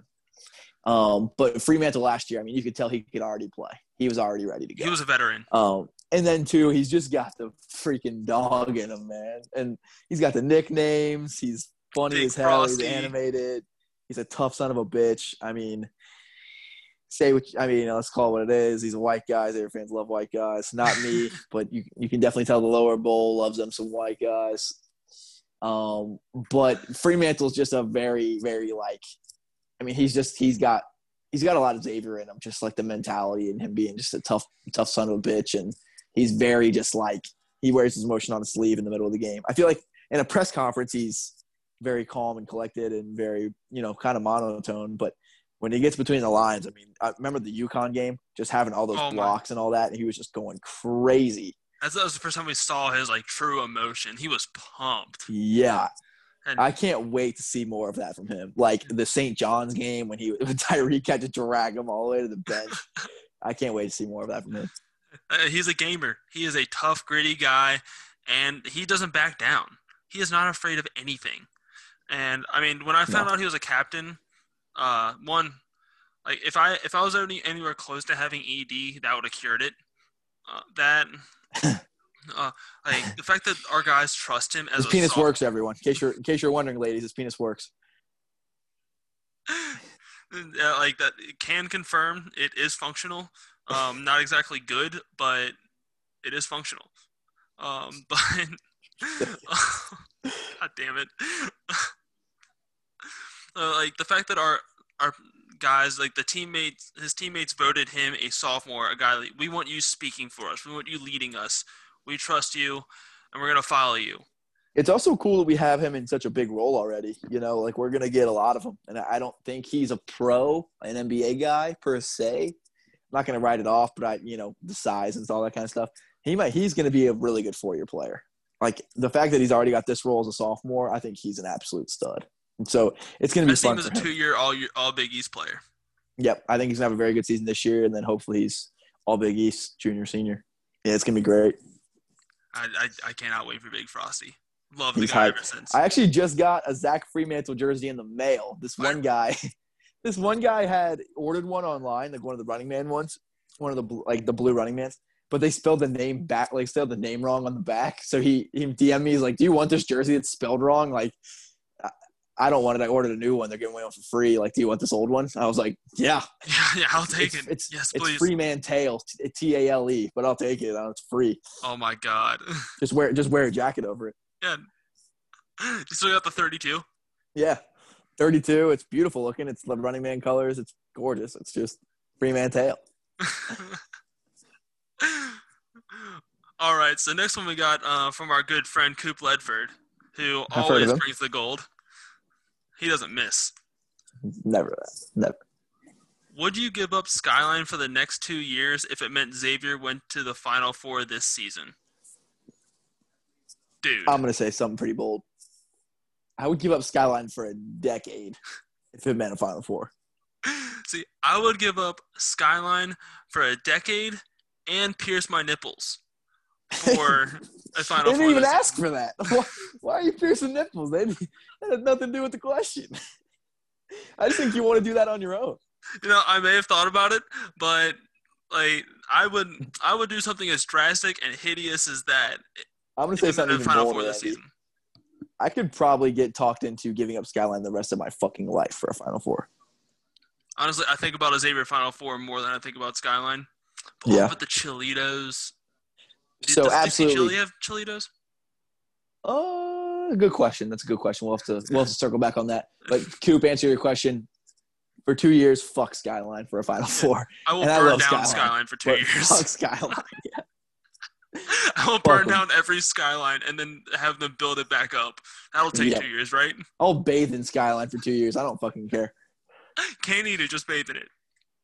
Speaker 1: Um, but Freemantle last year, I mean, you could tell he could already play. He was already ready to go.
Speaker 2: He was a veteran.
Speaker 1: um, and then too, he's just got the freaking dog in him, man. And he's got the nicknames. He's funny
Speaker 2: Big
Speaker 1: as hell.
Speaker 2: Frosty.
Speaker 1: He's animated. He's a tough son of a bitch. I mean, say what I mean. Let's call it what it is. He's a white guy. Their fans love white guys. Not me, (laughs) but you you can definitely tell the lower bowl loves them some white guys. Um, but Freemantle's just a very very like. I mean, he's just he's got he's got a lot of Xavier in him, just like the mentality and him being just a tough tough son of a bitch, and he's very just like he wears his emotion on his sleeve in the middle of the game. I feel like in a press conference he's very calm and collected and very you know kind of monotone, but when he gets between the lines, I mean, I remember the UConn game, just having all those
Speaker 2: Oh,
Speaker 1: blocks and all that, and he was just going crazy.
Speaker 2: That's that was the first time we saw his like true emotion. He was pumped.
Speaker 1: Yeah,
Speaker 2: And
Speaker 1: I can't wait to see more of that from him. Like the St. John's game when he (laughs) when Tyrique had to drag him all the way to the bench. (laughs) I can't wait to see more of that from him.
Speaker 2: Uh, he's a gamer. He is a tough, gritty guy, and he doesn't back down. He is not afraid of anything. And I mean, when I found out he was a captain, uh, one, like if I if I was only anywhere close to having ED, that would have cured it. Uh, that, (laughs) uh, like the fact that our guys trust him as
Speaker 1: His
Speaker 2: a
Speaker 1: penis works, everyone. In case you're in case you're wondering, ladies, his penis works. (laughs)
Speaker 2: Uh, like that can confirm it is functional. Um, not exactly good, but it is functional. Um, (laughs) but God damn it! Uh, like the fact that our our guys, like the teammates, his teammates voted him a sophomore, a guy. Like, we want you speaking for us. We want you leading us. We trust you, and we're gonna follow you.
Speaker 1: It's also cool that we have him in such a big role already. You know, like we're gonna get a lot of him, and I don't think he's a pro, an NBA guy per se. I'm not gonna write it off, but I, you know, the size and all that kind of stuff. He might, he's gonna be a really good four-year player. Like the fact that he's already got this role as a sophomore, I think he's an absolute stud. And so it's gonna be
Speaker 2: see him
Speaker 1: fun.
Speaker 2: as a two-year all year, all Big East player.
Speaker 1: Yep, I think he's gonna have a very good season this year, and then hopefully he's all Big East, junior, senior. Yeah, it's gonna be great.
Speaker 2: I, I, I cannot wait for Big Frosty. Love the guy
Speaker 1: hyped.
Speaker 2: ever since.
Speaker 1: I actually just got a Zach Freemantle jersey in the mail. This one guy, (laughs) this one guy had ordered one online, like one of the Running Man ones, one of the like the blue Running Mans, but they spelled the name back, like spelled the name wrong on the back. So he he DM'd me, he's like, "Do you want this jersey that's spelled wrong?" Like, I, don't want it. I ordered a new one. They're giving away one for free. Like, do you want this old one? I was like, "Yeah, (laughs)
Speaker 2: yeah, yeah, I'll take
Speaker 1: it's,
Speaker 2: it.
Speaker 1: It's
Speaker 2: yes,
Speaker 1: it's
Speaker 2: please.
Speaker 1: Freeman Tail, T A L E, but I'll take it. It's free.
Speaker 2: Oh my god. (laughs)
Speaker 1: Just wear just wear a jacket over it.
Speaker 2: yeah. (laughs) You still got the 32?
Speaker 1: Yeah. 32. It's beautiful looking. It's the running man colors. It's gorgeous. It's just Freeman tail.
Speaker 2: All right, so next one we got uh, from our good friend Coop Ledford, who
Speaker 1: I've
Speaker 2: always brings the gold. He doesn't miss.
Speaker 1: Never. Never.
Speaker 2: Would you give up Skyline for the next two years if it meant Xavier went to the Final Four this season? Dude,
Speaker 1: I'm gonna say something pretty bold. I would give up Skyline for a decade if it meant a Final Four. (laughs)
Speaker 2: See, I would give up Skyline for a decade and pierce my nipples for (laughs) a
Speaker 1: They
Speaker 2: Final
Speaker 1: didn't
Speaker 2: Four.
Speaker 1: even
Speaker 2: this
Speaker 1: ask for that. (laughs) Why, why are you piercing nipples? They that had nothing to do with the question. (laughs) I just think you want to do that on your own.
Speaker 2: you know, I may have thought about it, but like I would, I would do something as drastic and hideous as that
Speaker 1: I'm gonna say
Speaker 2: in
Speaker 1: something
Speaker 2: the
Speaker 1: even
Speaker 2: Final. Four this
Speaker 1: Andy.
Speaker 2: season.
Speaker 1: I could probably get talked into giving up Skyline the rest of my fucking life for a Final Four.
Speaker 2: Honestly, I think about a Xavier Final Four more than I think about Skyline. Pull
Speaker 1: Yeah.
Speaker 2: up with the Chilitos.
Speaker 1: So
Speaker 2: does
Speaker 1: absolutely.
Speaker 2: Chili have Chilitos?
Speaker 1: Uh, good question. That's a good question. We'll have to we'll have to circle back on that. (laughs) But Coop, answer your question. For two years, fuck Skyline for a Final Four.
Speaker 2: I will
Speaker 1: And I
Speaker 2: burn
Speaker 1: love
Speaker 2: down
Speaker 1: Skyline,
Speaker 2: Skyline, for two
Speaker 1: But
Speaker 2: years.
Speaker 1: fuck Skyline. (laughs)
Speaker 2: I will burn down every Skyline and then have them build it back up. That'll take
Speaker 1: Yep.
Speaker 2: two years, right?
Speaker 1: I'll bathe in Skyline for two years. I don't fucking care. (laughs)
Speaker 2: Can't eat it, just bathe in it.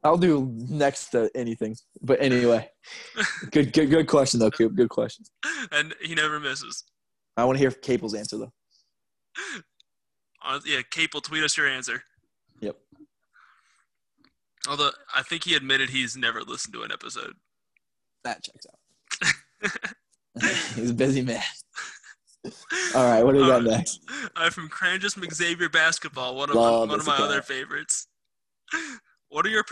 Speaker 1: I'll do next to anything. But anyway, good good good question though, Coop. Good question. (laughs)
Speaker 2: And he never misses.
Speaker 1: I want to hear Capel's answer though. (laughs)
Speaker 2: Uh, yeah, Cape will tweet us your answer.
Speaker 1: Yep.
Speaker 2: Although I think he admitted he's never listened to an episode.
Speaker 1: That checks out. (laughs) He's a busy man. All right, what do we got
Speaker 2: Uh,
Speaker 1: next?
Speaker 2: Uh, from Cranjus McXavier Basketball, one of
Speaker 1: Love
Speaker 2: my, one of my
Speaker 1: guy.
Speaker 2: other favorites. What are your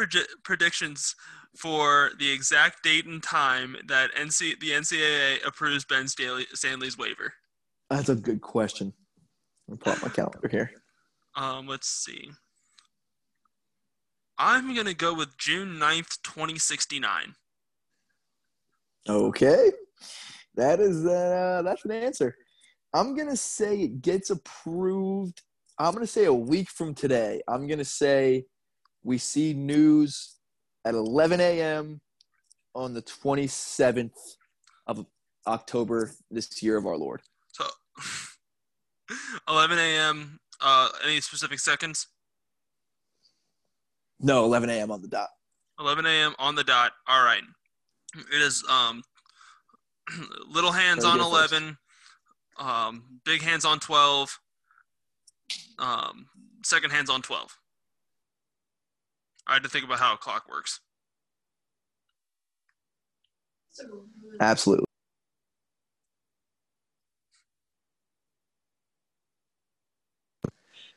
Speaker 2: predictions for the exact date and time that NC the NCAA approves Ben Stanley, Stanley's waiver?
Speaker 1: That's a good question. Me pull up my calendar here.
Speaker 2: Um, let's see. I'm gonna go with June 9th, 2069.
Speaker 1: Okay, that is uh, that's an answer. I'm gonna say it gets approved. I'm gonna say a week from today. I'm gonna say we see news at 11 a.m. on the 27th of October this year of our Lord.
Speaker 2: So, (laughs) 11 a.m. Uh, any specific seconds?
Speaker 1: No, 11 a.m. on the dot.
Speaker 2: 11 a.m. on the dot. All right. It is um, (clears throat) little hands on 11, um, big hands on 12, um, second hands on 12. I had to think about how a clock works.
Speaker 1: Absolutely.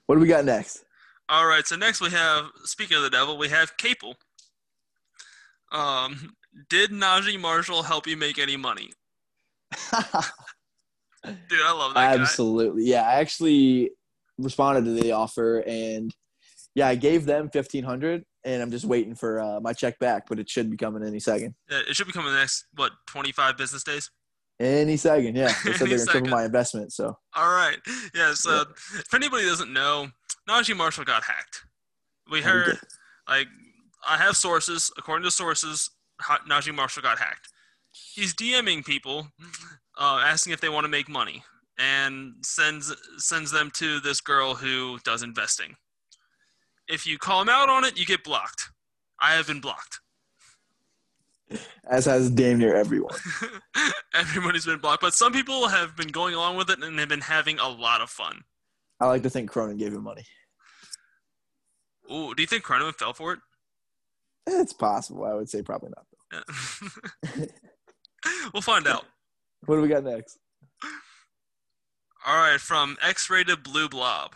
Speaker 1: What do we got next?
Speaker 2: All right. So next we have, speaking of the devil, we have Capel. Um, did Naji Marshall help you make any money? (laughs) Dude, I love that guy.
Speaker 1: Absolutely. Yeah, I actually responded to the offer and yeah, I gave them 1500 and I'm just waiting for uh, my check back, but it should be coming any second.
Speaker 2: Yeah, It should be coming the next, what, 25 business days?
Speaker 1: Any second, yeah. They said (laughs) they're going to triple my investment, so
Speaker 2: All right. Yeah. So if anybody doesn't know, Naji Marshall got hacked. We heard, like, I have sources. According to sources, Naji Marshall got hacked. He's DMing people, uh, asking if they want to make money, and sends sends them to this girl who does investing. If you call him out on it, you get blocked. I have been blocked.
Speaker 1: as has damn near everyone. (laughs)
Speaker 2: Everybody's been blocked, but some people have been going along with it and have been having a lot of fun.
Speaker 1: I like to think Cronin gave him money.
Speaker 2: Ooh, do you think Cronin fell for it?
Speaker 1: It's possible. I would say probably not.
Speaker 2: Yeah. (laughs) we'll find out. (laughs)
Speaker 1: What do we got next?
Speaker 2: All right, from X-rated Blue Blob.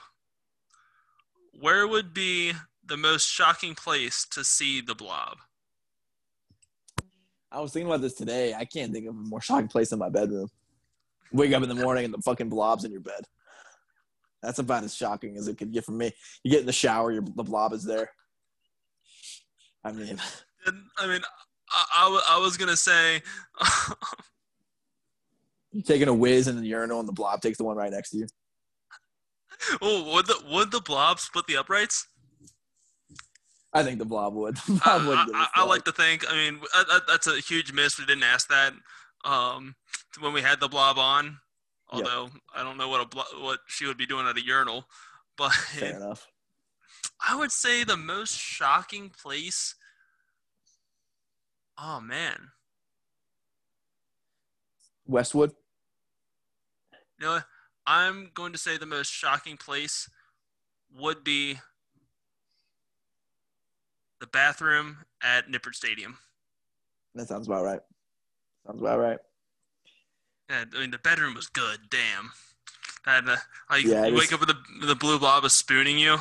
Speaker 2: Where would be the most shocking place to see the blob?
Speaker 1: I was thinking about this today. I can't think of a more shocking place than my bedroom. Wake up in the morning and the fucking blob's in your bed. That's about as shocking as it could get from me. You get in the shower, your, the blob is there. I mean,
Speaker 2: And, I mean, I, I, I was gonna say, (laughs)
Speaker 1: you're taking a whiz in the urinal and the blob takes the one right next to you.
Speaker 2: Oh, would the would the blob split the uprights?
Speaker 1: I think the blob would. (laughs) The blob
Speaker 2: I,
Speaker 1: wouldn't give a
Speaker 2: I, I like to think. I mean, that, that's a huge miss. We didn't ask that um, when we had the blob on.
Speaker 1: Yep.
Speaker 2: Although I don't know what a blo- what she would be doing at a urinal, (laughs) but
Speaker 1: Fair enough.
Speaker 2: I would say the most shocking place. Oh man,
Speaker 1: Westwood.
Speaker 2: you know, I'm going to say the most shocking place would be the bathroom at Nippert Stadium.
Speaker 1: That sounds about right. Sounds about right.
Speaker 2: And, I mean, the bedroom was good. Damn. And uh, like
Speaker 1: Yeah,
Speaker 2: you
Speaker 1: it
Speaker 2: wake up with the the blue blob is spooning you.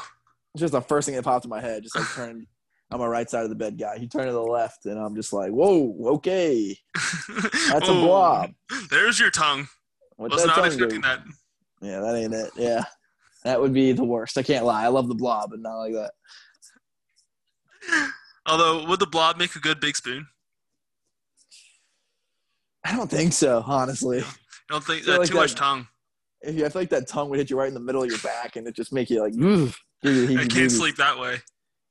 Speaker 1: Just the first thing that popped in my head, just like (laughs) turning. I'm a right side of the bed guy. He turned to the left, and I'm just like, "Whoa, okay, (laughs) that's a
Speaker 2: Oh,
Speaker 1: blob."
Speaker 2: There's your tongue.
Speaker 1: What
Speaker 2: Was
Speaker 1: that
Speaker 2: not
Speaker 1: tongue
Speaker 2: expecting
Speaker 1: do?
Speaker 2: that.
Speaker 1: Yeah, that ain't it. Yeah, that would be the worst. I can't lie. I love the blob, but not like that.
Speaker 2: Although, would the blob make a good big spoon?
Speaker 1: I don't think so, honestly. (laughs)
Speaker 2: I don't think uh,
Speaker 1: like
Speaker 2: too much tongue.
Speaker 1: If you, I feel like that tongue would hit you right in the middle of your back, and it just make you like, "Ugh." give you the
Speaker 2: I can't sleep that way.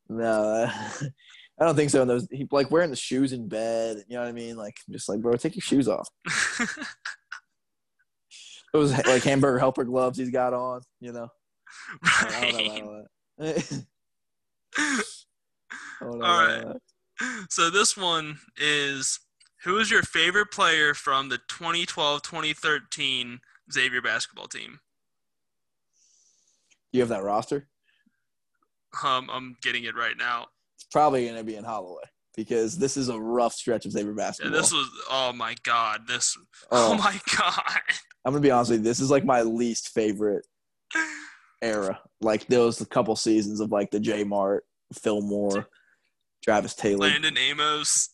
Speaker 1: No, (laughs) I don't think so. And those, he, like wearing the shoes in bed. You know what I mean? Like, just like, bro, take your shoes off. (laughs) Those like hamburger helper gloves he's got on. You know. I
Speaker 2: right.
Speaker 1: about that. (laughs) I don't know
Speaker 2: All right. So this one is who is your favorite player from the 2012-2013 Xavier basketball team?
Speaker 1: You have that roster?
Speaker 2: Um, I'm getting it right now.
Speaker 1: It's probably going to be in Holloway because this is a rough stretch of Xavier
Speaker 2: Yeah,
Speaker 1: basketball.
Speaker 2: this was oh my god, this oh,
Speaker 1: Oh,
Speaker 2: my (laughs) god.
Speaker 1: I'm gonna be honest with you. This is like my least favorite era. Like those couple seasons of like the J Mart, Philmore, Travis Taylor.
Speaker 2: Landon Amos.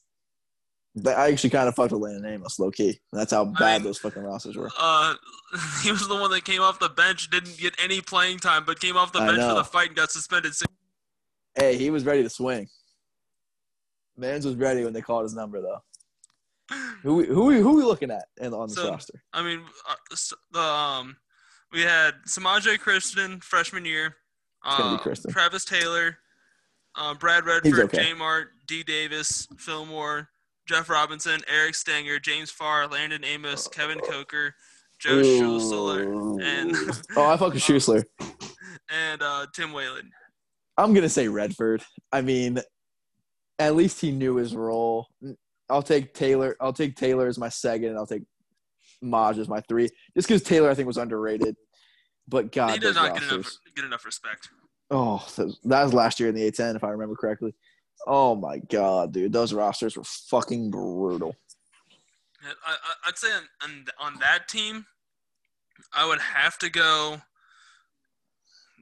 Speaker 1: But I actually kind of fucked with Landon Amos, low key. That's how
Speaker 2: I
Speaker 1: bad
Speaker 2: mean-
Speaker 1: those fucking rosters were.
Speaker 2: Uh, (laughs) he was the one that came off the bench, didn't get any playing time, but came off the
Speaker 1: I
Speaker 2: bench for the fight and got suspended.
Speaker 1: Hey, he was ready to swing. Mans was ready when they called his number, though. Who we- who we- who we looking at in, on this
Speaker 2: So-
Speaker 1: roster?
Speaker 2: I mean, uh, the um, we had Semaj Christon freshman year, um, Travis Taylor, uh, Brad Redford,
Speaker 1: okay.
Speaker 2: J Mart, Dee Davis, Philmore, Jeff Robinson, Erik Stanger, James Farr, Landon Amos, Kevin Coker, Joe Schussler,
Speaker 1: Ooh.
Speaker 2: and (laughs)
Speaker 1: oh, I fucking Schussler. (laughs)
Speaker 2: and uh, Tim Whalen.
Speaker 1: I'm gonna say Redford. I mean, at least he knew his role. I'll take Taylor. I'll take Taylor as my second, and I'll take Maj as my three. Just because Taylor, I think, was underrated. But God,
Speaker 2: he did not get enough get enough respect.
Speaker 1: Oh, that was last year in the A10, if I remember correctly. Oh my God, dude, those rosters were fucking brutal.
Speaker 2: I, I, I'd say on, on on that team, I would have to go.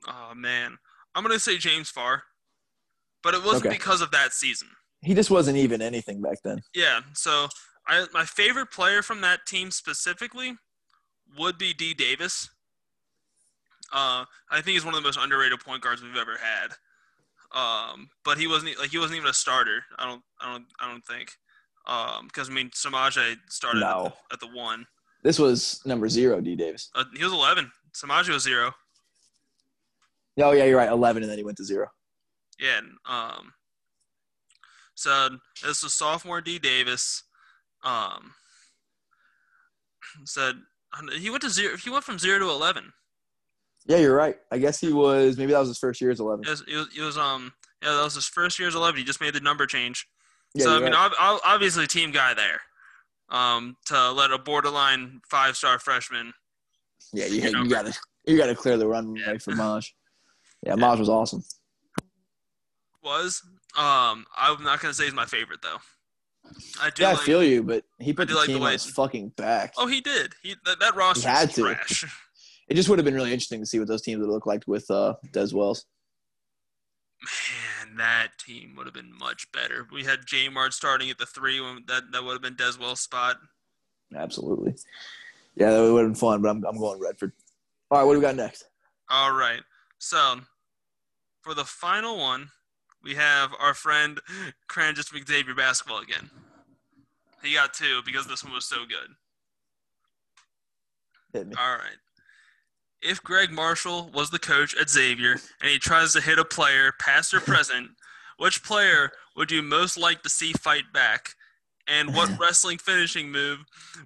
Speaker 2: Oh man, I'm gonna say James Farr, but it wasn't
Speaker 1: Okay.
Speaker 2: because of that season.
Speaker 1: He just wasn't even anything back then.
Speaker 2: Yeah, so I my favorite player from that team specifically would be Dee Davis. Uh, I think he's one of the most underrated point guards we've ever had. Um, but he wasn't like he wasn't even a starter. I don't I don't I don't think. Um, because I mean Semaj started at, the, at the one.
Speaker 1: This was number zero, Dee Davis.
Speaker 2: Uh, he was 11. Semaj was zero.
Speaker 1: Oh yeah, you're right, eleven, and then he went to zero.
Speaker 2: Yeah. and, Um. So this was sophomore Dee Davis. Um. (clears throat) Said he went to zero. He went from zero to eleven.
Speaker 1: Yeah, you're right. I guess he was maybe that was his first year as eleven.
Speaker 2: It was, it was, it was um. Yeah, that was his first year as eleven. He just made the number change.
Speaker 1: Yeah,
Speaker 2: so I mean,
Speaker 1: right.
Speaker 2: ob- ob- obviously, team guy there. Um, to let a borderline five star freshman.
Speaker 1: yeah, you,
Speaker 2: your
Speaker 1: you gotta you gotta clear the runway
Speaker 2: Yeah.
Speaker 1: for Maj. (laughs) Yeah, Maj was awesome.
Speaker 2: Was um. I'm not gonna say he's my favorite though. I do
Speaker 1: Yeah,
Speaker 2: like,
Speaker 1: I feel you, but he put the
Speaker 2: like the
Speaker 1: team
Speaker 2: way-
Speaker 1: on his fucking back.
Speaker 2: Oh, he did. He that, that roster
Speaker 1: had to.
Speaker 2: trash. (laughs)
Speaker 1: It just would have been really interesting to see what those teams would look like with uh, Dez Wells.
Speaker 2: Man, that team would have been much better. We had J Mart starting at the three. When that that would have been Dez Wells' spot.
Speaker 1: Absolutely. Yeah, that would have been fun, but I'm, I'm going Redford. All right, what do we got next?
Speaker 2: All right. So for the final one, we have our friend Cranjus McXavier basketball again. He got two because this one was so good. All right. If Gregg Marshall was the coach at Xavier and he tries to hit a player, past or present, (laughs) which player would you most like to see fight back? And what (laughs) wrestling finishing move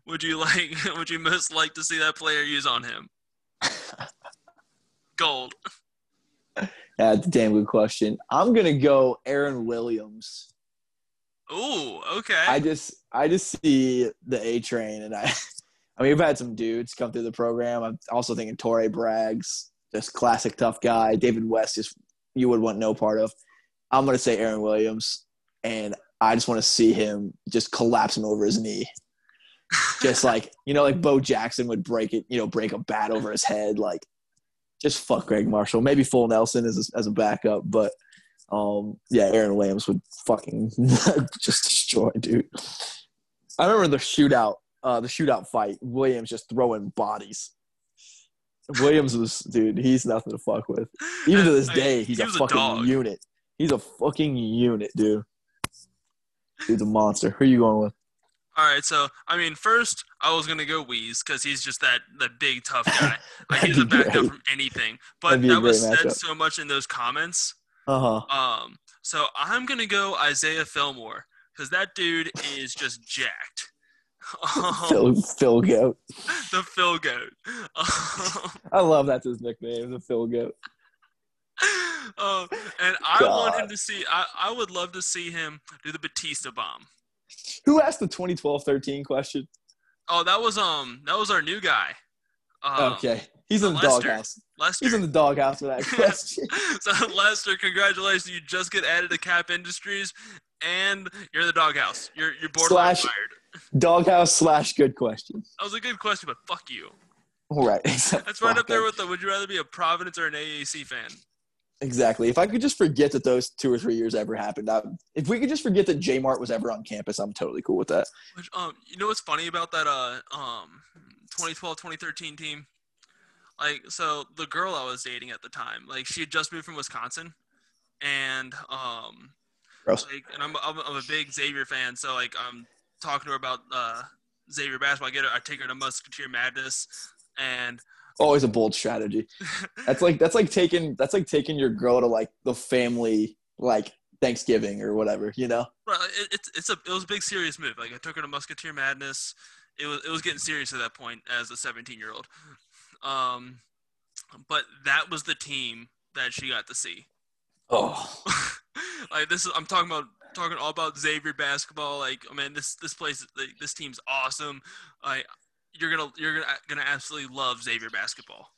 Speaker 2: would you like (laughs) would you most like to see that player use on him? Gold.
Speaker 1: That's a damn good question. I'm gonna go Aaron Williams.
Speaker 2: Ooh, okay.
Speaker 1: I just I just see the A train and I (laughs) I mean, we've had some dudes come through the program. I'm also thinking Torrey Braggs, just classic tough guy. David West, just you would want no part of. I'm gonna say Aaron Williams, and I just want to see him just collapsing over his knee, just (laughs) like you know, like Bo Jackson would break it, you know, break a bat over his head, like just fuck Gregg Marshall. Maybe Full Nelson as a, as a backup, but um, yeah, Aaron Williams would fucking (laughs) just destroy, dude. I remember the shootout, uh, the shootout fight. Williams just throwing bodies. Williams was, dude. He's nothing to fuck with. Even to this day, he's
Speaker 2: he
Speaker 1: a
Speaker 2: was a
Speaker 1: fucking unit. He's a fucking unit, dude. Dude's a monster. Who are you going with?
Speaker 2: All right, so I mean, first I was gonna go Wheeze because he's just that that big tough (laughs) guy. Like he's a
Speaker 1: be
Speaker 2: backup from anything. But
Speaker 1: That'd be a
Speaker 2: that was said
Speaker 1: matchup.
Speaker 2: so much in those comments.
Speaker 1: Uh huh.
Speaker 2: Um, so I'm gonna go Isaiah Philmore because that dude is just jacked. (laughs) Um,
Speaker 1: Phil, Phil Goat. (laughs)
Speaker 2: the Phil goat. Um,
Speaker 1: I love that's his nickname, the Phil Goat.
Speaker 2: um, and I want him to see. I, I would love to see him do the Batista bomb.
Speaker 1: Who asked the 2012-13 question?
Speaker 2: Oh, that was um that was our new guy. Um,
Speaker 1: okay, he's in the
Speaker 2: Lester.
Speaker 1: doghouse.
Speaker 2: Lester.
Speaker 1: He's in the doghouse for that (laughs) question. (laughs)
Speaker 2: so Lester, congratulations! You just get added to Cap Industries, and you're in the doghouse. You're you're borderline
Speaker 1: Slash-
Speaker 2: fired.
Speaker 1: doghouse slash good question.
Speaker 2: That was a good question, but fuck you.
Speaker 1: All right. (laughs)
Speaker 2: That's right up there with the. Would you rather be a Providence or an AAC fan?
Speaker 1: Exactly. If I could just forget that those two or three years ever happened, I, if we could just forget that J Mart was ever on campus, I'm totally cool with that.
Speaker 2: Which um, you know what's funny about that uh um 2012-2013 team? Like, so the girl I was dating at the time, like she had just moved from Wisconsin, and um,
Speaker 1: Gross.
Speaker 2: like, and I'm, I'm I'm a big Xavier fan, so like I'm talking to her about uh Xavier basketball. I get her, I take her to Musketeer Madness, and
Speaker 1: Always a bold strategy. That's like that's like taking that's like taking your girl to like the family like Thanksgiving or whatever, you know?
Speaker 2: Right, it, it's it's a it was a big serious move. Like I took her to Musketeer Madness. It was it was getting serious at that point as a 17 year old. Um, but that was the team that she got to see.
Speaker 1: Oh, (laughs)
Speaker 2: like this is I'm talking about talking all about Xavier basketball. Like I mean, this this place like, this team's awesome. Like you're gonna you're gonna gonna absolutely love Xavier basketball.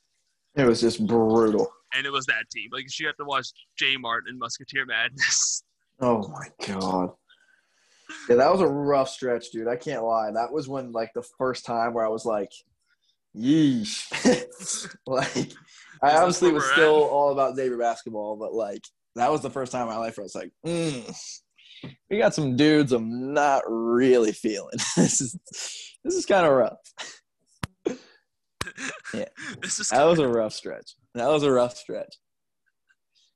Speaker 1: it was just brutal.
Speaker 2: And it was that team. Like you have to watch J Mart and Musketeer Madness. (laughs)
Speaker 1: Oh my god. Yeah, that was a rough stretch, dude. I can't lie. That was when like the first time where I was like, yeesh. (laughs) like I obviously was still
Speaker 2: at?
Speaker 1: all about Xavier basketball, but like that was the first time in my life where I was like, mm, we got some dudes I'm not really feeling. (laughs) this is this is kind of rough. (laughs) Yeah.
Speaker 2: this is
Speaker 1: That was a rough stretch. That was a rough stretch.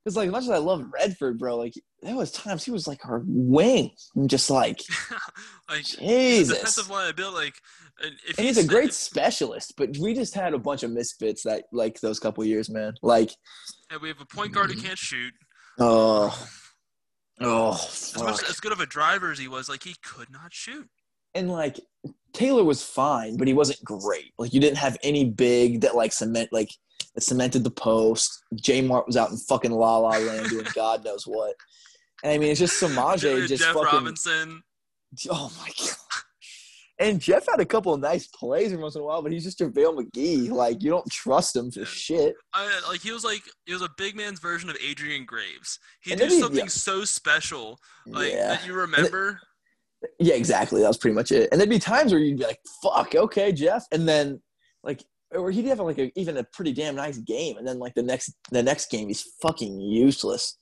Speaker 1: Cause like as much as I love Redford, bro, like there was times he was like our wing. I'm just like, (laughs)
Speaker 2: like he's a
Speaker 1: Jesus.
Speaker 2: defensive liability. Like, and if
Speaker 1: And he's a
Speaker 2: said-
Speaker 1: great specialist, but we just had a bunch of misfits that like those couple years, man. Like,
Speaker 2: and we have a point guard who can't shoot.
Speaker 1: oh, oh,
Speaker 2: As much as good of a driver as he was, like he could not shoot.
Speaker 1: And like Taylor was fine, but he wasn't great. Like you didn't have any big that like cement like that cemented the post. J Mart was out in fucking La La Land doing God knows what. And I mean, it's just Semaj
Speaker 2: Jeff
Speaker 1: just fucking.
Speaker 2: Robinson.
Speaker 1: Oh my god. And Jeff had a couple of nice plays every once in a while, but he's just JaVale McGee. Like you don't trust him for shit.
Speaker 2: I, like he was like he was a big man's version of Adrian Graves. He
Speaker 1: And
Speaker 2: did
Speaker 1: he-
Speaker 2: something
Speaker 1: yeah.
Speaker 2: so special, like
Speaker 1: yeah.
Speaker 2: that you remember.
Speaker 1: Yeah, exactly. That was pretty much it. And there'd be times where you'd be like, "Fuck, okay, Jeff," and then like, or he'd have like a, even a pretty damn nice game, and then like the next the next game he's fucking useless.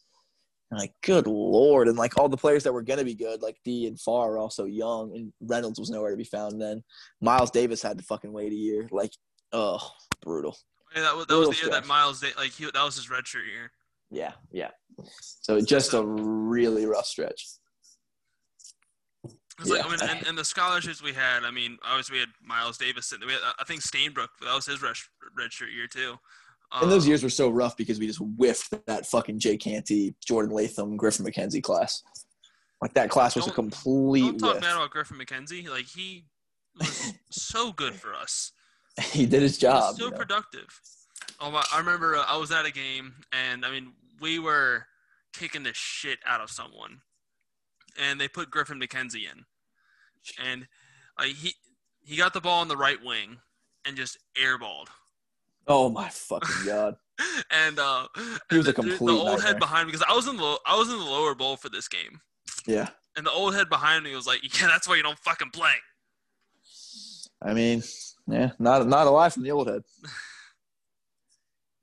Speaker 1: And like, good lord! And like all the players that were gonna be good, like D and Farr, are also young, and Reynolds was nowhere to be found. Then Myles Davis had to fucking wait a year. Like, oh, brutal.
Speaker 2: Yeah, that was that was the year that. Myles like he, that was his redshirt year.
Speaker 1: Yeah, yeah. So just a really rough stretch.
Speaker 2: It's like I
Speaker 1: Yeah.
Speaker 2: mean, and, and the scholarships we had. I mean, obviously we had Myles Davis. We had, I think Stainbrook. That was his red redshirt year too.
Speaker 1: And those
Speaker 2: Um,
Speaker 1: years were so rough because we just whiffed that fucking Jay Canty, Jordan Latham, Griffin McKenzie class. Like that class was a complete
Speaker 2: Don't talk
Speaker 1: whiff.
Speaker 2: bad about Griffin McKenzie. Like he was (laughs) so good for us.
Speaker 1: he did his
Speaker 2: He was
Speaker 1: job.
Speaker 2: so
Speaker 1: you know.
Speaker 2: productive. Oh, my, I remember uh, I was at a game, and I mean, we were kicking the shit out of someone, and they put Griffin McKenzie in, and like he, he got the ball on the right wing and just airballed.
Speaker 1: Oh my fucking god. (laughs)
Speaker 2: and uh,
Speaker 1: He was a
Speaker 2: the-
Speaker 1: complete
Speaker 2: the old
Speaker 1: nightmare.
Speaker 2: head behind me because I was in the I was in the lower bowl for this game,
Speaker 1: Yeah.
Speaker 2: and the old head behind me was like, (laughs) "Yeah, that's why you don't fucking play."
Speaker 1: I mean, yeah, not not alive from the old head.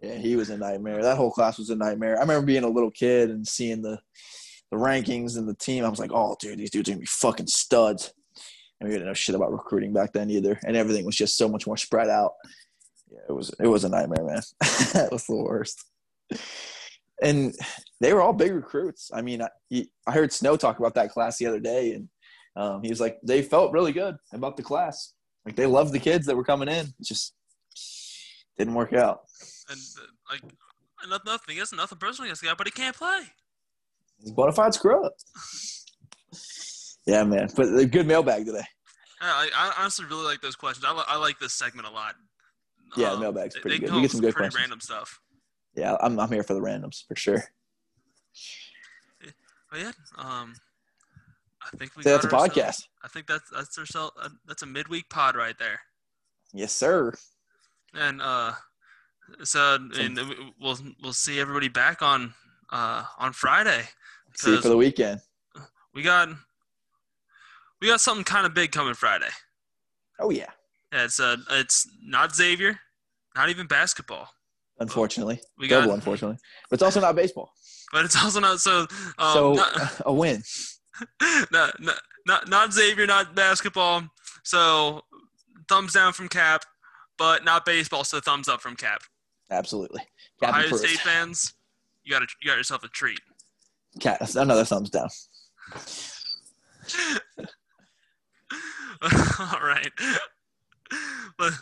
Speaker 1: Yeah, he was a nightmare. That whole class was a nightmare. I remember being a little kid and seeing the the rankings and the team. I was like, oh, dude, these dudes are gonna be fucking studs. And we didn't know shit about recruiting back then either. And everything was just so much more spread out. Yeah, it was it was a nightmare, man. (laughs) that was the worst. And they were all big recruits. I mean, I, he- I heard Snow talk about that class the other day, and um, he was like, they felt really good about the class. Like they loved the kids that were coming in. It just didn't work out.
Speaker 2: And uh, like, not, nothing. It's nothing personally against the guy, but he can't play.
Speaker 1: He's bona fide screw. Yeah, man. But a good mailbag today.
Speaker 2: I, I honestly really like those questions. I, li- I like this segment a lot.
Speaker 1: Yeah,
Speaker 2: Um,
Speaker 1: mailbag's pretty good. We get some good
Speaker 2: pretty
Speaker 1: questions.
Speaker 2: random stuff.
Speaker 1: Yeah, I'm I'm here for the randoms for sure.
Speaker 2: But yeah, um, I think we
Speaker 1: So that's a podcast.
Speaker 2: I think that's that's ourselves. Uh, that's a midweek pod right there.
Speaker 1: Yes, sir.
Speaker 2: And uh, so and we'll we'll see everybody back on uh on Friday.
Speaker 1: See you for the weekend.
Speaker 2: We got we got something kind of big coming Friday.
Speaker 1: Oh yeah.
Speaker 2: Yeah, it's uh it's not Xavier, not even basketball.
Speaker 1: Unfortunately,
Speaker 2: We got
Speaker 1: double unfortunately, but it's also not baseball.
Speaker 2: but it's also not so um,
Speaker 1: so
Speaker 2: not, (laughs)
Speaker 1: a win. (laughs)
Speaker 2: not, not not not Xavier, not basketball. So thumbs down from Cap, but not baseball. So thumbs up from Cap.
Speaker 1: Absolutely. Captain
Speaker 2: Ohio. State fans, you got you got yourself a treat.
Speaker 1: Cat, another thumbs down. (laughs)
Speaker 2: All right. Let,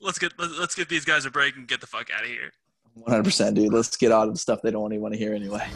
Speaker 2: let's get let, let's get these guys a break and get the fuck out of here.
Speaker 1: 100%, dude. Let's get out of the stuff they don't even want to hear anyway.